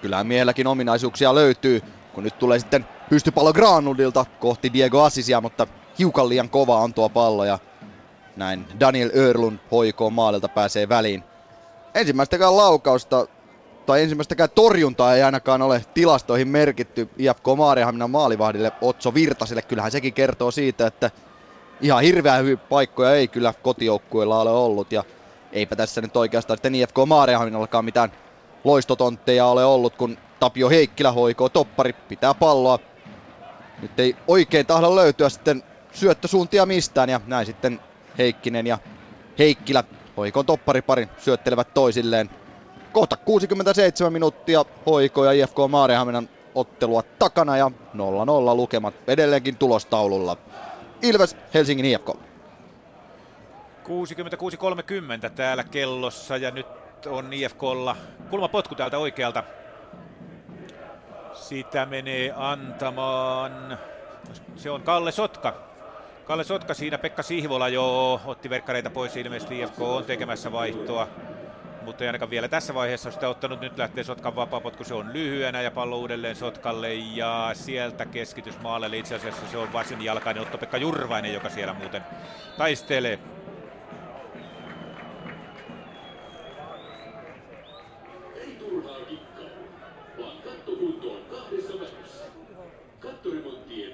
kyllähän miehelläkin ominaisuuksia löytyy, kun nyt tulee sitten pystypallo Granudilta kohti Diego Assisia, mutta hiukan liian kova on tuo pallo ja näin Daniel Örlund hoikoon maalilta pääsee väliin. Ensimmäistäkään laukausta tai ensimmäistäkään torjuntaa ei ainakaan ole tilastoihin merkitty IFK Maariahaminan maalivahdille Otso Virtaselle. Kyllähän sekin kertoo siitä, että ihan hirveän hyviä paikkoja ei kyllä kotijoukkueilla ole ollut ja eipä tässä nyt oikeastaan sitten IFK Maarehaminallakaan mitään loistotontteja ole ollut, kun Tapio Heikkilä hoikoo toppari, pitää palloa. Nyt ei oikein tahdo löytyä sitten syöttösuuntia mistään ja näin sitten Heikkinen ja Heikkilä hoikon toppariparin syöttelevät toisilleen. Kohta 67 minuuttia hoiko ja IFK Maarehaminan ottelua takana ja 0-0 lukemat edelleenkin tulostaululla. Ilves, Helsingin IFK. 66.30 täällä kellossa ja nyt on IFKlla kulmapotku täältä oikealta. Sitä menee antamaan, se on Kalle Sotka. Kalle Sotka siinä, Pekka Sihvola jo otti verkkareita pois, ilmeisesti IFK on tekemässä vaihtoa mutta ei ainakaan vielä tässä vaiheessa sitä ottanut. Nyt lähtee Sotkan vapaapotku, se on lyhyenä ja pallo uudelleen Sotkalle ja sieltä keskitys maalle. Itse asiassa se on varsin jalkainen Otto-Pekka Jurvainen, joka siellä muuten taistelee.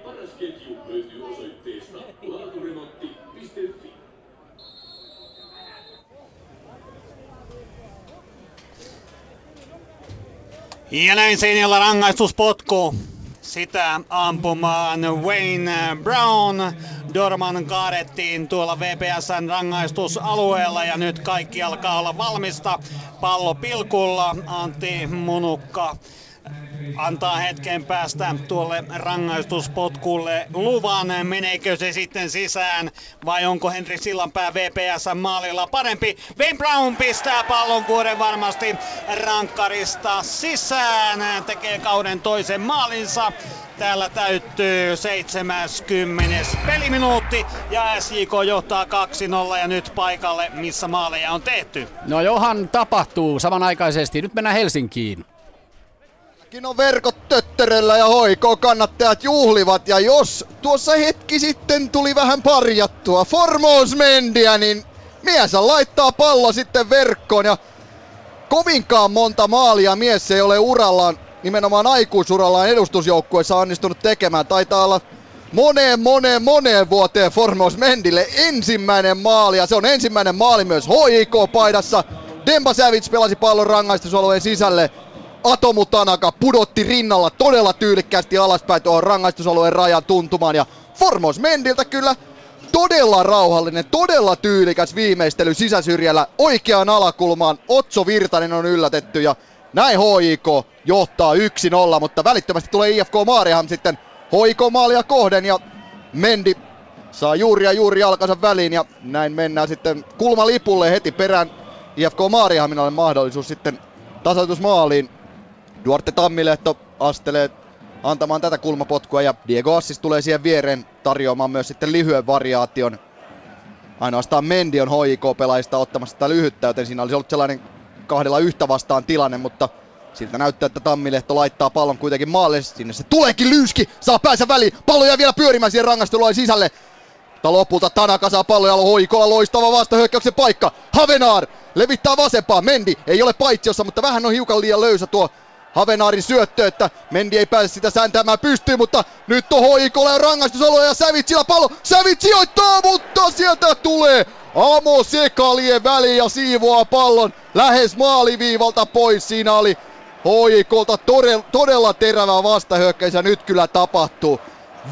Paras ketju löytyy osoitteesta laaturemontti.fi. Ja näin Seinäjällä rangaistuspotku. Sitä ampumaan Wayne Brown. Dorman kaadettiin tuolla VPSn rangaistusalueella ja nyt kaikki alkaa olla valmista. Pallo pilkulla. Antti Munukka antaa hetken päästä tuolle rangaistuspotkulle luvan. Meneekö se sitten sisään vai onko Henri Sillanpää VPS maalilla parempi? Ben Brown pistää pallon vuoden varmasti rankkarista sisään. Tekee kauden toisen maalinsa. Täällä täyttyy 70. peliminuutti ja SJK johtaa 2-0 ja nyt paikalle, missä maaleja on tehty. No johan tapahtuu samanaikaisesti. Nyt mennään Helsinkiin. Kin on verkot töttöröllä ja hoiko kannattajat juhlivat ja jos tuossa hetki sitten tuli vähän parjattua Formos Mendiä, niin mies laittaa pallo sitten verkkoon ja kovinkaan monta maalia mies ei ole urallaan, nimenomaan aikuisurallaan edustusjoukkueessa onnistunut tekemään. Taitaa olla moneen, moneen, moneen vuoteen Formos Mendille ensimmäinen maali ja se on ensimmäinen maali myös HIK-paidassa Demba Savage pelasi pallon rangaistusalueen sisälle. Atomu Tanaka pudotti rinnalla todella tyylikkäästi alaspäin tuohon rangaistusalueen rajan tuntumaan. Ja Formos Mendiltä kyllä todella rauhallinen, todella tyylikäs viimeistely sisäsyrjällä oikeaan alakulmaan. Otso Virtanen on yllätetty ja näin HIK johtaa 1-0, mutta välittömästi tulee IFK Maariaham sitten HIK maalia kohden ja Mendi saa juuri ja juuri jalkansa väliin ja näin mennään sitten kulmalipulle heti perään IFK Maariahaminalle mahdollisuus sitten tasoitusmaaliin. Duarte Tammilehto astelee antamaan tätä kulmapotkua ja Diego Assis tulee siihen viereen tarjoamaan myös sitten lyhyen variaation. Ainoastaan Mendi on HIK-pelaajista ottamassa sitä lyhyttä, joten siinä olisi ollut sellainen kahdella yhtä vastaan tilanne, mutta siltä näyttää, että Tammilehto laittaa pallon kuitenkin maalle. Sinne se tuleekin Lyyski, saa päänsä väliin. Pallo jää vielä pyörimään siihen rangaistulujen sisälle. Mutta lopulta Tanaka saa palloja hoikoa, loistava vastahyökkäyksen paikka. Havenaar levittää vasempaa. Mendi ei ole paitsiossa, mutta vähän on hiukan liian löysä tuo Havenaarin syöttö, että Mendi ei pääse sitä sääntämään pystyyn, mutta nyt on hoikolla rangaistusalue ja Savitsilla pallo. Savit sijoittaa, mutta sieltä tulee Amo Sekalien väliin ja siivoaa pallon lähes maaliviivalta pois. Siinä oli hoikolta todella, todella terävä vastahyökkäys ja nyt kyllä tapahtuu.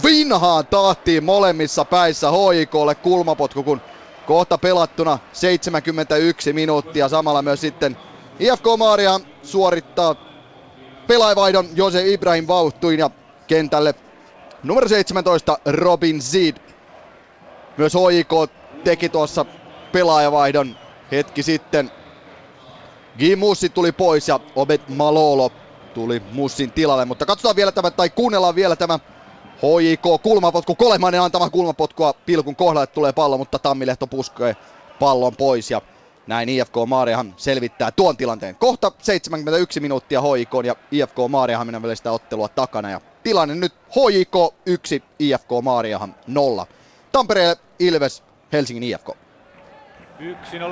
Vinhaan tahtiin molemmissa päissä hoikolle kulmapotku, kun kohta pelattuna 71 minuuttia. Samalla myös sitten IFK Maaria suorittaa pelaajavaihdon Jose Ibrahim vauhtuin ja kentälle numero 17 Robin Zid. Myös HIK teki tuossa pelaajavaihdon hetki sitten. Gimussi tuli pois ja Obed Malolo tuli Mussin tilalle, mutta katsotaan vielä tämä, tai kuunnellaan vielä tämä HJK kulmapotku, Kolemainen antama kulmapotkua pilkun kohdalle tulee pallo, mutta Tammilehto puskee pallon pois ja näin IFK Maariahan selvittää tuon tilanteen. Kohta 71 minuuttia HJK ja IFK Maariahan välistä ottelua takana ja tilanne nyt HJK 1, IFK Maariahan 0. Tampereelle Ilves, Helsingin IFK.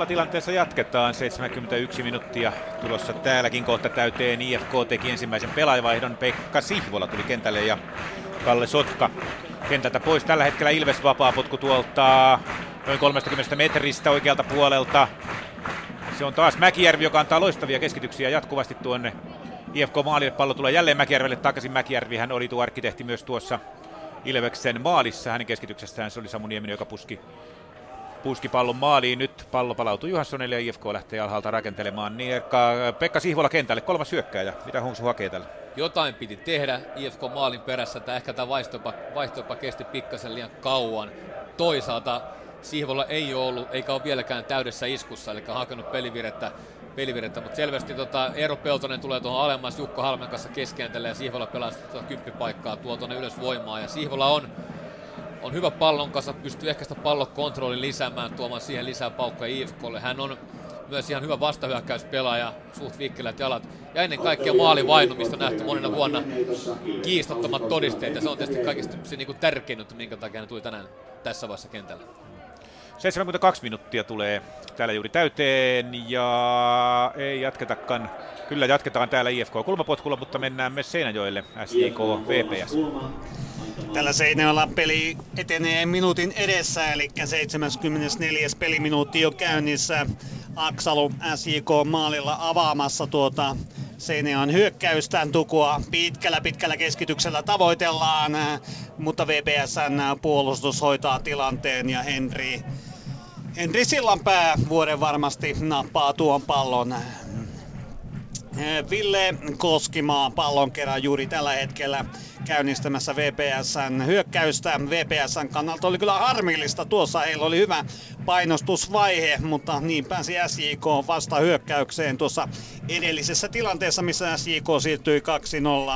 1-0 tilanteessa jatketaan, 71 minuuttia tulossa täälläkin kohta täyteen. IFK teki ensimmäisen pelaajavaihdon, Pekka Sihvola tuli kentälle ja Kalle Sotka kentältä pois. Tällä hetkellä Ilves vapaa potku tuolta noin 30 metristä oikealta puolelta. Se on taas Mäkijärvi, joka antaa loistavia keskityksiä jatkuvasti tuonne IFK maalille. Pallo tulee jälleen Mäkijärvelle takaisin. Mäkijärvi, hän oli tuo arkkitehti myös tuossa Ilveksen maalissa. Hänen keskityksestään se oli Samu Nieminen, joka puski puski pallon maaliin. Nyt pallo palautuu Johanssonille ja IFK lähtee alhaalta rakentelemaan. Niin Pekka Sihvola kentälle, kolmas syökkääjä. Mitä Hongsu hakee tällä? Jotain piti tehdä IFK maalin perässä, että ehkä tämä vaihtopa kesti pikkasen liian kauan. Toisaalta Sihvola ei ole ollut, eikä ole vieläkään täydessä iskussa, eli hakenut pelivirettä, pelivirettä mutta selvästi tota, Eero Peltonen tulee tuohon alemmas Jukka Halmen kanssa keskentälle ja Sihvola pelaa tuota kymppipaikkaa, tuo tuonne ylös voimaa ja Sihvola on on hyvä pallon kanssa, pystyy ehkä sitä pallokontrollin lisäämään, tuomaan siihen lisää paukkoja IFKlle. Hän on myös ihan hyvä vastahyökkäyspelaaja, suht vikkelät jalat. Ja ennen kaikkea maalivainumista on nähty monena vuonna kiistattomat todisteet. Ja se on tietysti kaikista se niin kuin tärkein minkä takia ne tuli tänään tässä vaiheessa kentällä. 72 minuuttia tulee täällä juuri täyteen ja ei jatketakaan. Kyllä jatketaan täällä IFK kulmapotkulla, mutta mennään myös Seinäjoelle SJK VPS. Tällä Seinäjoella peli etenee minuutin edessä, eli 74. peliminuutti jo käynnissä. Aksalu SJK maalilla avaamassa tuota Seinäjoen hyökkäystä. Tukua pitkällä pitkällä keskityksellä tavoitellaan, mutta VPSn puolustus hoitaa tilanteen ja Henri Henri Sillanpää vuoden varmasti nappaa tuon pallon. Ville Koskimaa pallon kerran juuri tällä hetkellä käynnistämässä VPSn hyökkäystä. VPSn kannalta oli kyllä harmillista. Tuossa heillä oli hyvä painostusvaihe, mutta niin pääsi SJK vasta hyökkäykseen tuossa edellisessä tilanteessa, missä SJK siirtyi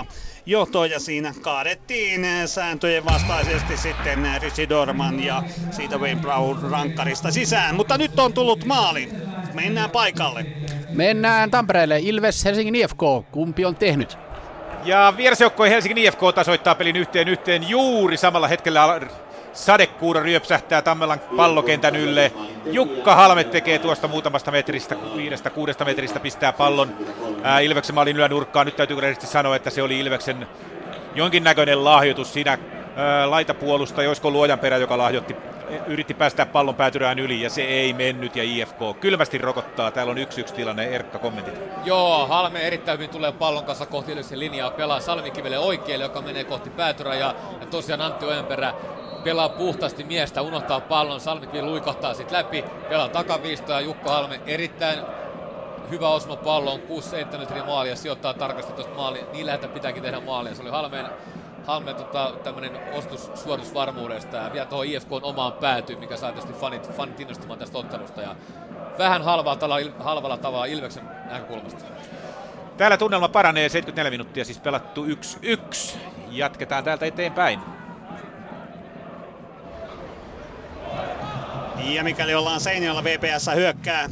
2-0 johtoon ja siinä kaadettiin sääntöjen vastaisesti sitten Rishi Dorman ja siitä Wayne Brown rankkarista sisään. Mutta nyt on tullut maali. Mennään paikalle. Mennään Tampereelle. Ilves, Helsingin IFK. Kumpi on tehnyt? Ja vierasjoukkue Helsingin IFK tasoittaa pelin yhteen yhteen juuri samalla hetkellä sadekuuro ryöpsähtää Tammelan pallokentän ylle. Jukka Halme tekee tuosta muutamasta metristä, viidestä kuudesta metristä pistää pallon ää, Ilveksen maalin ylänurkkaan. Nyt täytyy rehellisesti sanoa, että se oli Ilveksen jonkinnäköinen lahjoitus siinä laitapuolusta, olisiko luojan perä, joka lahjoitti yritti päästä pallon päätyrään yli ja se ei mennyt ja IFK kylmästi rokottaa. Täällä on yksi yksi tilanne. Erkka, kommentit. Joo, Halme erittäin hyvin tulee pallon kanssa kohti Ilveksen linjaa, pelaa Salmikivelle oikealle, joka menee kohti päätyrää ja tosiaan Antti Ojenperä pelaa puhtaasti miestä, unohtaa pallon, Salmikivi luikahtaa sitten läpi, pelaa takaviistoa ja Jukka Halme erittäin hyvä osuma pallon, 6-7 metriä maalia, sijoittaa tarkasti tuosta maaliin. Niin läheltä pitääkin tehdä maalia. Se oli Halmeen, Halmeen tota, tämmöinen ostus suoritusvarmuudesta ja vielä tuohon IFK omaan päätyyn, mikä sai tietysti fanit, fanit innostumaan tästä ottelusta. Ja vähän halvalla tavalla, halvalla tavalla Ilveksen näkökulmasta. Täällä tunnelma paranee, 74 minuuttia siis pelattu 1-1. Jatketaan täältä eteenpäin. Ja mikäli ollaan Seinäjoella VPS hyökkää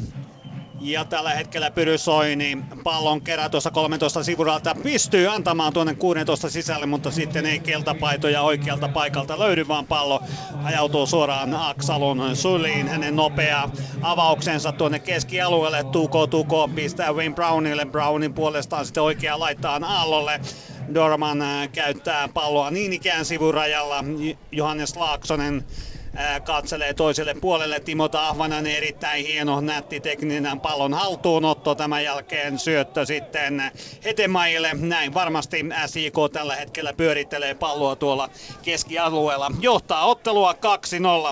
ja tällä hetkellä Pyry Soini pallon kerää tuossa 13 sivuralta pystyy antamaan tuonne 16 sisälle, mutta sitten ei keltapaitoja oikealta paikalta löydy, vaan pallo ajautuu suoraan Aksalun suliin. Hänen nopea avauksensa tuonne keskialueelle, tuko tuko, pistää Wayne Brownille. Brownin puolestaan sitten oikea laittaa Aallolle. Dorman käyttää palloa niin ikään sivurajalla. Johannes Laaksonen katselee toiselle puolelle. Timo Tahvanan erittäin hieno, nätti tekninen pallon haltuunotto. Tämän jälkeen syöttö sitten Hetemaille. Näin varmasti SIK tällä hetkellä pyörittelee palloa tuolla keskialueella. Johtaa ottelua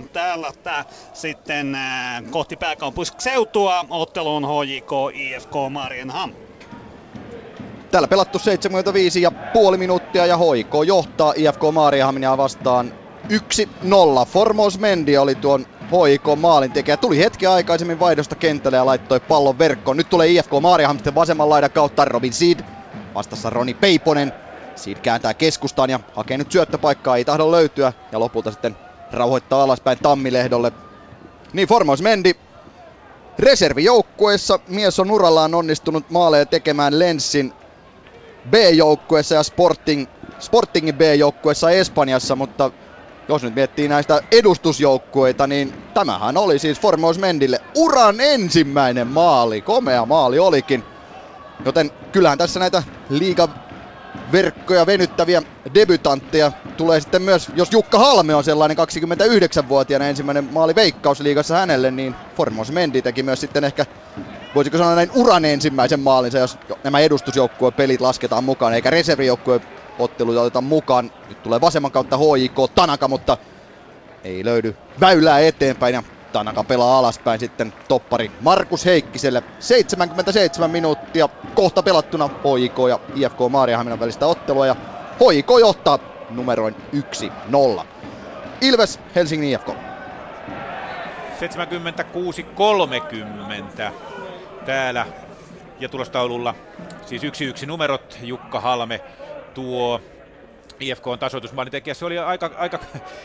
2-0. Täällä tää sitten kohti pääkaupunkiseutua otteluun HJK IFK Marienham. Täällä pelattu 75 ja puoli minuuttia ja HIK johtaa IFK Maariahaminia vastaan 1-0. Formos Mendi oli tuon HIK maalin tekijä. Tuli hetki aikaisemmin vaihdosta kentälle ja laittoi pallon verkkoon. Nyt tulee IFK Maariaham sitten vasemman laidan kautta Robin Seed. Vastassa Roni Peiponen. Seed kääntää keskustaan ja hakee nyt syöttöpaikkaa. Ei tahdo löytyä. Ja lopulta sitten rauhoittaa alaspäin Tammilehdolle. Niin Formos Mendi reservijoukkueessa mies on urallaan onnistunut maaleja tekemään Lenssin B-joukkueessa ja Sporting, Sportingin B-joukkueessa Espanjassa, mutta jos nyt miettii näistä edustusjoukkueita, niin tämähän oli siis Formos Mendille uran ensimmäinen maali. Komea maali olikin. Joten kyllähän tässä näitä liiga verkkoja venyttäviä debutantteja tulee sitten myös, jos Jukka Halme on sellainen 29-vuotiaana ensimmäinen maali veikkausliigassa hänelle, niin Formos Mendi teki myös sitten ehkä, voisiko sanoa näin uran ensimmäisen maalinsa, jos nämä edustusjoukkueen pelit lasketaan mukaan, eikä reservijoukkueen otteluita otetaan mukaan. Nyt tulee vasemman kautta HIK Tanaka, mutta ei löydy väylää eteenpäin ja Tanaka pelaa alaspäin sitten toppari Markus Heikkiselle. 77 minuuttia kohta pelattuna HIK ja IFK Maariahaminan välistä ottelua ja HIK johtaa numeroin 1-0. Ilves Helsingin IFK. 76-30 täällä ja tulostaululla siis yksi yksi numerot Jukka Halme tuo IFK on tasoitusmaalin Se oli aika, aika,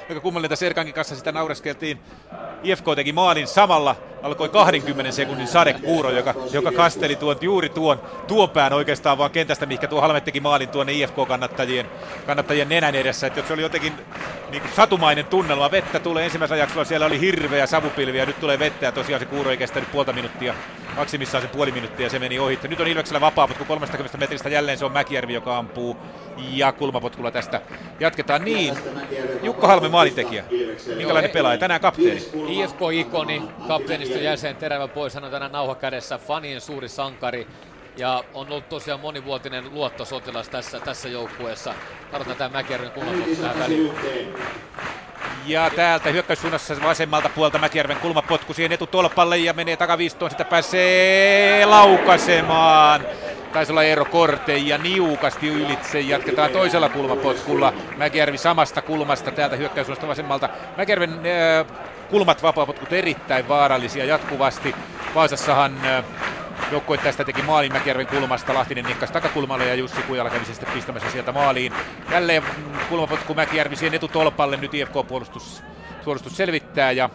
aika kummallinen, Serkankin kanssa sitä naureskeltiin. IFK teki maalin samalla, alkoi 20 sekunnin sadekuuro, joka, joka kasteli tuon, juuri tuon, tuon pään oikeastaan vaan kentästä, mikä tuo Halme teki maalin tuonne IFK-kannattajien kannattajien nenän edessä. Että se oli jotenkin niin kuin satumainen tunnelma. Vettä tulee ensimmäisellä jaksolla, siellä oli hirveä savupilvi ja nyt tulee vettä ja tosiaan se kuuro ei kestänyt puolta minuuttia. Maksimissaan se puoli minuuttia ja se meni ohi. Nyt on Ilveksellä vapaa potku 30 metristä, jälleen se on Mäkijärvi, joka ampuu ja kulmapotkulla tästä jatketaan niin. Jukka Halme maalintekijä. Minkälainen pelaaja? Tänään kapteeni. IFK-ikoni, kapteeniston jäsen, terävä pois, hän on tänään nauha kädessä, fanien suuri sankari. Ja on ollut tosiaan monivuotinen luottosotilas tässä, tässä joukkueessa. Katsotaan tämä Mäkijärven kulmapotku tähän väliin. Ja täältä hyökkäyssuunnassa vasemmalta puolta Mäkijärven kulmapotku siihen etutolpalle ja menee takaviistoon, sitä pääsee laukaisemaan. Taisi olla Eero Korte ja niukasti ylitse. Jatketaan toisella kulmapotkulla. Mäkijärvi samasta kulmasta täältä hyökkäyssuunnasta vasemmalta. Mäkijärven äh, kulmat vapaapotkut erittäin vaarallisia jatkuvasti. Vaasassahan äh, Joukkue tästä teki maalin Mäkijärven kulmasta, Lahtinen nikkas takakulmalle ja Jussi Kujala kävi sitten pistämässä sieltä maaliin. Jälleen kulmapotku Mäkijärvi siihen etutolpalle, nyt IFK-puolustus puolustus selvittää ja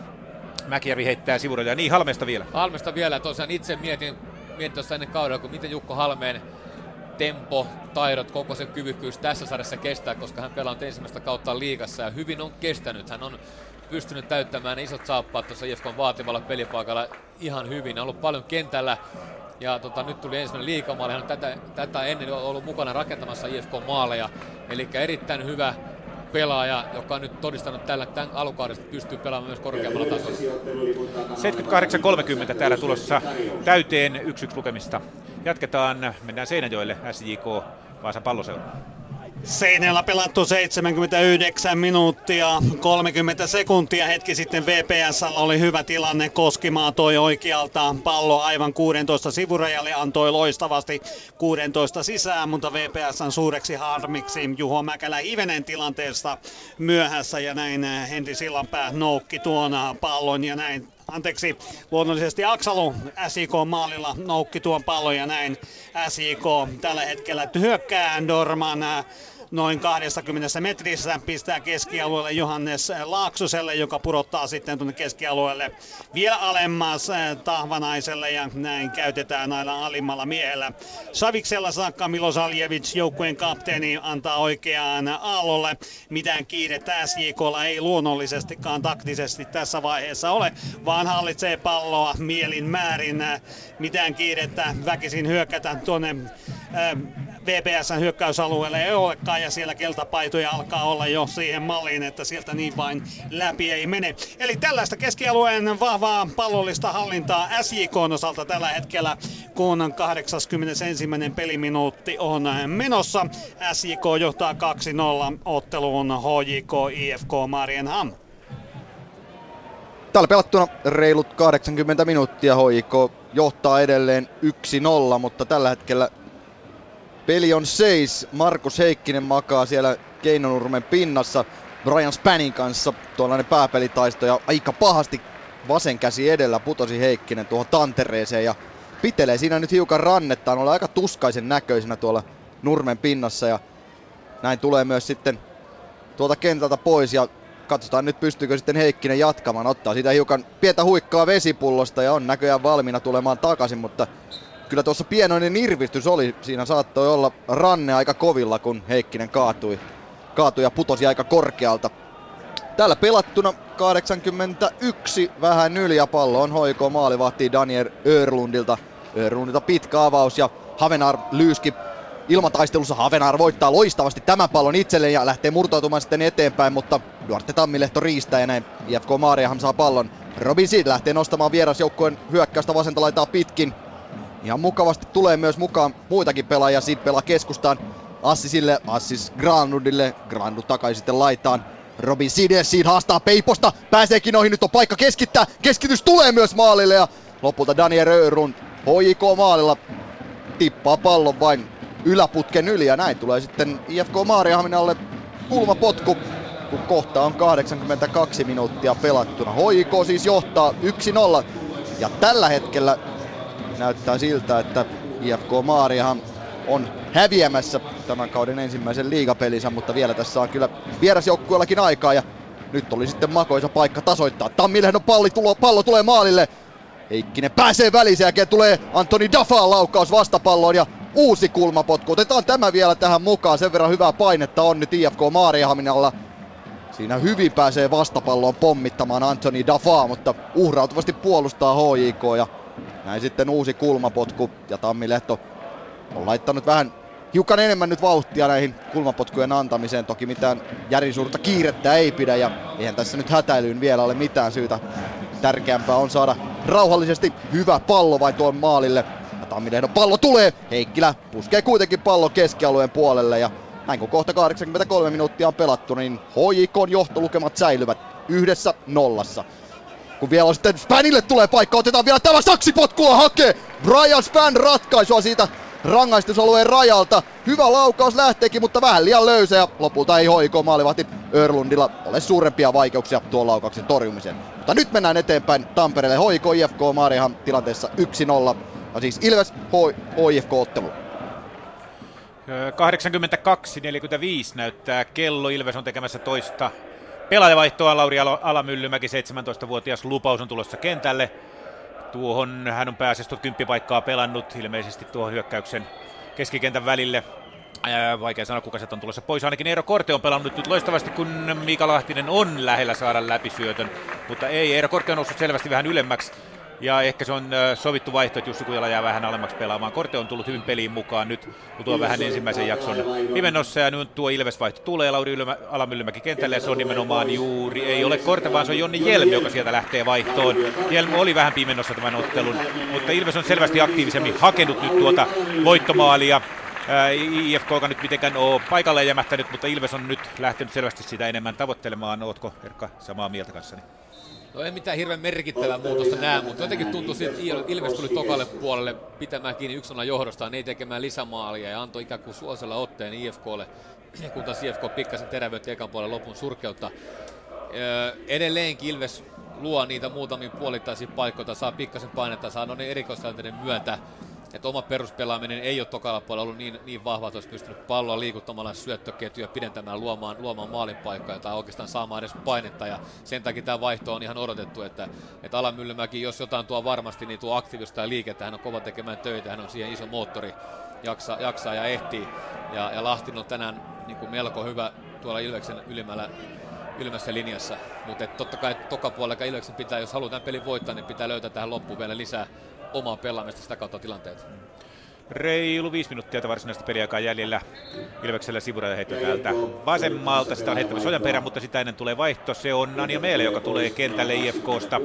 Mäkijärvi heittää sivuraja. Niin, Halmesta vielä. Halmesta vielä, tosiaan itse mietin, mietin tuossa ennen kaudella, kun miten Jukko Halmeen tempo, taidot, koko se kyvykkyys tässä sarjassa kestää, koska hän pelaa ensimmäistä kautta liigassa ja hyvin on kestänyt. Hän on pystynyt täyttämään isot saappaat tuossa IFKn vaativalla pelipaikalla ihan hyvin. On ollut paljon kentällä ja tota, nyt tuli ensimmäinen liikamaali. Hän on tätä, tätä ennen ollut mukana rakentamassa IFK-maaleja. Eli erittäin hyvä pelaaja, joka on nyt todistanut tällä tämän alukaudesta, että pystyy pelaamaan myös korkeammalla tasolla. 78-30 täällä tulossa täyteen 1-1 lukemista. Jatketaan, mennään Seinäjoelle, SJK Vaasan palloseura. Seinällä pelattu 79 minuuttia, 30 sekuntia hetki sitten VPS oli hyvä tilanne. Koskimaa toi oikealta pallo aivan 16 sivurajalle, antoi loistavasti 16 sisään, mutta VPSn suureksi harmiksi Juho Mäkälä hivenen tilanteesta myöhässä ja näin Henri Sillanpää noukki tuon pallon ja näin anteeksi, luonnollisesti Aksalu SIK maalilla noukki tuon pallon ja näin SIK tällä hetkellä hyökkää Dorman noin 20 metrissä, pistää keskialueelle Johannes Laaksoselle, joka pudottaa sitten tuonne keskialueelle vielä alemmas eh, Tahvanaiselle ja näin käytetään aina alimmalla miehellä. Saviksella saakka Milos Aljevic, joukkueen kapteeni, antaa oikeaan aallolle. Mitään kiirettä SJKlla ei luonnollisestikaan taktisesti tässä vaiheessa ole, vaan hallitsee palloa mielin määrin. Mitään kiirettä väkisin hyökätä tuonne eh, VPSn hyökkäysalueelle ei olekaan ja siellä keltapaitoja alkaa olla jo siihen malliin, että sieltä niin vain läpi ei mene. Eli tällaista keskialueen vahvaa pallollista hallintaa SJK osalta tällä hetkellä, kun 81. peliminuutti on menossa. SJK johtaa 2-0 otteluun HJK IFK Marienham. Täällä pelattuna reilut 80 minuuttia HJK johtaa edelleen 1-0, mutta tällä hetkellä Peli on seis. Markus Heikkinen makaa siellä Keinonurmen pinnassa Brian Spannin kanssa. Tuollainen pääpelitaisto ja aika pahasti vasen käsi edellä putosi Heikkinen tuohon tantereeseen ja pitelee siinä nyt hiukan rannettaan. On aika tuskaisen näköisenä tuolla Nurmen pinnassa ja näin tulee myös sitten tuolta kentältä pois ja katsotaan nyt pystyykö sitten Heikkinen jatkamaan. Ottaa siitä hiukan pientä huikkaa vesipullosta ja on näköjään valmiina tulemaan takaisin, mutta kyllä tuossa pienoinen irvistys oli. Siinä saattoi olla ranne aika kovilla, kun Heikkinen kaatui, kaatui ja putosi aika korkealta. Täällä pelattuna 81 vähän yli ja pallo on hoiko maalivahti Daniel Örlundilta. Örlundilta pitkä avaus ja Havenar lyyski ilmataistelussa Havenar voittaa loistavasti tämän pallon itselleen ja lähtee murtautumaan sitten eteenpäin, mutta Duarte Tammilehto riistää ja näin IFK Maariahan saa pallon. Robin Seed lähtee nostamaan vierasjoukkueen hyökkäystä vasenta laitaa pitkin. Ihan mukavasti tulee myös mukaan muitakin pelaajia. Siitä pelaa keskustaan Assisille, Assis Granudille. Granud takaisin sitten laitaan. Robin Sides siitä haastaa Peiposta. Pääseekin ohi, nyt on paikka keskittää. Keskitys tulee myös maalille ja lopulta Daniel Röyrun HJK maalilla tippaa pallon vain yläputken yli ja näin tulee sitten IFK Maariahaminalle kulmapotku kun kohta on 82 minuuttia pelattuna. HJK siis johtaa 1-0 ja tällä hetkellä näyttää siltä, että IFK Maariahan on häviämässä tämän kauden ensimmäisen liigapelinsä, mutta vielä tässä on kyllä vierasjoukkueellakin aikaa ja nyt oli sitten makoisa paikka tasoittaa. Tammilehdon palli tulo, pallo tulee maalille. Heikkinen pääsee väliin, sen tulee Antoni Dafaan laukaus vastapalloon ja uusi kulmapotku. Otetaan tämä vielä tähän mukaan, sen verran hyvää painetta on nyt IFK Maariahaminalla. Siinä hyvin pääsee vastapalloon pommittamaan Antoni Dafaa, mutta uhrautuvasti puolustaa HJK ja näin sitten uusi kulmapotku ja Tammi Lehto on laittanut vähän hiukan enemmän nyt vauhtia näihin kulmapotkujen antamiseen. Toki mitään järin suurta kiirettä ei pidä ja eihän tässä nyt hätäilyyn vielä ole mitään syytä. Tärkeämpää on saada rauhallisesti hyvä pallo vai tuon maalille. Ja Tammilehdon pallo tulee. Heikkilä puskee kuitenkin pallon keskialueen puolelle ja näin kun kohta 83 minuuttia on pelattu, niin HJK johtolukemat säilyvät yhdessä nollassa. Kun vielä sitten Spanille tulee paikka, otetaan vielä tämä saksipotkua hakee. Brian Span ratkaisua siitä rangaistusalueen rajalta. Hyvä laukaus lähteekin, mutta vähän liian löysä ja lopulta ei hoiko maalivahti Örlundilla ole suurempia vaikeuksia tuon laukauksen torjumiseen. Mutta nyt mennään eteenpäin Tampereelle hoiko IFK Maarihan tilanteessa 1-0. Ja siis Ilves HIFK-ottelu. 82-45 näyttää kello. Ilves on tekemässä toista Pelaajavaihtoa Lauri Alamyllymäki, 17-vuotias lupaus on tulossa kentälle. Tuohon hän on pääasiassa kymppipaikkaa pelannut ilmeisesti tuohon hyökkäyksen keskikentän välille. Ää, vaikea sanoa, kuka sieltä on tulossa pois. Ainakin Eero Korte on pelannut nyt loistavasti, kun Mika Lahtinen on lähellä saada läpi syötön. Mutta ei, Eero Korte on noussut selvästi vähän ylemmäksi. Ja ehkä se on sovittu vaihto, että Jussi Kujala jää vähän alemmaksi pelaamaan. Korte on tullut hyvin peliin mukaan nyt, kun tuo vähän ensimmäisen jakson pimennossa. Ja nyt tuo Ilves vaihto tulee Lauri Alamyllymäki kentälle ja se on nimenomaan juuri, ei ole Korte, vaan se on Jonni Jelm, joka sieltä lähtee vaihtoon. Jelm oli vähän pimennossa tämän ottelun, mutta Ilves on selvästi aktiivisemmin hakenut nyt tuota voittomaalia. IFK, joka nyt mitenkään ole paikalle jämähtänyt, mutta Ilves on nyt lähtenyt selvästi sitä enemmän tavoittelemaan. Ootko Erkka samaa mieltä kanssani? No ei mitään hirveän merkittävää muutosta näe, mutta jotenkin tuntuu että Ilves tuli tokalle puolelle pitämään kiinni yksona johdostaan, ei tekemään lisämaalia ja antoi ikään kuin suosella otteen IFKlle, kun taas IFK pikkasen terävöitti ekan puolen lopun surkeutta. Edelleenkin Ilves luo niitä muutamia puolittaisia paikkoja, saa pikkasen painetta, saa noin erikoistilanteiden myötä että oma peruspelaaminen ei ole tokalla puolella ollut niin, niin vahva, että olisi pystynyt palloa liikuttamalla syöttöketjuja pidentämään, luomaan, luomaan maalinpaikkoja tai oikeastaan saamaan edes painetta. Ja sen takia tämä vaihto on ihan odotettu, että, että Alan Myllymäki, jos jotain tuo varmasti, niin tuo aktiivista ja liikettä, hän on kova tekemään töitä, hän on siihen iso moottori, jaksaa, jaksaa ja ehtii. Ja, ja Lahti on tänään niin kuin melko hyvä tuolla Ilveksen ylimmällä ylimmässä linjassa. Mutta totta kai toka puolella Ilveksen pitää, jos halutaan pelin voittaa, niin pitää löytää tähän loppuun vielä lisää, omaa pelaamista sitä kautta tilanteet. Reilu viisi minuuttia varsinaista peliaikaa jäljellä. Ilveksellä sivuraja heitto täältä vasemmalta. Sitä on heittämässä sojan perään, mutta sitä ennen tulee vaihto. Se on Nania Meele, joka tulee kentälle IFKsta.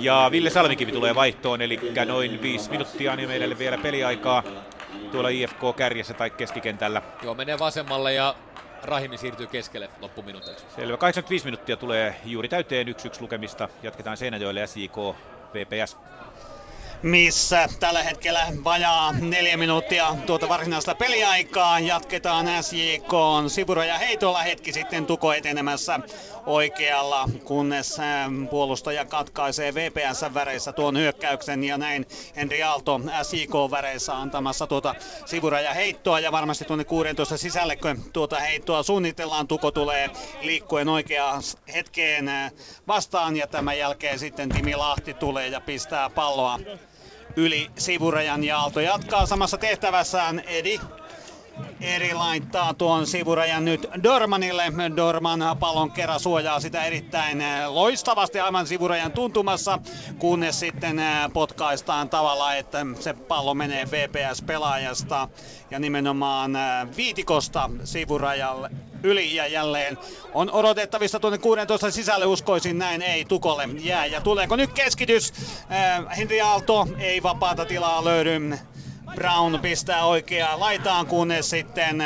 Ja Ville Salmikivi tulee vaihtoon, eli noin viisi minuuttia Nania Meelelle vielä peliaikaa tuolla IFK kärjessä tai keskikentällä. Joo, menee vasemmalle ja Rahimi siirtyy keskelle loppuminuuteiksi. Selvä. 85 minuuttia tulee juuri täyteen 1-1 lukemista. Jatketaan Seinäjoelle SJK VPS missä tällä hetkellä vajaa neljä minuuttia tuota varsinaista peliaikaa. Jatketaan SJK sivuroja heitolla hetki sitten Tuko etenemässä oikealla, kunnes ähm, puolustaja katkaisee VPS-väreissä tuon hyökkäyksen ja näin Henri Aalto SJK-väreissä antamassa tuota sivuraja heittoa ja varmasti tuonne 16 sisälle, kun tuota heittoa suunnitellaan, Tuko tulee liikkuen oikeaan hetkeen äh, vastaan ja tämän jälkeen sitten Timi Lahti tulee ja pistää palloa yli sivurajan ja Aalto jatkaa samassa tehtävässään. Edi eri laittaa tuon sivurajan nyt Dormanille. Dorman pallon kerran suojaa sitä erittäin eh, loistavasti aivan sivurajan tuntumassa, kunnes sitten eh, potkaistaan tavalla, että se pallo menee VPS-pelaajasta ja nimenomaan eh, viitikosta sivurajalle yli ja jälleen on odotettavissa tuonne 16 sisälle uskoisin näin ei Tukolle jää. Ja tuleeko nyt keskitys? Henri Aalto ei vapaata tilaa löydy Brown pistää oikeaa laitaan, kunnes sitten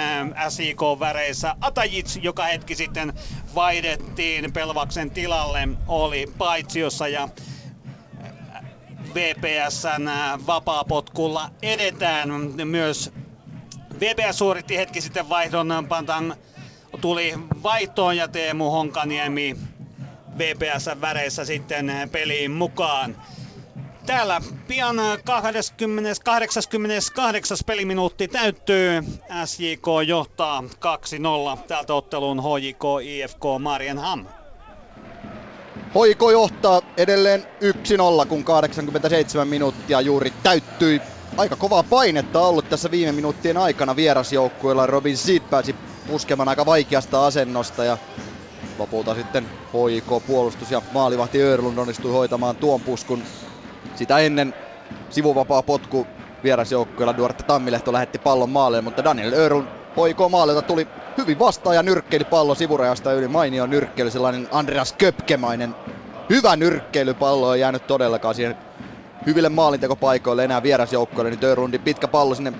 SIK-väreissä Atajic, joka hetki sitten vaihdettiin Pelvaksen tilalle, oli paitsiossa ja VPSn vapaapotkulla edetään. Myös VPS suoritti hetki sitten vaihdon, Pantan tuli vaihtoon ja Teemu Honkaniemi VPSn väreissä sitten peliin mukaan. Täällä pian 20, 88. peliminuutti täyttyy. SJK johtaa 2-0 tältä ottelun HJK IFK Marienham. HJK johtaa edelleen 1-0, kun 87 minuuttia juuri täyttyi. Aika kovaa painetta ollut tässä viime minuuttien aikana vierasjoukkueella. Robin Seed pääsi puskemaan aika vaikeasta asennosta ja lopulta sitten HJK puolustus ja maalivahti Örlund onnistui hoitamaan tuon puskun sitä ennen sivuvapaa potku vierasjoukkueella Duarte Tammilehto lähetti pallon maalle, mutta Daniel Örl poikoo maalilta tuli hyvin vastaan ja nyrkkeili pallo sivurajasta yli. Mainio nyrkkeily, sellainen Andreas Köpkemainen. Hyvä nyrkkeilypallo ei jäänyt todellakaan siihen hyville maalintekopaikoille enää vierasjoukkoille, niin Törlundin pitkä pallo sinne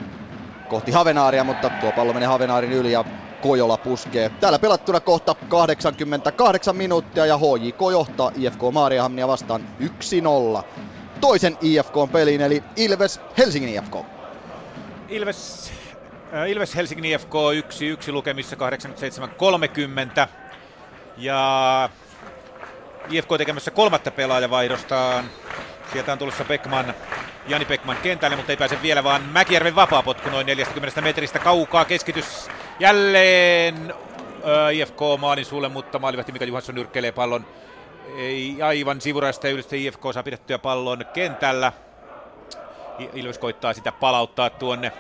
kohti Havenaaria, mutta tuo pallo menee Havenaarin yli ja Kojola puskee. Täällä pelattuna kohta 88 minuuttia ja HJK johtaa IFK Maariahamnia vastaan 1-0 toisen IFK-peliin, eli Ilves Helsingin IFK. Ilves, äh, Ilves Helsingin IFK 1-1 lukemissa 87-30. Ja IFK tekemässä kolmatta pelaajavaihdostaan. Sieltä on tulossa Beckman, Jani Beckman kentälle, mutta ei pääse vielä, vaan Mäkijärven vapaapotku noin 40 metristä kaukaa. Keskitys jälleen äh, IFK maalin sulle, mutta maalivahti Mika Juhansson nyrkkelee pallon ei aivan sivuraista yhdessä IFK saa pidettyä pallon kentällä. Ilves koittaa sitä palauttaa tuonne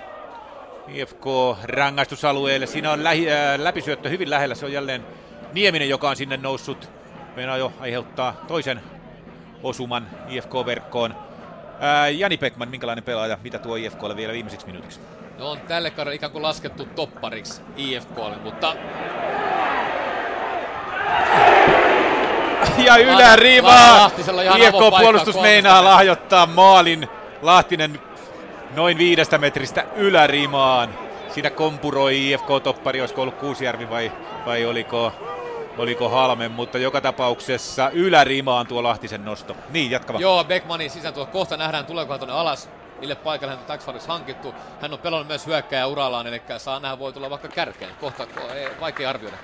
IFK rangaistusalueelle. Siinä on lähi, äh, läpisyöttö hyvin lähellä. Se on jälleen Nieminen, joka on sinne noussut. Meinaa jo aiheuttaa toisen osuman IFK-verkkoon. Ää, Jani Pekman, minkälainen pelaaja, mitä tuo IFKlle vielä viimeisiksi minuutiksi? No on tälle kaudelle ikään kuin laskettu toppariksi IFKlle, mutta ja ihan IFK-puolustus avopaikka meinaa lahjoittaa maalin. Lahtinen noin viidestä metristä ylärimaan. Siinä kompuroi IFK-toppari, olisiko ollut Kuusjärvi vai, vai oliko, oliko Halme, mutta joka tapauksessa ylärimaan tuo Lahtisen nosto. Niin, jatka vaan. Joo, Beckmanin sisään tuo kohta nähdään, tuleeko tuonne alas, mille paikalle hän on Taxfariksi hankittu. Hän on pelannut myös hyökkäjä urallaan, eli saa nähdä, voi tulla vaikka kärkeen. Kohta ko- ei, vaikea arvioida.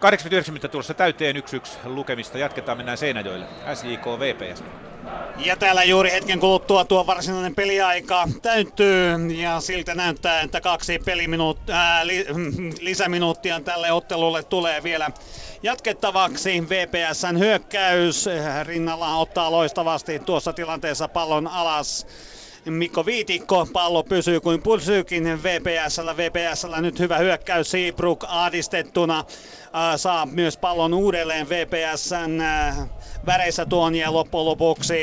89 minuuttia tulossa täyteen 1-1 lukemista. Jatketaan, mennään Seinäjoelle. SJK VPS. Ja täällä juuri hetken kuluttua tuo varsinainen peliaika täyttyy ja siltä näyttää, että kaksi peliminuut- ää, li- lisäminuuttia tälle ottelulle tulee vielä jatkettavaksi. VPSn hyökkäys rinnalla ottaa loistavasti tuossa tilanteessa pallon alas. Mikko Viitikko, pallo pysyy kuin pysyykin VPSllä. VPSllä nyt hyvä hyökkäys, Seabrook ahdistettuna saa myös pallon uudelleen VPSn väreissä tuon ja loppujen lopuksi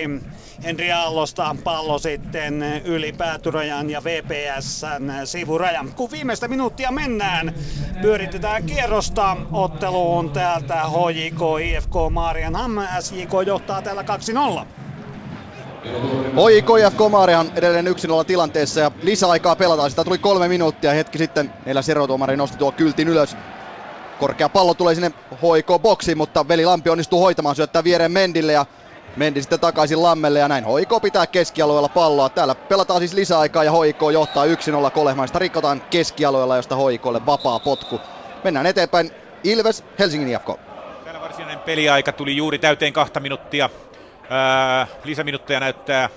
Henri Aallosta pallo sitten yli päätyrajan ja VPSn sivurajan. Kun viimeistä minuuttia mennään, pyöritetään kierrosta otteluun täältä HJK IFK Marianham. SJK johtaa täällä 2-0. HJK ja Komarihan edelleen 1-0 tilanteessa ja lisäaikaa pelataan. Sitä tuli kolme minuuttia hetki sitten meillä serotuomari nosti tuo kyltin ylös. Korkea pallo tulee sinne HIK-boksiin, mutta Veli Lampi onnistuu hoitamaan, syöttää viereen Mendille ja Mendi sitten takaisin Lammelle ja näin HIK pitää keskialueella palloa. Täällä pelataan siis lisäaikaa ja HIK johtaa 1-0 Kolehmaista. Rikotaan keskialueella, josta HIKlle vapaa potku. Mennään eteenpäin. Ilves, Helsingin IFK. Täällä varsinainen peliaika tuli juuri täyteen kahta minuuttia. Lisäminuutteja näyttää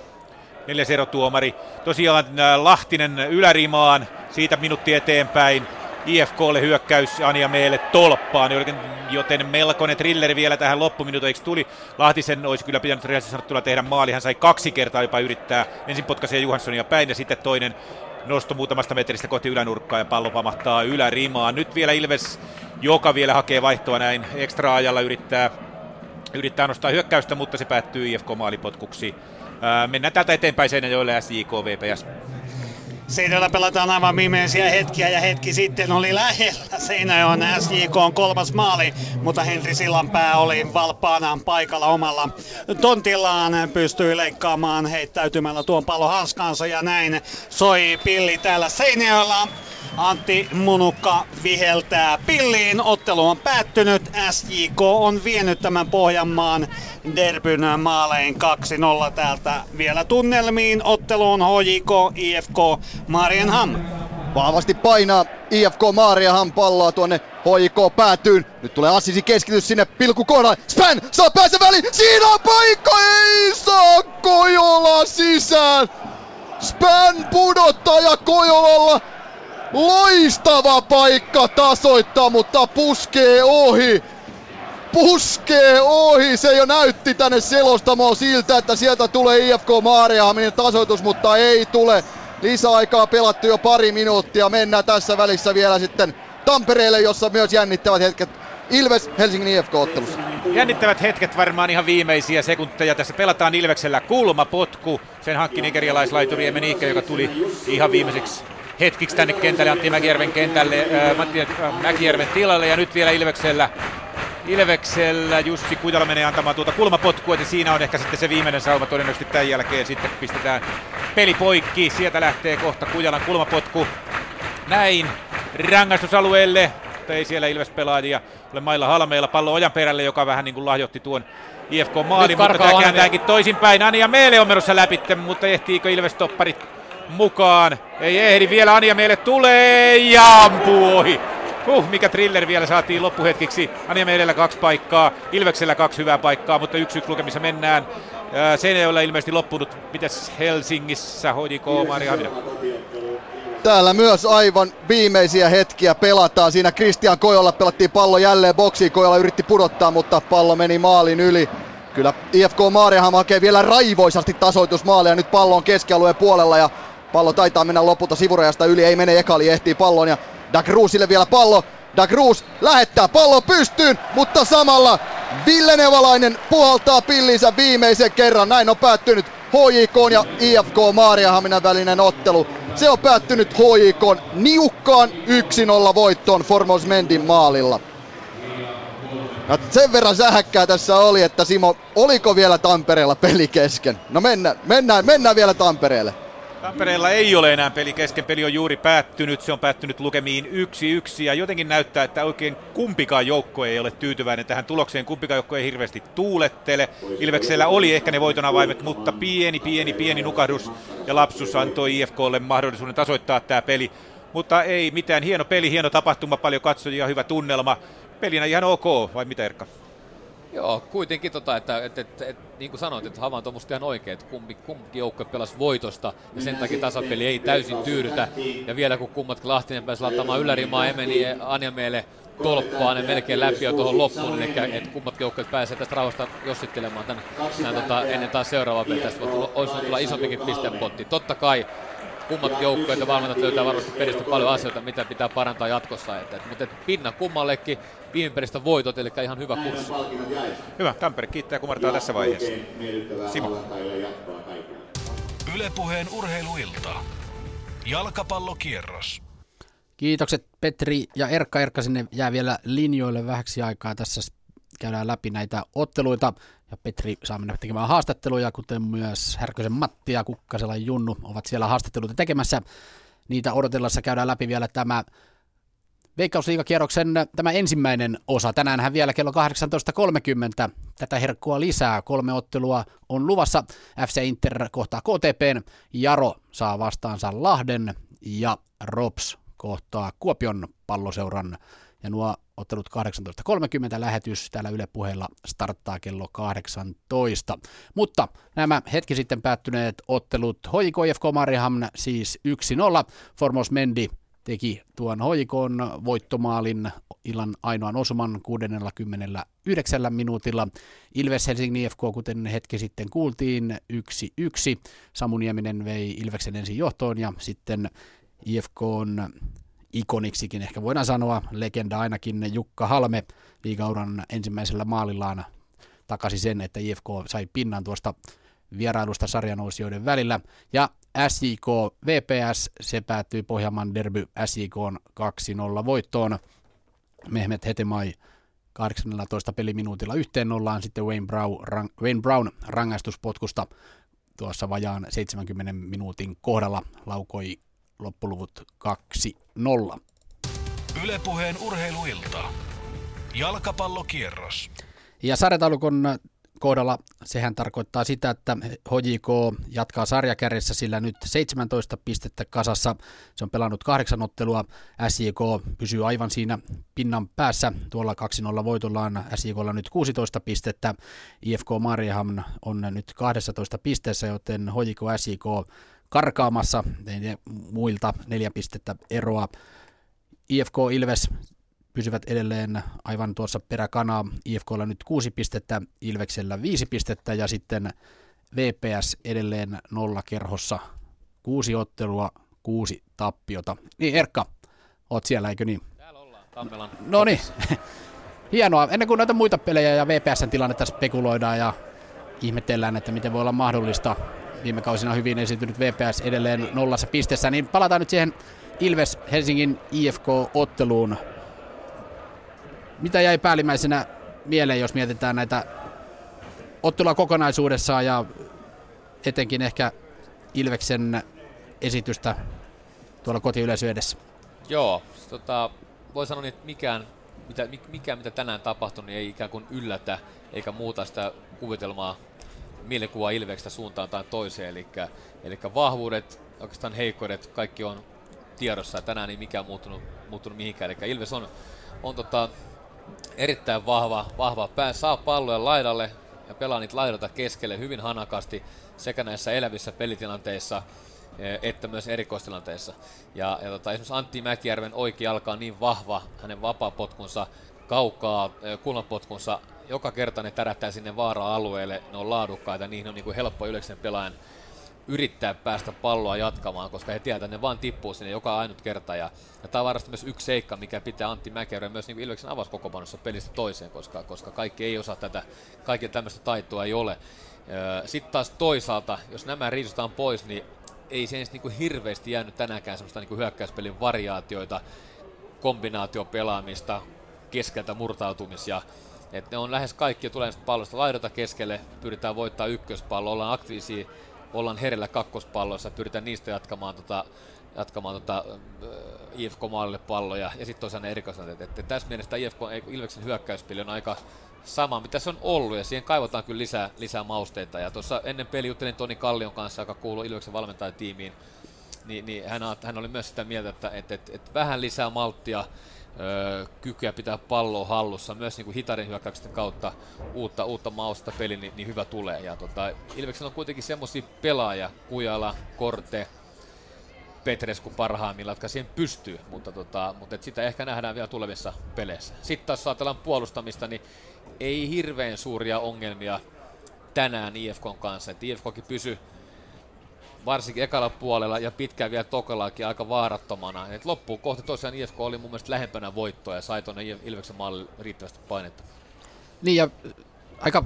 neljäs erotuomari. Tosiaan Lahtinen ylärimaan, siitä minuutti eteenpäin. IFKlle hyökkäys Anja Meelle tolppaan, joten- joten melkoinen trilleri vielä tähän loppuminuuteiksi tuli. Lahtisen olisi kyllä pitänyt rehellisesti sanottuna tehdä maali. Hän sai kaksi kertaa jopa yrittää. Ensin potkaisee Johanssonia päin ja sitten toinen nosto muutamasta metristä kohti ylänurkkaa ja pallo pamahtaa ylärimaan. Nyt vielä Ilves, joka vielä hakee vaihtoa näin ekstra ajalla yrittää yrittää nostaa hyökkäystä, mutta se päättyy IFK-maalipotkuksi. Ää, mennään täältä eteenpäin Seinäjoelle SJK VPS. Seinällä pelataan aivan viimeisiä hetkiä ja hetki sitten oli lähellä Seinäjoen SJK on kolmas maali, mutta Henri Sillanpää oli valppaana paikalla omalla tontillaan, pystyi leikkaamaan heittäytymällä tuon pallon hanskaansa ja näin soi pilli täällä Seinäjoella. Antti Munukka viheltää pilliin. Ottelu on päättynyt. SJK on vienyt tämän Pohjanmaan derbyn maalein 2-0 täältä vielä tunnelmiin. Otteluun HJK, IFK, Marienham. Vahvasti painaa IFK Maariahan palloa tuonne HIK päätyyn. Nyt tulee Assisi keskitys sinne pilku kohdalle. Span saa pääse väliin. Siinä on paikka. Ei saa Kojola sisään. Span pudottaa ja Kojolalla loistava paikka tasoittaa, mutta puskee ohi. Puskee ohi, se jo näytti tänne selostamoon siltä, että sieltä tulee IFK Maariahaminen tasoitus, mutta ei tule. Lisäaikaa pelattu jo pari minuuttia, mennään tässä välissä vielä sitten Tampereelle, jossa myös jännittävät hetket Ilves Helsingin IFK-ottelussa. Jännittävät hetket varmaan ihan viimeisiä sekunteja. Tässä pelataan Ilveksellä kulmapotku. Sen hankki nigerialaislaituri Emeniikka, joka tuli ihan viimeiseksi hetkiksi tänne kentälle Antti Mäkijärven kentälle, ää, Matti äh, Mäkijärven tilalle ja nyt vielä Ilveksellä Ilveksellä Jussi Kujala menee antamaan tuota kulmapotkua, että siinä on ehkä sitten se viimeinen sauma todennäköisesti tämän jälkeen sitten pistetään peli poikki. Sieltä lähtee kohta Kujalan kulmapotku. Näin rangaistusalueelle, mutta ei siellä Ilves pelaajia ole mailla halmeilla. Pallo ojan perälle, joka vähän niin kuin lahjoitti tuon IFK maalin, mutta tämä Anja kääntäänkin toisinpäin. Anja Meele on menossa läpi, mutta ehtiikö Ilves topparit mukaan? Ei ehdi vielä, Anja Meele tulee ja ampuu ohi. Huh, mikä thriller vielä saatiin loppuhetkiksi. Anja Meelellä kaksi paikkaa, Ilveksellä kaksi hyvää paikkaa, mutta yksi yksi lukemissa mennään. Ää, Seinäjoella ilmeisesti loppunut. Mitäs Helsingissä, HJK, Mari? Täällä myös aivan viimeisiä hetkiä pelataan. Siinä Christian Kojolla pelattiin pallo jälleen boksiin. Kojolla yritti pudottaa, mutta pallo meni maalin yli. Kyllä IFK Maariaham hakee vielä raivoisasti tasoitusmaaleja. Nyt pallo on keskialueen puolella ja pallo taitaa mennä lopulta sivurajasta yli. Ei mene Ekali, ehtii pallon ja Dagruusille vielä pallo. Dagrus lähettää pallon pystyyn, mutta samalla Ville Nevalainen puhaltaa pillinsä viimeisen kerran. Näin on päättynyt HJK ja IFK Maariahaminan välinen ottelu. Se on päättynyt HJK niukkaan 1-0 voittoon Formos Mendin maalilla. Ja sen verran sähäkkää tässä oli, että Simo, oliko vielä Tampereella peli kesken? No mennään, mennään, mennään vielä Tampereelle. Tampereella ei ole enää peli kesken, peli on juuri päättynyt, se on päättynyt lukemiin 1-1 ja jotenkin näyttää, että oikein kumpikaan joukko ei ole tyytyväinen tähän tulokseen, kumpikaan joukko ei hirveästi tuulettele. Ilveksellä oli ehkä ne voitonavaimet, mutta pieni, pieni, pieni nukahdus ja lapsus antoi IFKlle mahdollisuuden tasoittaa tämä peli. Mutta ei mitään, hieno peli, hieno tapahtuma, paljon katsojia, hyvä tunnelma. Pelinä ihan ok, vai mitä Erkka? Joo, kuitenkin tota, että, että, että, että niin kuin sanoit, että havainto on ihan oikein, että kumpi, kumpi joukkue pelasi voitosta ja sen takia tasapeli ei täysin tyydytä. Ja vielä kun kummatkin Lahtinen pääsi laittamaan ylärimaa Emeni ja Anjameelle tolppaa ne melkein läpi jo tuohon loppuun, eli että kummatkin joukkueet pääsee tästä rauhasta jossittelemaan tämän, tämän tota, ennen taas seuraavaa peliä. Tästä olisi tulla isompikin pistepotti. Totta kai kummat joukkueet ja valmentajat löytää varmasti pelistä paljon asioita, mitä pitää parantaa jatkossa. Että, mutta et pinna kummallekin viime pelistä voitot, eli ihan hyvä kurssi. Hyvä, Tampere kiittää kumartaa tässä vaiheessa. Simo. Ylepuheen urheiluilta. Jalkapallokierros. Kiitokset Petri ja Erkka. Erkka sinne jää vielä linjoille vähäksi aikaa. Tässä käydään läpi näitä otteluita. Ja Petri saa mennä tekemään haastatteluja, kuten myös Härkösen Matti ja Kukkasella Junnu ovat siellä haastatteluita tekemässä. Niitä odotellessa käydään läpi vielä tämä Veikkausliigakierroksen tämä ensimmäinen osa. Tänäänhän vielä kello 18.30 tätä herkkua lisää. Kolme ottelua on luvassa. FC Inter kohtaa KTPn, Jaro saa vastaansa Lahden ja Rops kohtaa Kuopion palloseuran. Ja nuo ottelut 18.30 lähetys täällä Yle puheella starttaa kello 18. Mutta nämä hetki sitten päättyneet ottelut HJK IFK Mariehamn siis 1-0. Formos Mendi teki tuon hoikon voittomaalin illan ainoan osuman 69 minuutilla. Ilves Helsingin IFK, kuten hetki sitten kuultiin, 1-1. Samu Nieminen vei Ilveksen ensin johtoon ja sitten IFK on ikoniksikin ehkä voidaan sanoa, legenda ainakin Jukka Halme liigauran ensimmäisellä maalillaan takasi sen, että IFK sai pinnan tuosta vierailusta sarjanousijoiden välillä. Ja SJK VPS, se päättyi Pohjanmaan derby SJK 2-0 voittoon. Mehmet Hetemai 18 peliminuutilla yhteen nollaan sitten Wayne Brown, rang, Wayne Brown rangaistuspotkusta tuossa vajaan 70 minuutin kohdalla laukoi loppuluvut 2-0. Ylepuheen urheiluilta. Jalkapallokierros. Ja sarjataulukon kohdalla sehän tarkoittaa sitä, että HJK jatkaa sarjakärjessä sillä nyt 17 pistettä kasassa. Se on pelannut kahdeksan ottelua. SJK pysyy aivan siinä pinnan päässä. Tuolla 2-0 voitollaan SJKlla nyt 16 pistettä. IFK Mariehamn on nyt 12 pisteessä, joten HJK SJK karkaamassa muilta neljä pistettä eroa. IFK Ilves pysyvät edelleen aivan tuossa peräkanaa. IFKlla nyt kuusi pistettä, Ilveksellä viisi pistettä ja sitten VPS edelleen nolla kerhossa. Kuusi ottelua, kuusi tappiota. Niin Erkka, oot siellä, eikö niin? Täällä ollaan, Tammelan. No niin, hienoa. Ennen kuin näitä muita pelejä ja VPSn tilannetta spekuloidaan ja ihmetellään, että miten voi olla mahdollista viime kausina hyvin esiintynyt VPS edelleen nollassa pisteessä, niin palataan nyt siihen Ilves Helsingin IFK-otteluun mitä jäi päällimmäisenä mieleen, jos mietitään näitä ottelua kokonaisuudessaan ja etenkin ehkä Ilveksen esitystä tuolla kotiyleisö edessä? Joo, tota, voi sanoa niin, että mikään mitä, mikä, mitä tänään tapahtui, niin ei ikään kuin yllätä eikä muuta sitä kuvitelmaa mielikuvaa Ilveksestä suuntaan tai toiseen. Eli, eli vahvuudet, oikeastaan heikkoudet, kaikki on tiedossa tänään ei mikään muuttunut, muuttunut mihinkään. Eli Ilves on, on tota, erittäin vahva, vahva pää, saa palloja laidalle ja pelaa niitä laidalta keskelle hyvin hanakasti sekä näissä elävissä pelitilanteissa eh, että myös erikoistilanteissa. Ja, ja tota, esimerkiksi Antti Mäkijärven oikea alkaa niin vahva, hänen vapaapotkunsa, kaukaa eh, kulmapotkunsa, joka kerta ne tärättää sinne vaara-alueelle, ne on laadukkaita, niihin on niin kuin helppo yleisen pelaajan yrittää päästä palloa jatkamaan, koska he tietävät, että ne vaan tippuu sinne joka ainut kerta. Ja, ja tämä on varmasti myös yksi seikka, mikä pitää Antti Mäkerä myös niin Ilveksen avauskokopanossa pelistä toiseen, koska, koska kaikki ei osaa tätä, kaikki tämmöistä taitoa ei ole. Sitten taas toisaalta, jos nämä riisutaan pois, niin ei se edes niin hirveästi jäänyt tänäänkään semmoista niin hyökkäyspelin variaatioita, kombinaatiopelaamista, keskeltä murtautumisia. Et ne on lähes kaikki tulee pallosta laidota keskelle, pyritään voittaa ykköspallo, ollaan aktiivisia, ollaan herellä kakkospalloissa, pyritään niistä jatkamaan tota, jatkamaan tota, IFK-maalille palloja ja sitten tosiaan ne. Että tässä mielessä IFK, Ilveksen hyökkäyspeli on aika sama, mitä se on ollut, ja siihen kaivataan kyllä lisää, lisää mausteita. Ja tuossa ennen peli juttelin Toni Kallion kanssa, joka kuuluu Ilveksen valmentajatiimiin, niin, niin hän, hän oli myös sitä mieltä, että, että, että, että vähän lisää malttia, öö, kykyä pitää palloa hallussa, myös niin kuin hitarin hyökkäyksen kautta uutta, uutta mausta peli, niin, niin hyvä tulee. Ja tota, Ilveksen on kuitenkin semmoisia pelaajia, Kujala, Korte, Petresku parhaimmillaan, jotka siihen pystyy, mutta, tota, mutta et sitä ehkä nähdään vielä tulevissa peleissä. Sitten taas ajatellaan puolustamista, niin ei hirveän suuria ongelmia tänään IFKn kanssa. Et IFKkin pysy varsinkin ekalla puolella ja pitkään vielä tokallakin aika vaarattomana. Et loppuun kohti tosiaan IFK oli mun mielestä lähempänä voittoa ja sai tuonne Ilveksen maalille riittävästi painetta. Niin ja aika,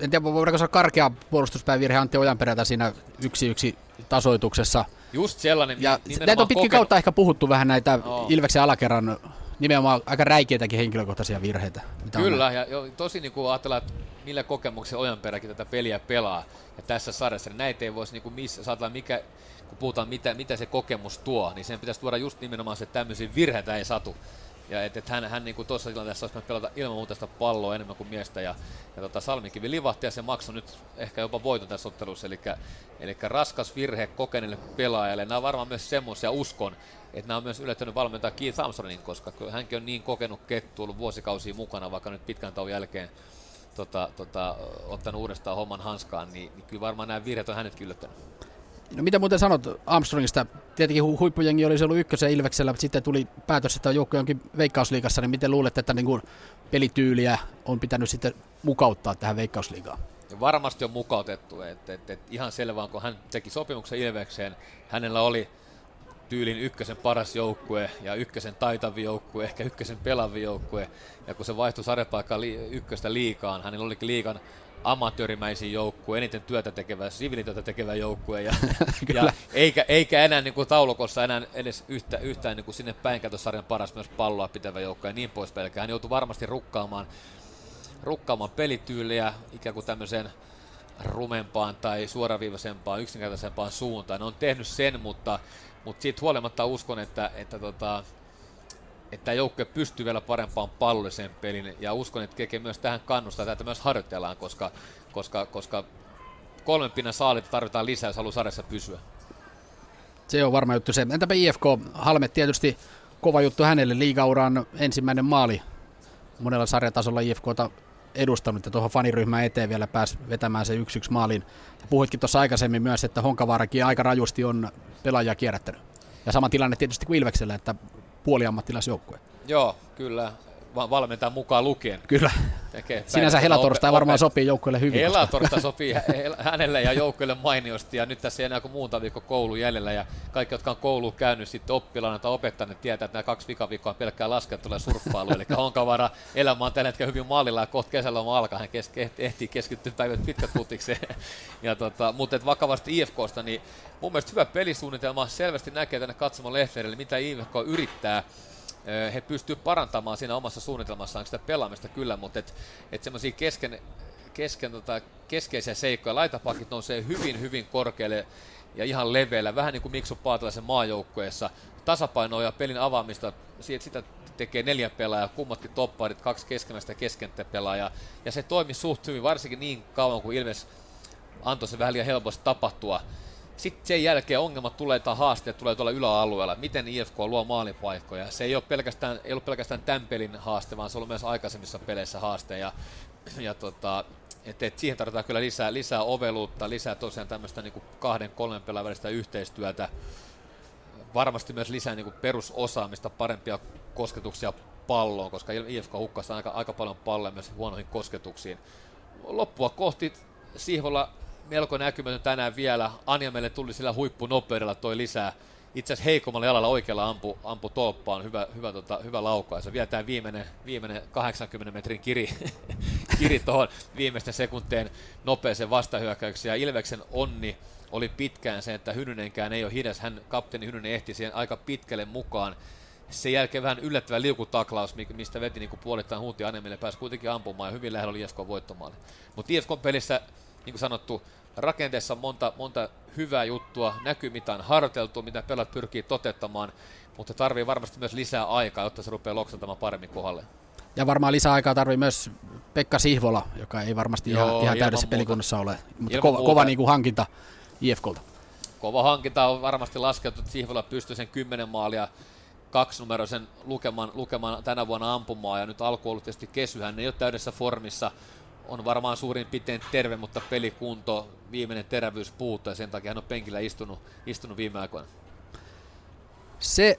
en tiedä voidaanko sanoa karkea puolustuspäivirhe Antti Ojanperältä siinä yksi yksi tasoituksessa. Just sellainen. Ja näitä on pitkin kokenut... kautta ehkä puhuttu vähän näitä oh. Ilveksen alakerran nimenomaan aika räikeitäkin henkilökohtaisia virheitä. Kyllä, ja jo, tosi niin kuin ajatellaan, että millä kokemuksella Ojanperäkin tätä peliä pelaa, ja tässä sarjassa, niin näitä ei voisi niin kuin missä, saatella mikä, kun puhutaan mitä, mitä se kokemus tuo, niin sen pitäisi tuoda just nimenomaan se, että tämmöisiä virheitä ei satu. Ja että et hän, hän niin tuossa tilanteessa olisi pelata ilman muuta sitä palloa enemmän kuin miestä. Ja, ja tota, Salmikivi livahti ja se maksoi nyt ehkä jopa voiton tässä ottelussa. Eli, eli raskas virhe kokeneelle pelaajalle. Nämä on varmaan myös semmoisia uskon, että nämä on myös yllättänyt valmentaa Keith Armstrongin, koska hänkin on niin kokenut kettu, ollut vuosikausia mukana, vaikka nyt pitkän tauon jälkeen tota, tota, ottanut uudestaan homman hanskaan, niin, niin kyllä varmaan nämä virheet on hänetkin yllättänyt. No mitä muuten sanot Armstrongista? Tietenkin hu- huippujengi olisi ollut ykkösen Ilveksellä, mutta sitten tuli päätös, että joukko onkin veikkausliigassa, niin miten luulet, että niin kuin pelityyliä on pitänyt sitten mukauttaa tähän veikkausliigaan? Ja varmasti on mukautettu, että et, et ihan selvää on, kun hän teki sopimuksen Ilvekseen, hänellä oli tyylin ykkösen paras joukkue ja ykkösen taitavi joukkue, ehkä ykkösen pelavi joukkue. Ja kun se vaihtui sarjapaikkaa li- ykköstä liikaan, hänellä olikin liikan amatöörimäisiin joukkue, eniten työtä tekevä, siviilityötä tekevä joukkue, ja, ja eikä, eikä enää niin kuin taulukossa enää edes yhtä, yhtään niin kuin sinne päin sarjan paras myös palloa pitävä joukkue ja niin poispäin. Hän joutui varmasti rukkaamaan, rukkaamaan pelityyliä ikään kuin tämmöiseen rumempaan tai suoraviivaisempaan, yksinkertaisempaan suuntaan. Ne on tehnyt sen, mutta, mutta siitä huolimatta uskon, että, että tota, että joukkue pystyy vielä parempaan pallolliseen pelin ja uskon, että Keke myös tähän kannustaa, että myös harjoitellaan, koska, koska, koska kolmen pinnan saalit tarvitaan lisää, jos haluaa sarjassa pysyä. Se on varma juttu se. Entäpä IFK? Halme tietysti kova juttu hänelle. Liigauran ensimmäinen maali monella sarjatasolla IFKta edustanut ja tuohon faniryhmään eteen vielä pääsi vetämään se yksi yksi maalin. Puhuitkin tuossa aikaisemmin myös, että Honkavaarakin aika rajusti on pelaajia kierrättänyt. Ja sama tilanne tietysti kuin Ilveksellä, että puoliammattilaisjoukkue. Joo, kyllä valmentaa mukaan lukien. Kyllä. Tekee Sinänsä Helatorstai varmaan sopii joukkueelle hyvin. Helatorstai sopii hänelle ja joukkueelle mainiosti ja nyt tässä ei enää kuin muuta viikko koulu jäljellä ja kaikki, jotka on koulu käynyt sitten oppilaana tai opettajana, tietää, että nämä kaksi vikaviikkoa pelkkää laskea tulee surffailu. Eli Honkavara elämä on tällä hetkellä hyvin mallilla ja kohta kesällä on alkaa, hän keske, ehtii keskittyä päivät pitkät putikseen. ja tota, mutta et vakavasti IFKsta, niin mun mielestä hyvä pelisuunnitelma selvästi näkee tänne katsomaan Lehterille, mitä IFK yrittää he pystyvät parantamaan siinä omassa suunnitelmassaan sitä pelaamista kyllä, mutta et, et semmoisia kesken, kesken, tota, keskeisiä seikkoja, laitapakit nousee hyvin hyvin korkealle ja ihan leveällä, vähän niin kuin Miksu Paatelaisen maajoukkueessa. Tasapainoa ja pelin avaamista, siitä, sitä tekee neljä pelaajaa, kummatkin topparit, kaksi keskemmäistä keskentäpelaajaa. Ja se toimi suht hyvin, varsinkin niin kauan kuin Ilves antoi se vähän liian helposti tapahtua. Sitten sen jälkeen ongelmat tulee tai haasteet tulee tuolla yläalueella. Miten IFK luo maalipaikkoja? Se ei ole pelkästään, ei ollut pelkästään tämän pelin haaste, vaan se on myös aikaisemmissa peleissä haaste. Ja, ja tota, et, et siihen tarvitaan kyllä lisää, lisää oveluutta, lisää tosiaan tämmöistä niin kahden, kolmen pelaajan välistä yhteistyötä. Varmasti myös lisää niin perusosaamista, parempia kosketuksia palloon, koska IFK hukkasi aika, aika paljon palloa myös huonoihin kosketuksiin. Loppua kohti Siivolla melko näkymätön tänään vielä. Anjamelle tuli sillä huippunopeudella toi lisää. Itse asiassa heikommalla jalalla oikealla ampu, ampu tolppaan. Hyvä, hyvä, tota, hyvä laukaus. Ja vielä tämä viimeinen, viimeinen 80 metrin kiri, kiri tuohon viimeisten sekunteen nopeeseen vastahyökkäykseen. Ja Ilveksen onni oli pitkään se, että Hynynenkään ei ole hidas. Hän, kapteeni Hynynen ehti siihen aika pitkälle mukaan. Sen jälkeen vähän yllättävä liukutaklaus, mistä veti niin puolittain huuti Anemille, pääsi kuitenkin ampumaan ja hyvin lähellä oli IFK voittomaali. Mutta IFK pelissä, niin kuin sanottu, rakenteessa monta, monta hyvää juttua, näkyy mitä on harjoiteltu, mitä pelat pyrkii toteuttamaan, mutta tarvii varmasti myös lisää aikaa, jotta se rupeaa loksatamaan paremmin kohdalle. Ja varmaan lisää aikaa tarvii myös Pekka Sihvola, joka ei varmasti Joo, ihan, ihan täydessä pelikunnassa ole, mutta kova, kova niin kuin hankinta IFKlta. Kova hankinta on varmasti laskettu, että Sihvola pystyy sen 10 maalia kaksinumeroisen lukeman, lukeman tänä vuonna ampumaan ja nyt alku ollut tietysti kesy, hän ei ole täydessä formissa, on varmaan suurin piirtein terve, mutta pelikunto, viimeinen terävyys puuttuu ja sen takia hän on penkillä istunut, istunut viime aikoina. Se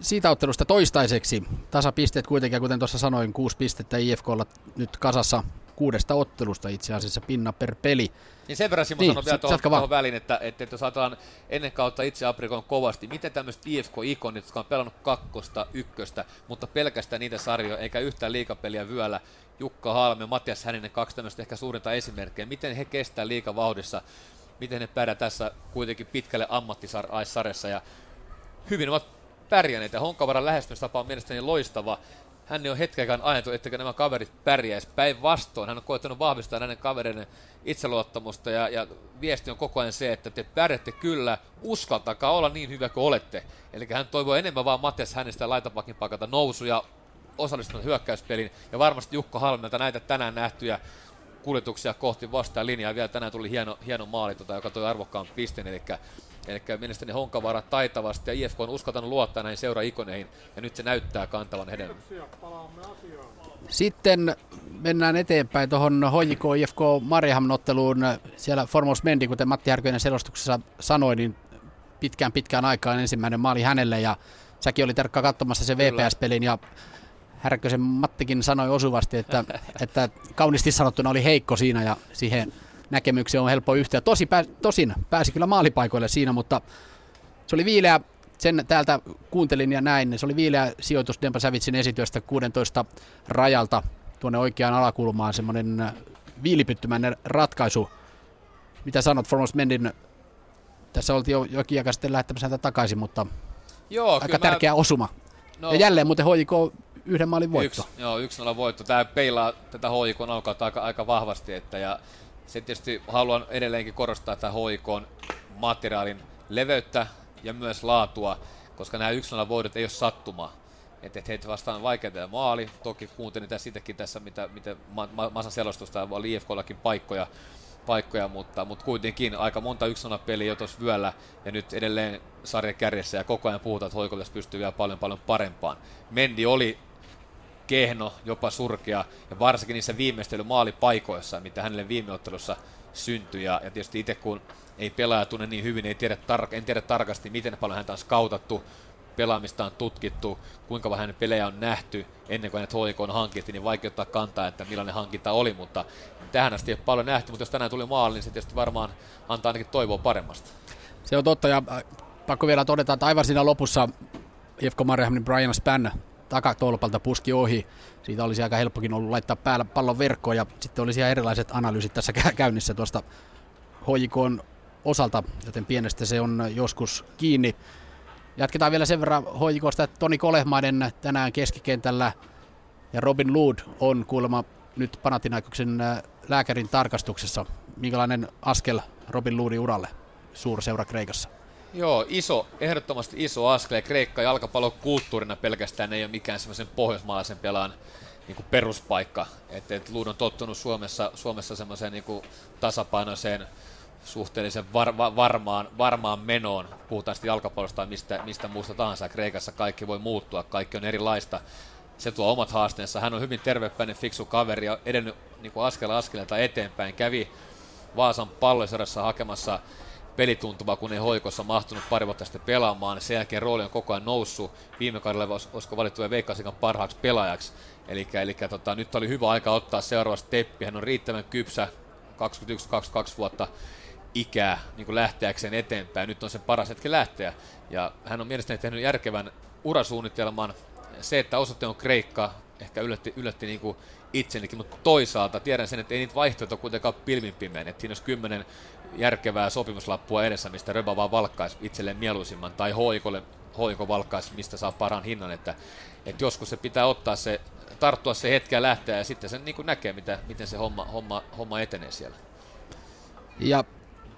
siitä ottelusta toistaiseksi. Tasapisteet kuitenkin, kuten tuossa sanoin, kuusi pistettä IFKlla nyt kasassa kuudesta ottelusta itse asiassa pinna per peli. Niin sen verran Simo niin, sanoi vielä tuohon, tuohon väliin, että, että, että jos ajatellaan ennen kautta itse aprikon kovasti, miten tämmöiset IFK-ikonit, jotka on pelannut kakkosta, ykköstä, mutta pelkästään niitä sarjoja, eikä yhtään liikapeliä vyöllä, Jukka Halme, Matias Häninen, kaksi tämmöistä ehkä suurinta esimerkkejä, miten he kestää liikavauhdissa, miten he pärjää tässä kuitenkin pitkälle ammattisaisarjassa ja hyvin ovat pärjänneet ja Honkavaran lähestymistapa on mielestäni loistava hän ole hetkeäkään ajatus, että nämä kaverit pärjäisi. Päinvastoin hän on koettanut vahvistaa näiden kavereiden itseluottamusta ja, ja viesti on koko ajan se, että te pärjätte kyllä, uskaltakaa olla niin hyvä kuin olette. Eli hän toivoo enemmän vaan Matias hänestä laitapakin pakalta nousuja, osallistunut hyökkäyspeliin ja varmasti Jukka Halmelta näitä tänään nähtyjä kuljetuksia kohti vastaan linjaa. Vielä tänään tuli hieno, hieno maali, tota, joka toi arvokkaan pisteen, eli Eli mielestäni Honkavaara taitavasti ja IFK on uskaltanut luottaa näin seura-ikoneihin ja nyt se näyttää kantavan hedelmän. Sitten mennään eteenpäin tuohon HJK IFK Mariehamn-otteluun. Siellä Formos Mendi, kuten Matti Härköinen selostuksessa sanoi, niin pitkään pitkään aikaan ensimmäinen maali hänelle ja säkin oli tarkkaan katsomassa sen VPS-pelin ja Härkösen Mattikin sanoi osuvasti, että, että kauniisti sanottuna oli heikko siinä ja siihen näkemyksiä on helppo yhtyä. Tosi pää, tosin pääsi kyllä maalipaikoille siinä, mutta se oli viileä, sen täältä kuuntelin ja näin, se oli viileä sijoitus Dempa Savitsin esityöstä 16 rajalta tuonne oikeaan alakulmaan, semmoinen äh, viilipyttymäinen ratkaisu. Mitä sanot Formos Mendin, tässä oltiin jo jokin aika sitten lähettämässä häntä takaisin, mutta Joo, aika tärkeä mä... osuma. No, ja jälleen muuten hoiko yhden maalin voitto. Yksi, joo, yksi voitto. Tämä peilaa tätä hoikon alkaa aika, aika vahvasti, että ja sitten tietysti haluan edelleenkin korostaa tätä hoikon materiaalin leveyttä ja myös laatua, koska nämä 1 voidot ei ole sattuma. Että et heitä vastaan vaikeaa maali. Toki kuuntelin tässä sitäkin tässä, mitä, mitä Masan selostusta oli IFKllakin paikkoja, paikkoja mutta, mutta kuitenkin aika monta yksi peliä jo tuossa vyöllä ja nyt edelleen sarjan kärjessä ja koko ajan puhutaan, että Hoikolle pystyy vielä paljon paljon parempaan. Mendi oli kehno, jopa surkea, ja varsinkin niissä viimeistelymaalipaikoissa, mitä hänelle viime ottelussa syntyi. Ja, ja tietysti itse kun ei pelaaja tunne niin hyvin, ei tiedä tar- en tiedä tarkasti, miten paljon häntä on skautattu, pelaamista on tutkittu, kuinka vähän pelejä on nähty ennen kuin hänet HIK on hankittu, niin vaikea ottaa kantaa, että millainen hankinta oli, mutta tähän asti ei ole paljon nähty, mutta jos tänään tuli maali, niin se tietysti varmaan antaa ainakin toivoa paremmasta. Se on totta, ja äh, pakko vielä todeta, että aivan siinä lopussa IFK Mariehamnin Brian Spann takatolpalta puski ohi. Siitä olisi aika helppokin ollut laittaa päällä pallon verkkoon ja sitten olisi ihan erilaiset analyysit tässä käynnissä tuosta hoikon osalta, joten pienestä se on joskus kiinni. Jatketaan vielä sen verran hoikosta, että Toni Kolehmainen tänään keskikentällä ja Robin Lood on kuulemma nyt Panathinaikoksen äh, lääkärin tarkastuksessa. Minkälainen askel Robin Loodin uralle suurseura Kreikassa? Joo, iso, ehdottomasti iso askel. Kreikka jalkapallokulttuurina pelkästään ei ole mikään semmoisen pohjoismaalaisen pelaan niin kuin peruspaikka. Et, et Luud on tottunut Suomessa, Suomessa semmoiseen niin tasapainoiseen suhteellisen var, va, varmaan, varmaan menoon. Puhutaan sitten jalkapallosta tai mistä, mistä muusta tahansa. Kreikassa kaikki voi muuttua, kaikki on erilaista. Se tuo omat haasteensa. Hän on hyvin tervepäinen, fiksu kaveri ja edennyt niin askel askeleelta eteenpäin. Kävi Vaasan palloisarjassa hakemassa pelituntuma, kun ei hoikossa mahtunut pari vuotta sitten pelaamaan. Sen jälkeen rooli on koko ajan noussut. Viime kaudella olisiko valittu Veikkasikan parhaaksi pelaajaksi. Eli, eli tota, nyt oli hyvä aika ottaa seuraava steppi. Hän on riittävän kypsä, 21-22 vuotta ikää niin kuin lähteäkseen eteenpäin. Nyt on sen paras hetki lähteä. Ja hän on mielestäni tehnyt järkevän urasuunnitelman. Se, että osoite on Kreikka, ehkä yllätti, yllätti niin kuin itsenikin, mutta toisaalta tiedän sen, että ei niitä vaihtoehtoja kuitenkaan pilvin pimeän. Että siinä olisi kymmenen järkevää sopimuslappua edessä, mistä Röba vaan valkkaisi itselleen mieluisimman, tai hoikolle, hoiko valkkaisi, mistä saa paran hinnan. Että, että joskus se pitää ottaa se, tarttua se hetki ja lähteä, ja sitten sen niin kuin näkee, mitä, miten se homma, homma, homma etenee siellä. Ja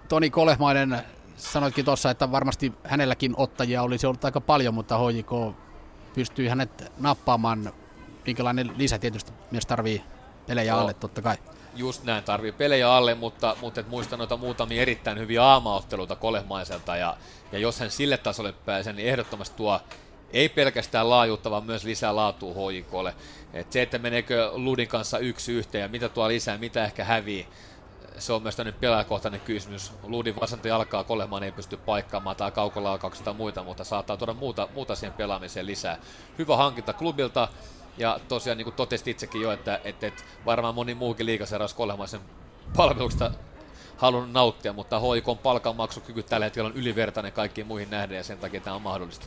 Toni Kolehmainen, sanoitkin tuossa, että varmasti hänelläkin ottajia olisi ollut aika paljon, mutta HJK pystyy hänet nappaamaan. Minkälainen lisä tietysti myös tarvii pelejä alle totta kai. Just näin, tarvii pelejä alle, mutta, mutta et muistan noita muutamia erittäin hyviä aamaotteluita Kolehmaiselta, ja, ja jos hän sille tasolle pääsee, niin ehdottomasti tuo ei pelkästään laajuutta, vaan myös lisää laatua HJKlle. Et se, että meneekö Ludin kanssa yksi yhteen ja mitä tuo lisää, mitä ehkä hävii, se on myös tämmöinen pelaajakohtainen kysymys. Luudin vasanti alkaa, Koleman ei pysty paikkaamaan tai kaukolaukauksia tai muita, mutta saattaa tuoda muuta, muuta siihen pelaamiseen lisää. Hyvä hankinta klubilta, ja tosiaan niin kuin totesit itsekin jo, että, että, että varmaan moni muukin liikaseuraus Kolemaisen palveluksesta halunnut nauttia, mutta HIKon palkanmaksukyky tällä hetkellä on ylivertainen kaikkiin muihin nähden ja sen takia tämä on mahdollista.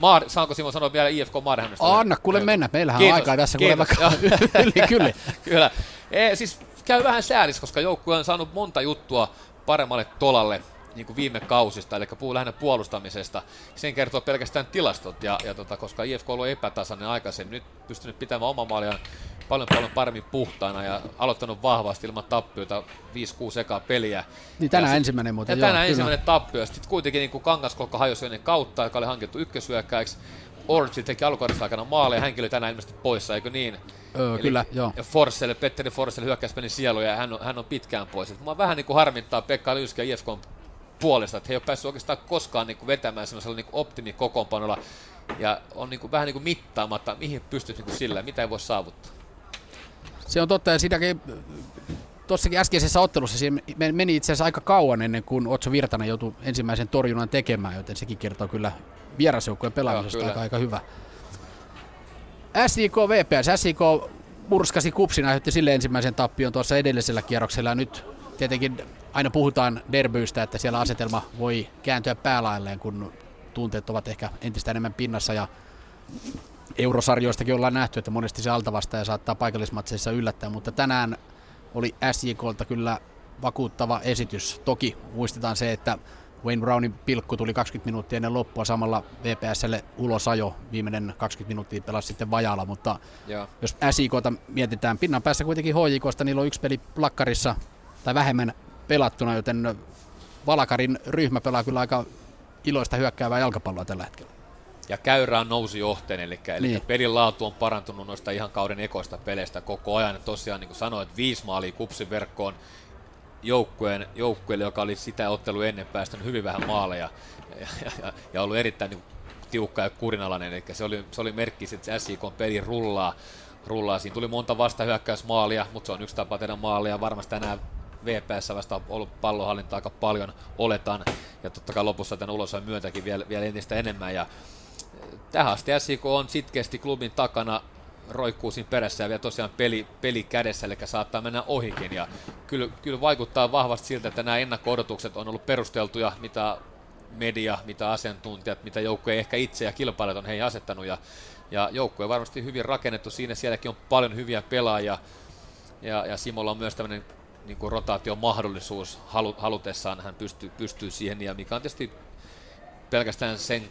Maar, saanko Simo sanoa vielä IFK Marhamista? Anna kuule mennä, meillähän Kiitos. on aikaa tässä kuule vaikka yli, kyllä. kyllä. E, siis käy vähän säälis, koska joukkue on saanut monta juttua paremmalle tolalle niin kuin viime kausista, eli puhuu lähinnä puolustamisesta. Sen kertoo pelkästään tilastot, ja, ja tota, koska IFK on ollut epätasainen aikaisemmin, nyt pystynyt pitämään oma maaliaan paljon paljon paremmin puhtaana ja aloittanut vahvasti ilman tappioita 5-6 ekaa peliä. Niin tänään ja ensimmäinen muuten, ja joo, tänään kyllä. ensimmäinen tappio. Sitten kuitenkin niin kuin Kangaskolkka hajosi ennen kautta, joka oli hankittu ykkösyökkäiksi. Orchid teki alkukaudesta aikana maaleja, henkilö tänään ilmeisesti poissa, eikö niin? Öö, Eli kyllä, joo. Forselle, Petteri Forselle hyökkäyspelin sielu ja hän on, hän on pitkään pois. Et mua vähän niin kuin harmittaa Pekka Lyskä ja IFK puolesta, että he ei ole päässyt oikeastaan koskaan niin kuin vetämään semmoisella niin optimikokoonpanolla ja on niin kuin, vähän niin kuin mittaamatta, mihin pystyisi niin sillä, mitä ei voi saavuttaa. Se on totta, ja siinäkin tuossakin äskeisessä ottelussa meni itse asiassa aika kauan ennen kuin Otso Virtanen joutui ensimmäisen torjunnan tekemään, joten sekin kertoo kyllä vierasjoukkueen pelaamisesta Joo, aika, aika hyvä. SIK VPS, SIK murskasi kupsin, aiheutti sille ensimmäisen tappion tuossa edellisellä kierroksella. Ja nyt tietenkin aina puhutaan derbyistä, että siellä asetelma voi kääntyä päälailleen, kun tunteet ovat ehkä entistä enemmän pinnassa ja eurosarjoistakin ollaan nähty, että monesti se altavastaja saattaa paikallismatseissa yllättää, mutta tänään oli SJKlta kyllä vakuuttava esitys. Toki muistetaan se, että Wayne Brownin pilkku tuli 20 minuuttia ennen loppua samalla VPSlle ulosajo. Viimeinen 20 minuuttia pelasi sitten vajalla, mutta Joo. jos SIKta mietitään pinnan päässä kuitenkin HJKsta, niillä on yksi peli plakkarissa tai vähemmän pelattuna, joten Valakarin ryhmä pelaa kyllä aika iloista hyökkäävää jalkapalloa tällä hetkellä. Ja käyrä on nousi johteen, eli, eli niin. pelin laatu on parantunut noista ihan kauden ekoista peleistä koko ajan. Tosiaan niin kuin sanoit, viisi maalia kupsin verkkoon joukkueen, joukkueelle, joka oli sitä ottelu ennen päästänyt hyvin vähän maaleja ja, ja, ja ollut erittäin niin tiukka ja kurinalainen, eli se oli, se oli merkki, että SIK peli rullaa, rullaa. Siinä tuli monta vastahyökkäysmaalia, mutta se on yksi tapa tehdä maalia. Varmasti tänään VPS vasta on ollut pallonhallinta aika paljon, oletan, ja totta kai lopussa tämän ulosajan myötäkin vielä, vielä entistä enemmän. Ja tähän asti SIK on sitkeästi klubin takana, roikkuu siinä perässä ja vielä tosiaan peli, peli kädessä, eli saattaa mennä ohikin. Ja kyllä, kyllä vaikuttaa vahvasti siltä, että nämä ennakko-odotukset on ollut perusteltuja, mitä media, mitä asiantuntijat, mitä joukkue ehkä itse ja kilpailijat on heihin asettanut. Ja, ja joukkue on varmasti hyvin rakennettu siinä, sielläkin on paljon hyviä pelaajia. Ja, ja Simolla on myös tämmöinen niin kuin rotaation mahdollisuus halutessaan, hän pystyy, pystyy siihen, ja mikä on tietysti pelkästään sen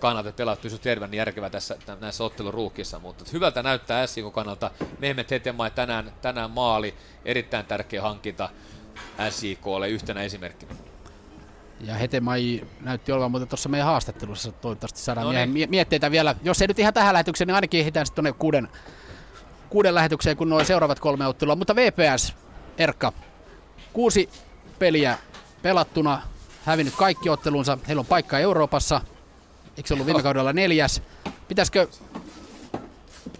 kannalta, että pelaat pysyy terveen niin järkevä tässä näissä otteluruuhkissa, mutta hyvältä näyttää SIK kannalta. Mehmet Hetemai tänään, tänään maali, erittäin tärkeä hankinta SIKlle yhtenä esimerkkinä. Ja Hetemai näytti olevan muuten tuossa meidän haastattelussa, toivottavasti saadaan no niin. mietteitä vielä. Jos ei nyt ihan tähän lähetykseen, niin ainakin ehditään sitten tuonne kuuden, kuuden lähetykseen, kun nuo seuraavat kolme ottelua. Mutta VPS, Erkka, kuusi peliä pelattuna, hävinnyt kaikki ottelunsa. Heillä on paikka Euroopassa, Eikö se ollut viime kaudella neljäs? Pitäisikö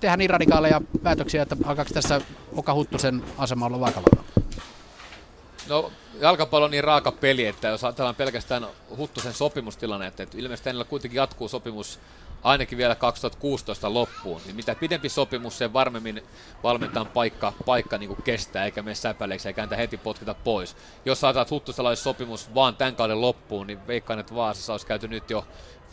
tehdä niin radikaaleja päätöksiä, että alkaako tässä Oka Huttusen asema olla vakavalla? No jalkapallo on niin raaka peli, että jos ajatellaan pelkästään Huttusen sopimustilanne, että ilmeisesti hänellä kuitenkin jatkuu sopimus ainakin vielä 2016 loppuun. Niin mitä pidempi sopimus, sen varmemmin valmentajan paikka, paikka niin kestää, eikä mene säpäleiksi, eikä häntä heti potkita pois. Jos saatat Huttusella sopimus vaan tämän kauden loppuun, niin veikkaan, että Vaasassa olisi käyty nyt jo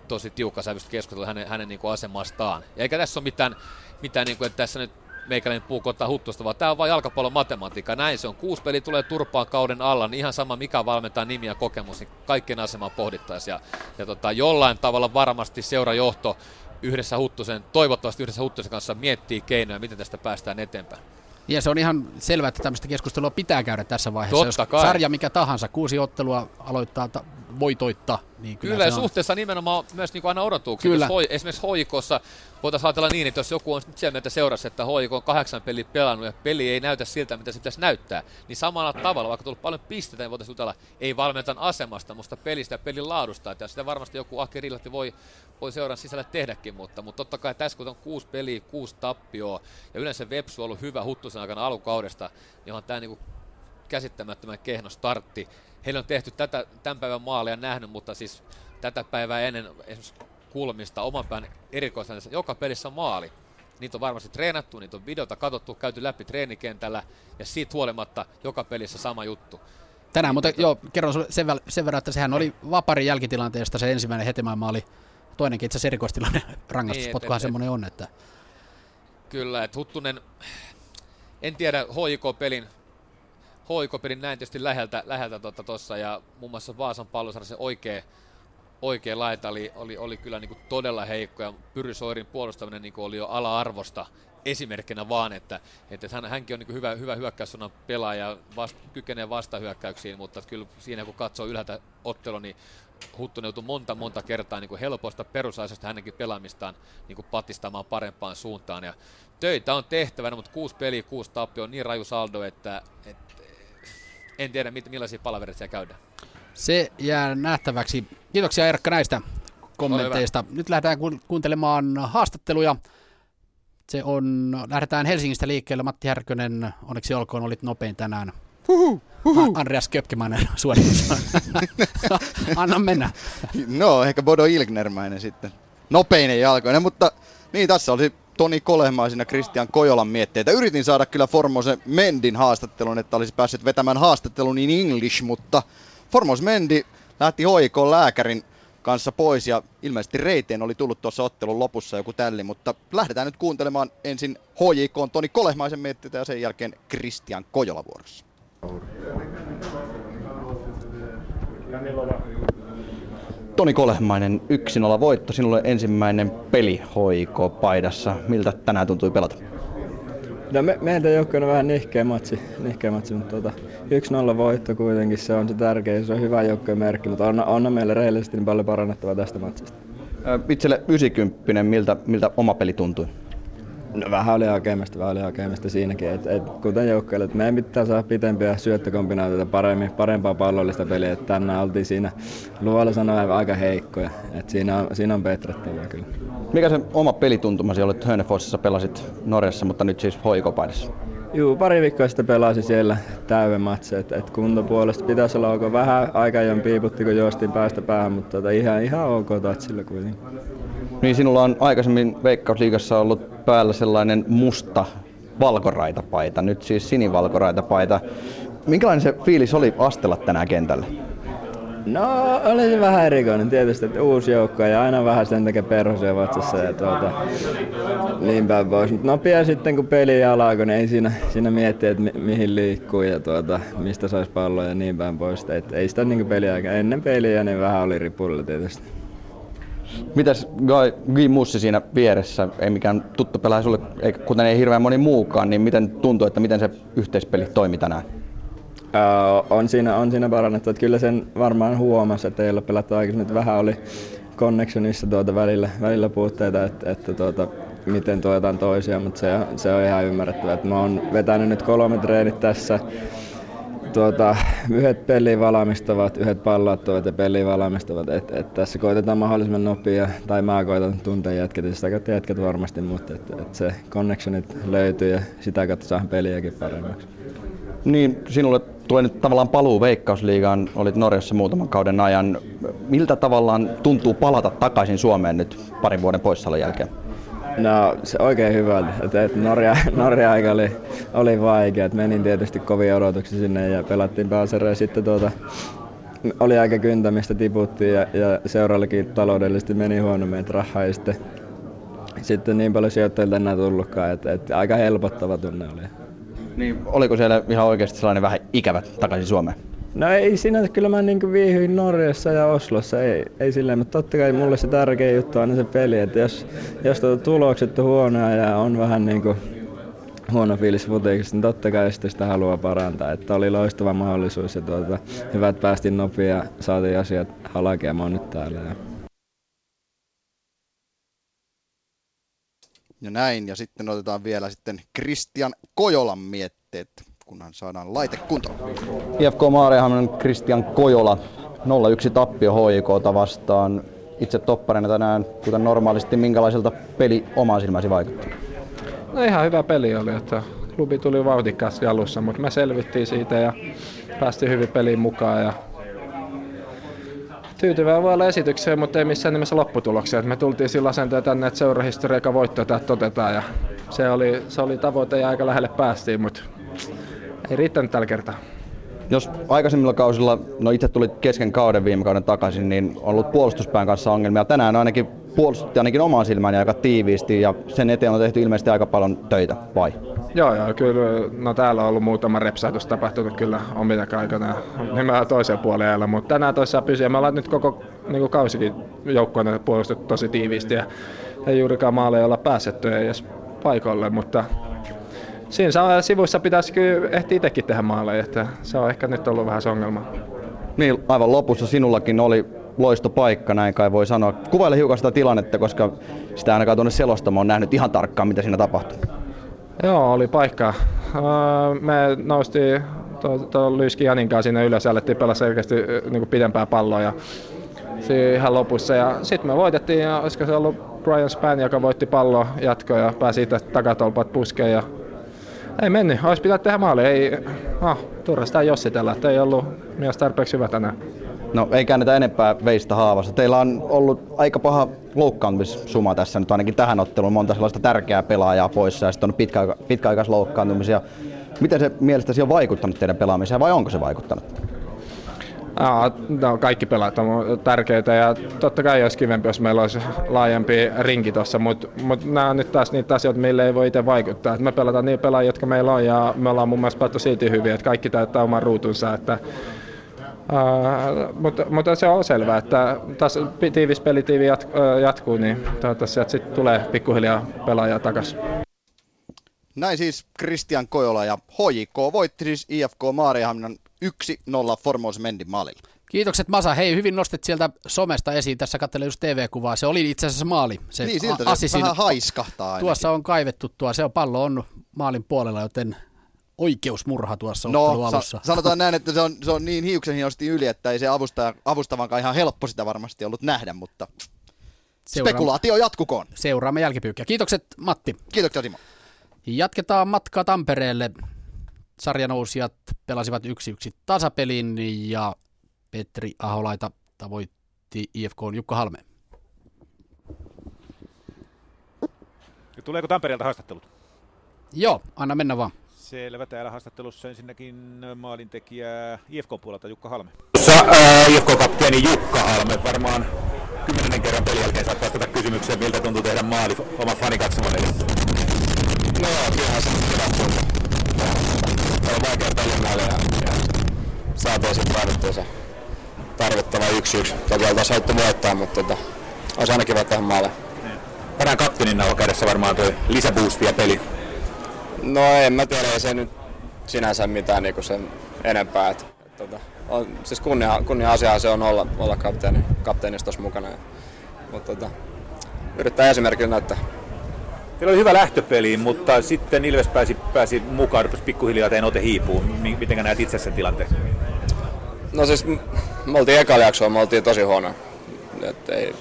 tosi tiukka sävystä keskustelua hänen, hänen niin kuin asemastaan. Ja eikä tässä ole mitään, mitään niin kuin, että tässä nyt meikäläinen puukottaa huttusta, vaan tämä on vain jalkapallon matematiikka. Näin se on. Kuusi peli tulee turpaan kauden alla, niin ihan sama mikä valmentaa nimi ja kokemus, niin kaikkien asemaa pohdittaisiin. Ja, ja tota, jollain tavalla varmasti seurajohto yhdessä Huttusen, toivottavasti yhdessä Huttusen kanssa miettii keinoja, miten tästä päästään eteenpäin. Ja se on ihan selvää, että tämmöistä keskustelua pitää käydä tässä vaiheessa. Totta Jos kai. sarja mikä tahansa, kuusi ottelua aloittaa ta- voitoitta, niin kyllä, Kyllä, se on. suhteessa nimenomaan myös niin kuin aina odotuksia. Kyllä. Jos hoi, esimerkiksi hoikossa voitaisiin ajatella niin, että jos joku on nyt siellä meitä seurassa, että hoiko on kahdeksan peliä pelannut ja peli ei näytä siltä, mitä se pitäisi näyttää, niin samalla tavalla, vaikka tullut paljon pisteitä, niin voitaisiin jutella ei valmentan asemasta, mutta pelistä ja pelin laadusta. Että sitä varmasti joku Aki Rillatti voi, voi seuran sisällä tehdäkin, mutta, mutta totta kai tässä kun on kuusi peliä, kuusi tappioa ja yleensä Vepsu on ollut hyvä Huttusen aikana alkukaudesta, niin on tämä niin kuin käsittämättömän kehno startti. Heillä on tehty tätä, tämän päivän maalia nähnyt, mutta siis tätä päivää ennen esimerkiksi kulmista oman pään erikoisena, joka pelissä on maali. Niitä on varmasti treenattu, niitä on videota katsottu, käyty läpi treenikentällä ja siitä huolimatta joka pelissä sama juttu. Tänään muuten, joo, kerron sulle sen, sen verran, että sehän oli vaparin jälkitilanteesta se ensimmäinen Hetemäen maali. Toinenkin itse asiassa erikoistilanne rangaistuspotkuhan et- semmoinen on, että Kyllä, että Huttunen, en tiedä HJK-pelin, HJK-pelin näin tietysti läheltä, läheltä tuossa tota, ja muun muassa Vaasan se oikea, oikea laita oli, oli, oli kyllä niin kuin todella heikko ja Pyry Soirin puolustaminen niin kuin oli jo ala-arvosta esimerkkinä vaan, että, että hän, hänkin on niin hyvä, hyvä hyökkäyssuunnan pelaaja, vast, kykenee vastahyökkäyksiin, mutta kyllä siinä kun katsoo ylhäältä ottelu, niin Huttunen joutui monta monta kertaa niin kuin helpoista perusasiasta hänenkin pelaamistaan niin kuin patistamaan parempaan suuntaan. Ja töitä on tehtävänä, mutta kuusi peliä, kuusi tappio on niin raju saldo, että, että en tiedä mit, millaisia palavereita siellä käydään. se jää nähtäväksi. Kiitoksia Erkka näistä kommenteista. Nyt lähdetään ku- kuuntelemaan haastatteluja. Se on, lähdetään Helsingistä liikkeelle. Matti Härkönen, onneksi olkoon, olit nopein tänään. Huhu, huhu. A- Andreas Köpkemäinen suoritus. Anna mennä. No, ehkä Bodo Ilgnermäinen sitten. Nopeinen jalkoinen, mutta niin tässä oli Toni Kolehmaisen ja Christian Kojolan mietteitä. Yritin saada kyllä Formosen Mendin haastattelun, että olisi päässyt vetämään haastattelun in English, mutta Formos Mendi lähti HIK lääkärin kanssa pois ja ilmeisesti reiteen oli tullut tuossa ottelun lopussa joku tälli, mutta lähdetään nyt kuuntelemaan ensin HJK Toni Kolehmaisen mietteitä ja sen jälkeen Christian Kojola vuorossa. Toni Kolehmainen, 1-0 voitto. Sinulle ensimmäinen peli HIK-paidassa. Miltä tänään tuntui pelata? No me, meidän joukkueena vähän nihkeä matsi, nihkeä matsi mutta tota, 1-0 voitto kuitenkin, se on se tärkeä, se on hyvä joukkueen merkki, mutta on, on meillä reellisesti niin paljon parannettavaa tästä matsista. Itselle 90, miltä, miltä oma peli tuntui? No vähän oli hakemista, vähän oli hakemista siinäkin, että et, kuten joukkueelle, että meidän pitää saada pitempiä syöttökombinaatioita paremmin, parempaa pallollista peliä, että tänään oltiin siinä luolla sanoen aika heikkoja, että siinä on, siinä on petrattavaa kyllä. Mikä se oma pelituntumasi oli, että Hönefossissa pelasit Norjassa, mutta nyt siis HIK-paidassa? Juu, pari viikkoa sitten pelasin siellä täyden matse, että et kuntopuolesta pitäisi olla ok. Vähän aika piiputti, kun juostiin päästä päähän, mutta tota, ihan, ihan ok tatsilla kuitenkin. Niin sinulla on aikaisemmin Veikkausliigassa ollut päällä sellainen musta valkoraitapaita, nyt siis sinivalkoraitapaita. Minkälainen se fiilis oli astella tänään kentällä? No, oli se vähän erikoinen tietysti, että uusi joukko ja aina vähän sen takia perhosia vatsassa ja tuota, niin päin pois. Mutta nopea sitten kun peli alkoi, niin ei siinä, siinä miettiä, että mi- mihin liikkuu ja tuota, mistä saisi palloa ja niin päin pois. Et ei sitä niin peliä ennen peliä, niin vähän oli ripulla tietysti. Mitäs Guy, Guy Mussi siinä vieressä, ei mikään tuttu pelaaja sulle, kuten ei hirveän moni muukaan, niin miten tuntuu, että miten se yhteispeli toimi tänään? Öö, on, siinä, on siinä parannettu, että kyllä sen varmaan huomasi, että ei ole pelattu aikaisemmin, että vähän oli connectionissa tuota välillä, välillä puutteita, että, että tuota, miten tuetaan toisiaan, mutta se, se on ihan ymmärrettävää. Että mä oon vetänyt nyt kolme treenit tässä, tuota, yhdet peliin valmistavat, yhdet pallottavat ja peliin valmistavat. Et, et tässä koitetaan mahdollisimman nopea, tai mä koitan tuntea jätkät, ja sitä kautta jätkät varmasti, mutta et, et se connectionit löytyy ja sitä kautta saa peliäkin paremmaksi. Niin, sinulle tulee nyt tavallaan paluu Veikkausliigaan, olit Norjassa muutaman kauden ajan. Miltä tavallaan tuntuu palata takaisin Suomeen nyt parin vuoden poissaolon jälkeen? No se oikein hyvältä. että et Norja, Norja aika oli, oli vaikea. Et menin tietysti kovin odotuksia sinne ja pelattiin pääsarja sitten tuota, oli aika kyntämistä, tiputtiin ja, ja seurallekin taloudellisesti meni huono meitä rahaa ja sitten, sitten niin paljon sijoittajilta enää tullutkaan, että, että aika helpottava tunne oli. Niin, oliko siellä ihan oikeasti sellainen vähän ikävä takaisin Suomeen? No ei sinänsä, kyllä mä niin viihdyin Norjassa ja Oslossa, ei, ei silleen, mutta totta kai mulle se tärkeä juttu on se peli, että jos, jos tuota tulokset on huonoja ja on vähän niin kuin huono fiilis futiikista, niin totta kai sitten sitä haluaa parantaa. Että oli loistava mahdollisuus ja tuota, hyvä, että päästiin nopeasti ja saatiin asiat oon nyt täällä. Ja... Ja näin, ja sitten otetaan vielä sitten Christian Kojolan mietteet, kunhan saadaan laite kuntoon. IFK Maariahamnen Christian Kojola, 0-1 tappio HJKta vastaan. Itse topparina tänään, kuten normaalisti, minkälaiselta peli omaan silmäsi vaikutti? No ihan hyvä peli oli, että klubi tuli vauhdikkaasti alussa, mutta me selvittiin siitä ja päästiin hyvin peliin mukaan ja tyytyväinen voi olla esitykseen, mutta ei missään nimessä lopputuloksia. Me tultiin sillä asenteella tänne, että seurahistoria voitto täältä otetaan ja se oli, se oli tavoite ja aika lähelle päästiin, mutta ei riittänyt tällä kertaa. Jos aikaisemmilla kausilla, no itse tuli kesken kauden viime kauden takaisin, niin on ollut puolustuspään kanssa ongelmia. Tänään ainakin puolustutti ainakin omaan silmään aika tiiviisti ja sen eteen on tehty ilmeisesti aika paljon töitä, vai? Joo, joo, kyllä. No täällä on ollut muutama repsahtus tapahtunut kyllä omina aikana nimenomaan toisen puolen mutta tänään toissa pysyä. Me ollaan nyt koko niin kausikin joukkueena puolustettu tosi tiiviisti ja ei juurikaan maaleja olla pääsetty edes paikoille, mutta siinä sivuissa pitäisi kyllä ehtiä itsekin tehdä maaleja, että se on ehkä nyt ollut vähän se ongelma. Niin, aivan lopussa sinullakin oli loistopaikka, näin kai voi sanoa. Kuvaile hiukan sitä tilannetta, koska sitä ainakaan tuonne selostamaan on nähnyt ihan tarkkaan, mitä siinä tapahtui. Joo, oli paikka. Me noustiin tuon Lyyski Janin kanssa sinne ylös ja alettiin pelaa selkeästi niin pidempää palloa. Ja ihan lopussa. Ja sitten me voitettiin ja olisiko se ollut Brian Span, joka voitti pallo jatkoa ja pääsi siitä takatolpat puskeen ja ei mennyt. Olisi pitänyt tehdä maali. Ei, no, turha sitä jossitella, että ei ollut mies tarpeeksi hyvä tänään. No ei käännetä enempää veistä haavassa. Teillä on ollut aika paha loukkaantumissuma tässä nyt ainakin tähän otteluun. Monta sellaista tärkeää pelaajaa poissa ja sitten on pitkä, pitkäaikaisloukkaantumisia. Miten se mielestäsi on vaikuttanut teidän pelaamiseen vai onko se vaikuttanut? Aa, no, kaikki pelaat on tärkeitä ja totta kai olisi kivempi, jos meillä olisi laajempi rinki tuossa, mutta mut nämä on nyt taas niitä asioita, mille ei voi itse vaikuttaa. Et me pelataan niin pelaajia, jotka meillä on ja me ollaan mun mielestä pelattu silti hyvin, että kaikki täyttää oman ruutunsa. Että, Uh, mutta, mutta, se on selvää, että taas tiivis pelitiivi jat, uh, jatkuu, niin toivottavasti sieltä sitten tulee pikkuhiljaa pelaajaa takaisin. Näin siis Christian Kojola ja HJK voitti siis IFK Maariahamnan 1-0 Formos Mendin maalilla. Kiitokset Masa. Hei, hyvin nostit sieltä somesta esiin. Tässä katselin just TV-kuvaa. Se oli itse asiassa maali. Se niin, siltä se vähän haiskahtaa ainakin. Tuossa on kaivettu tuo. Se on pallo on maalin puolella, joten oikeusmurha tuossa no, alussa. Sa- sanotaan näin, että se on, se on niin hiuksen hienosti yli, että ei se avustaja, avustavankaan ihan helppo sitä varmasti ollut nähdä, mutta Seuraam- spekulaatio jatkukoon. Seuraamme jälkipyykkiä. Kiitokset Matti. Kiitoksia Timo. Jatketaan matkaa Tampereelle. Sarjanousijat pelasivat 1-1 tasapelin ja Petri Aholaita tavoitti IFK Jukka Halme. Tuleeko Tampereelta haastattelut? Joo, anna mennä vaan. Selvä. Täällä haastattelussa ensinnäkin maalintekijä IFK-puolelta Jukka Halme. Äh, IFK-kapteeni Jukka Halme varmaan kymmenennen kerran pelin jälkeen saat vastata kysymykseen, miltä tuntuu tehdä maali oman fanikatsomon edessä. No joo, kyllähän se hyvä tuntuu. On vaikea pelin maali ja, ja saatiin sitten tarvittiin se tarvittava yksi yksi. Toki oltaisiin haluttu voittaa, mutta tota, olisi aina kiva tehdä maaleja. Tänään kapteenin on kädessä varmaan tuo lisäboostia peli. No en mä tiedä, ei se nyt sinänsä mitään niinku sen enempää. Et, et, tota, on, siis kunnia, kunnia asia se on olla, olla kapteeni, kapteenistossa mukana. Ja, mutta tota, yrittää esimerkillä näyttää. Teillä oli hyvä lähtöpeli, mutta sitten Ilves pääsi, pääsi mukaan, rupesi pikkuhiljaa teidän ote hiipuun. Miten näet itse sen tilanteen? No siis me oltiin ekalla jaksoa, me oltiin tosi huono. Et ei,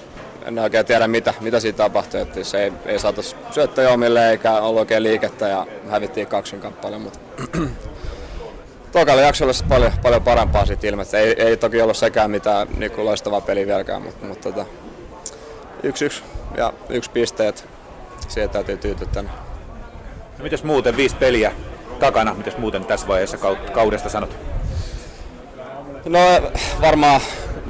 en oikein tiedä mitä, mitä siitä tapahtui, että se ei, ei saatu syöttöjä omille eikä ollut oikein liikettä ja hävittiin kaksin kappale, mutta tokalla jaksolla paljon, paljon parempaa siitä ilmettä. Ei, ei toki ollut sekään mitään niin loistavaa peliä vieläkään, mutta, mutta tota, yksi yksi ja yksi pisteet. Siihen täytyy tyytyä tänne. No mitäs muuten viisi peliä takana, mitäs muuten tässä vaiheessa kaudesta sanot? No varmaan,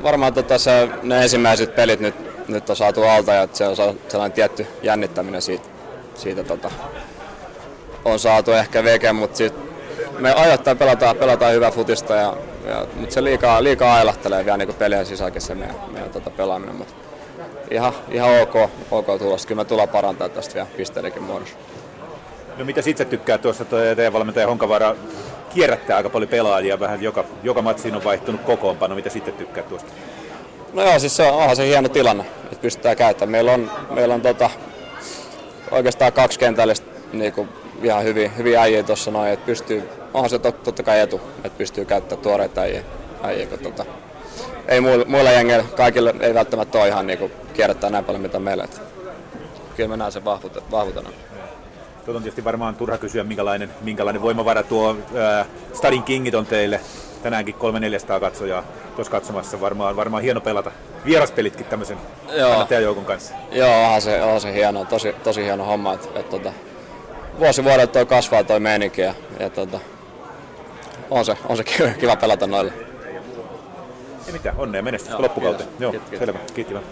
varmaan tota se, ne ensimmäiset pelit nyt, nyt on saatu alta ja se on sellainen tietty jännittäminen siitä, siitä tota, on saatu ehkä veke, mutta sit me ajoittain pelataan, pelataan hyvää futista, ja, ja, mutta se liikaa, liikaa ailahtelee vielä niin pelien sisälläkin se meidän, meidän tota pelaaminen. Mutta ihan, ihan ok, ok tulosta. Kyllä me tullaan parantaa tästä vielä pisteidenkin muodossa. No mitä itse tykkää tuossa, teidän valmentaja Honkavaara kierrättää aika paljon pelaajia, vähän joka, joka matsiin on vaihtunut kokoonpano, mitä sitten tykkää tuosta? No joo, siis se on, onhan se hieno tilanne, että pystytään käyttämään. Meillä on, meillä on tota, oikeastaan kaksi kentällistä niin kuin ihan hyvin, hyvin äijä tuossa noin, että pystyy, onhan se tot, totta kai etu, että pystyy käyttämään tuoreita äijä, äijä kun tota, ei muilla, muilla jengeillä, kaikille ei välttämättä ole ihan niin kierrättää näin paljon mitä meillä. Että kyllä mä näen sen vahvuutena. Tuota on tietysti varmaan turha kysyä, minkälainen, minkälainen voimavara tuo äh, Stadin Kingit on teille. Tänäänkin 300-400 katsojaa tuossa katsomassa. Varmaan, varmaan hieno pelata vieraspelitkin tämmöisen kannattajajoukon kanssa. Joo, onhan se, onhan se hieno, tosi, tosi hieno homma. Että, että, että vuosi vuodelta toi kasvaa toi meininki ja, ja tota, on, se, on se kiva pelata noille. Ei mitään, onnea menestystä loppukauteen. Joo, kiitos, selvä. Kiitti vaan.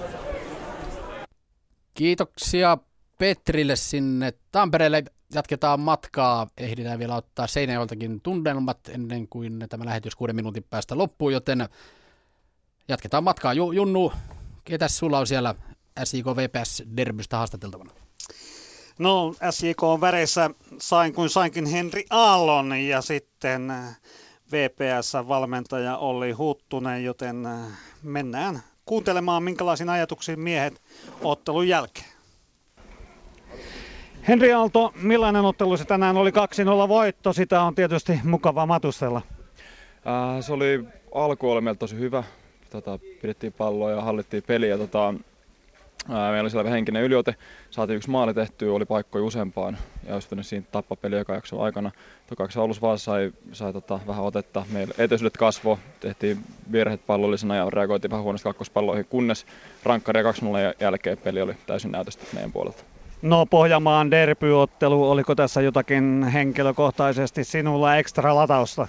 Kiitoksia Petrille sinne Tampereelle. Jatketaan matkaa. Ehditään vielä ottaa Seinäjoeltakin tunnelmat ennen kuin tämä lähetys kuuden minuutin päästä loppuu, joten jatketaan matkaa. Junnu, ketäs sulla on siellä SIK VPS Derbystä haastateltavana? No SJK on väreissä sain kuin sainkin Henri Aallon ja sitten VPS-valmentaja Olli Huttunen, joten äh, mennään kuuntelemaan minkälaisiin ajatuksiin miehet ottelun jälkeen. Henri Aalto, millainen ottelu se tänään oli 2-0 voitto? Sitä on tietysti mukava matustella. Äh, se oli alku oli meillä tosi hyvä. Tota, pidettiin palloa ja hallittiin peliä. Tota, Meillä oli siellä henkinen yliote, saatiin yksi maali tehtyä, oli paikkoja useampaan ja olisi siinä tappapeli joka jakson aikana. Tokaksi alussa vaan sai, sai tota, vähän otetta. Meillä etäisyydet kasvo, tehtiin virheet pallollisena ja reagoitiin vähän huonosti kakkospalloihin, kunnes rankkaria 2 jälkeen peli oli täysin näytöstä meidän puolelta. No Pohjanmaan derbyottelu, oliko tässä jotakin henkilökohtaisesti sinulla ekstra latausta?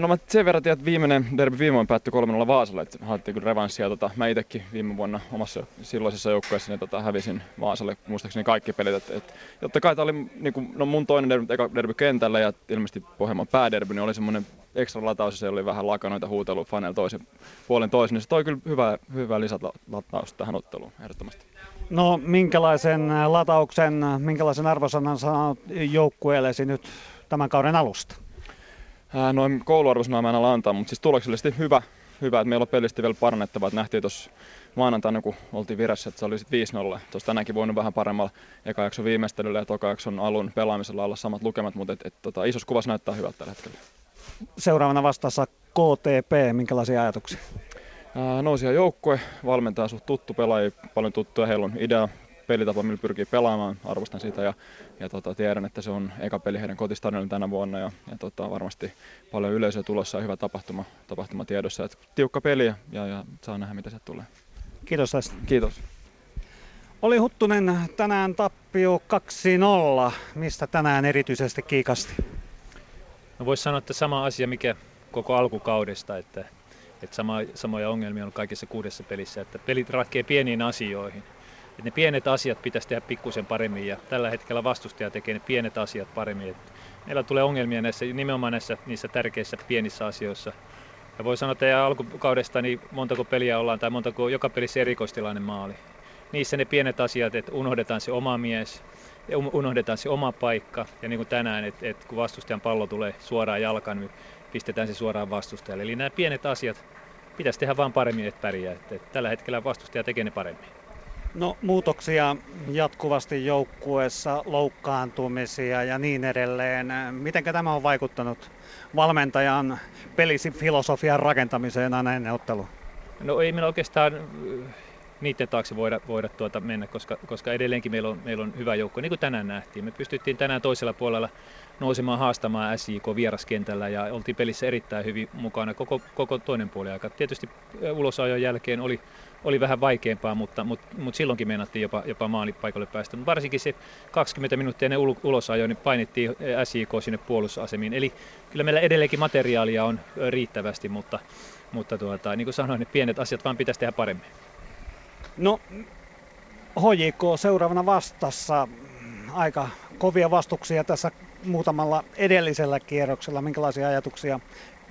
No mä sen verran tiedän, että viimeinen derby viime vuonna päättyi 3 Vaasalle, että haettiin kyllä revanssia. Tota, mä itsekin viime vuonna omassa silloisessa joukkueessa niin, tota, hävisin Vaasalle muistaakseni kaikki pelit. Et, et, jotta kai tämä oli niin kuin, no mun toinen derby, eka derby kentällä ja ilmeisesti Pohjanmaan pääderby, niin oli semmoinen ekstra lataus se oli vähän lakanoita huutelu faneilla toisen puolen toisen. Niin se toi kyllä hyvää, hyvää lisälatausta tähän otteluun ehdottomasti. No minkälaisen latauksen, minkälaisen arvosanan sanot joukkueellesi nyt tämän kauden alusta? Ää, noin kouluarvosanoja mä en ala antaa, mutta siis tuloksellisesti hyvä, hyvä, että meillä on pelistä vielä parannettavaa, että nähtiin tuossa maanantaina, kun oltiin virassa, että se oli sitten 5-0. Tuossa tänäänkin voinut vähän paremmalla eka jakson viimeistelyllä ja toka jakson alun pelaamisella olla samat lukemat, mutta et, et, tota, isossa kuvassa näyttää hyvältä tällä hetkellä. Seuraavana vastassa KTP, minkälaisia ajatuksia? Nousia joukkue, valmentaa suht tuttu pelaaja, paljon tuttuja, heillä on idea, pelitapa, millä pyrkii pelaamaan, arvostan sitä ja, ja tota, tiedän, että se on eka peli heidän kotistadionilla tänä vuonna ja, ja tota, varmasti paljon yleisöä tulossa ja hyvä tapahtuma, tapahtuma tiedossa. Et tiukka peli ja, ja, ja saa nähdä mitä se tulee. Kiitos tästä. Kiitos. Oli Huttunen tänään tappio 2-0. Mistä tänään erityisesti kiikasti? No voisi sanoa, että sama asia mikä koko alkukaudesta, että, että sama, samoja ongelmia on kaikissa kuudessa pelissä, että pelit ratkeaa pieniin asioihin että ne pienet asiat pitäisi tehdä pikkusen paremmin ja tällä hetkellä vastustaja tekee ne pienet asiat paremmin. Että meillä tulee ongelmia näissä, nimenomaan näissä niissä tärkeissä pienissä asioissa. Ja voi sanoa, että alkukaudesta niin montako peliä ollaan tai montako joka pelissä erikoistilainen maali. Niissä ne pienet asiat, että unohdetaan se oma mies, ja unohdetaan se oma paikka. Ja niin kuin tänään, että, että kun vastustajan pallo tulee suoraan jalkaan, niin pistetään se suoraan vastustajalle. Eli nämä pienet asiat pitäisi tehdä vain paremmin, että pärjää. Että, että tällä hetkellä vastustaja tekee ne paremmin. No muutoksia jatkuvasti joukkueessa, loukkaantumisia ja niin edelleen. Miten tämä on vaikuttanut valmentajan pelifilosofian rakentamiseen aina ennen ottelua? No ei meillä oikeastaan niiden taakse voida, voida tuota mennä, koska, koska edelleenkin meillä on, meillä on hyvä joukko, niin kuin tänään nähtiin. Me pystyttiin tänään toisella puolella nousemaan haastamaan SJK vieraskentällä ja oltiin pelissä erittäin hyvin mukana koko, koko toinen puoli aika. Tietysti ulosajon jälkeen oli, oli vähän vaikeampaa, mutta, mutta, mutta silloinkin meinattiin jopa, jopa maalipaikalle päästä. Mutta varsinkin se 20 minuuttia ennen ulosajoa niin painittiin SJK sinne puolustusasemiin. Eli kyllä meillä edelleenkin materiaalia on riittävästi, mutta, mutta tuota, niin kuin sanoin, niin pienet asiat vaan pitäisi tehdä paremmin. No, HJK seuraavana vastassa. Aika kovia vastuksia tässä muutamalla edellisellä kierroksella. Minkälaisia ajatuksia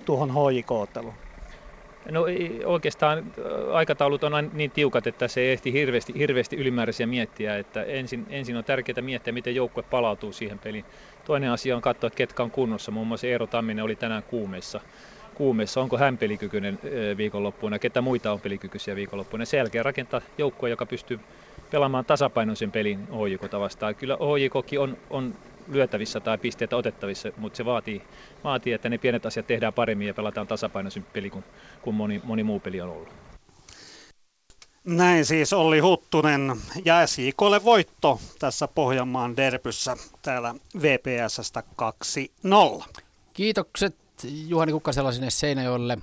tuohon HJK-otteluun? No oikeastaan aikataulut on niin tiukat, että se ei ehti hirveästi, hirveästi ylimääräisiä miettiä. Että ensin, ensin on tärkeää miettiä, miten joukkue palautuu siihen peliin. Toinen asia on katsoa, että ketkä on kunnossa. Muun muassa Eero Tamminen oli tänään kuumeessa. kuumeessa. Onko hän pelikykyinen viikonloppuuna, ketä muita on pelikykyisiä viikonloppuuna. Sen jälkeen rakentaa joukkue, joka pystyy pelaamaan tasapainoisen pelin HJK vastaan. Kyllä HJKkin on, on lyötävissä tai pisteitä otettavissa, mutta se vaatii, vaatii, että ne pienet asiat tehdään paremmin ja pelataan tasapainoisin peli kuin, kuin moni, moni muu peli on ollut. Näin siis Olli Huttunen ja SJKlle voitto tässä Pohjanmaan derbyssä täällä VPSstä 2-0. Kiitokset Juhani Kukkasella sinne Seinäjoelle.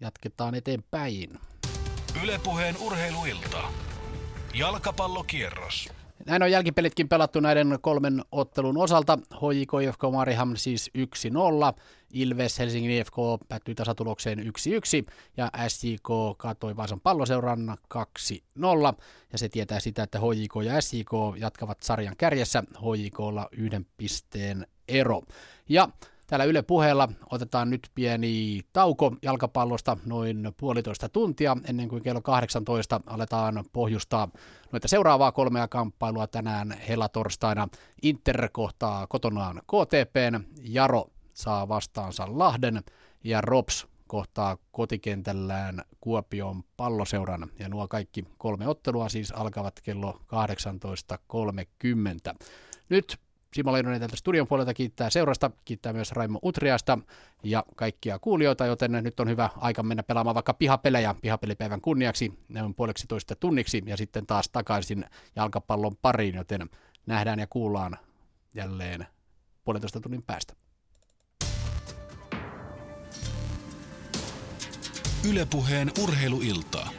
Jatketaan eteenpäin. Ylepuheen urheiluilta. Jalkapallokierros. Näin on jälkipelitkin pelattu näiden kolmen ottelun osalta. HJK IFK Mariham siis 1-0. Ilves Helsingin IFK päättyi tasatulokseen 1-1 ja SJK kaatoi Vaasan palloseuran 2-0. Ja se tietää sitä, että HJK ja SJK jatkavat sarjan kärjessä. HJKlla yhden pisteen ero. Ja Täällä Yle puheella otetaan nyt pieni tauko jalkapallosta noin puolitoista tuntia ennen kuin kello 18 aletaan pohjustaa noita seuraavaa kolmea kamppailua tänään helatorstaina. Inter kohtaa kotonaan KTPn, Jaro saa vastaansa Lahden ja Rops kohtaa kotikentällään Kuopion palloseuran. Ja nuo kaikki kolme ottelua siis alkavat kello 18.30. Nyt Simo Leinonen tältä studion puolelta kiittää seurasta, kiittää myös Raimo Utriasta ja kaikkia kuulijoita, joten nyt on hyvä aika mennä pelaamaan vaikka pihapelejä pihapelipäivän kunniaksi. Ne on puoleksi toista tunniksi ja sitten taas takaisin jalkapallon pariin, joten nähdään ja kuullaan jälleen puolentoista tunnin päästä. Ylepuheen urheiluiltaa.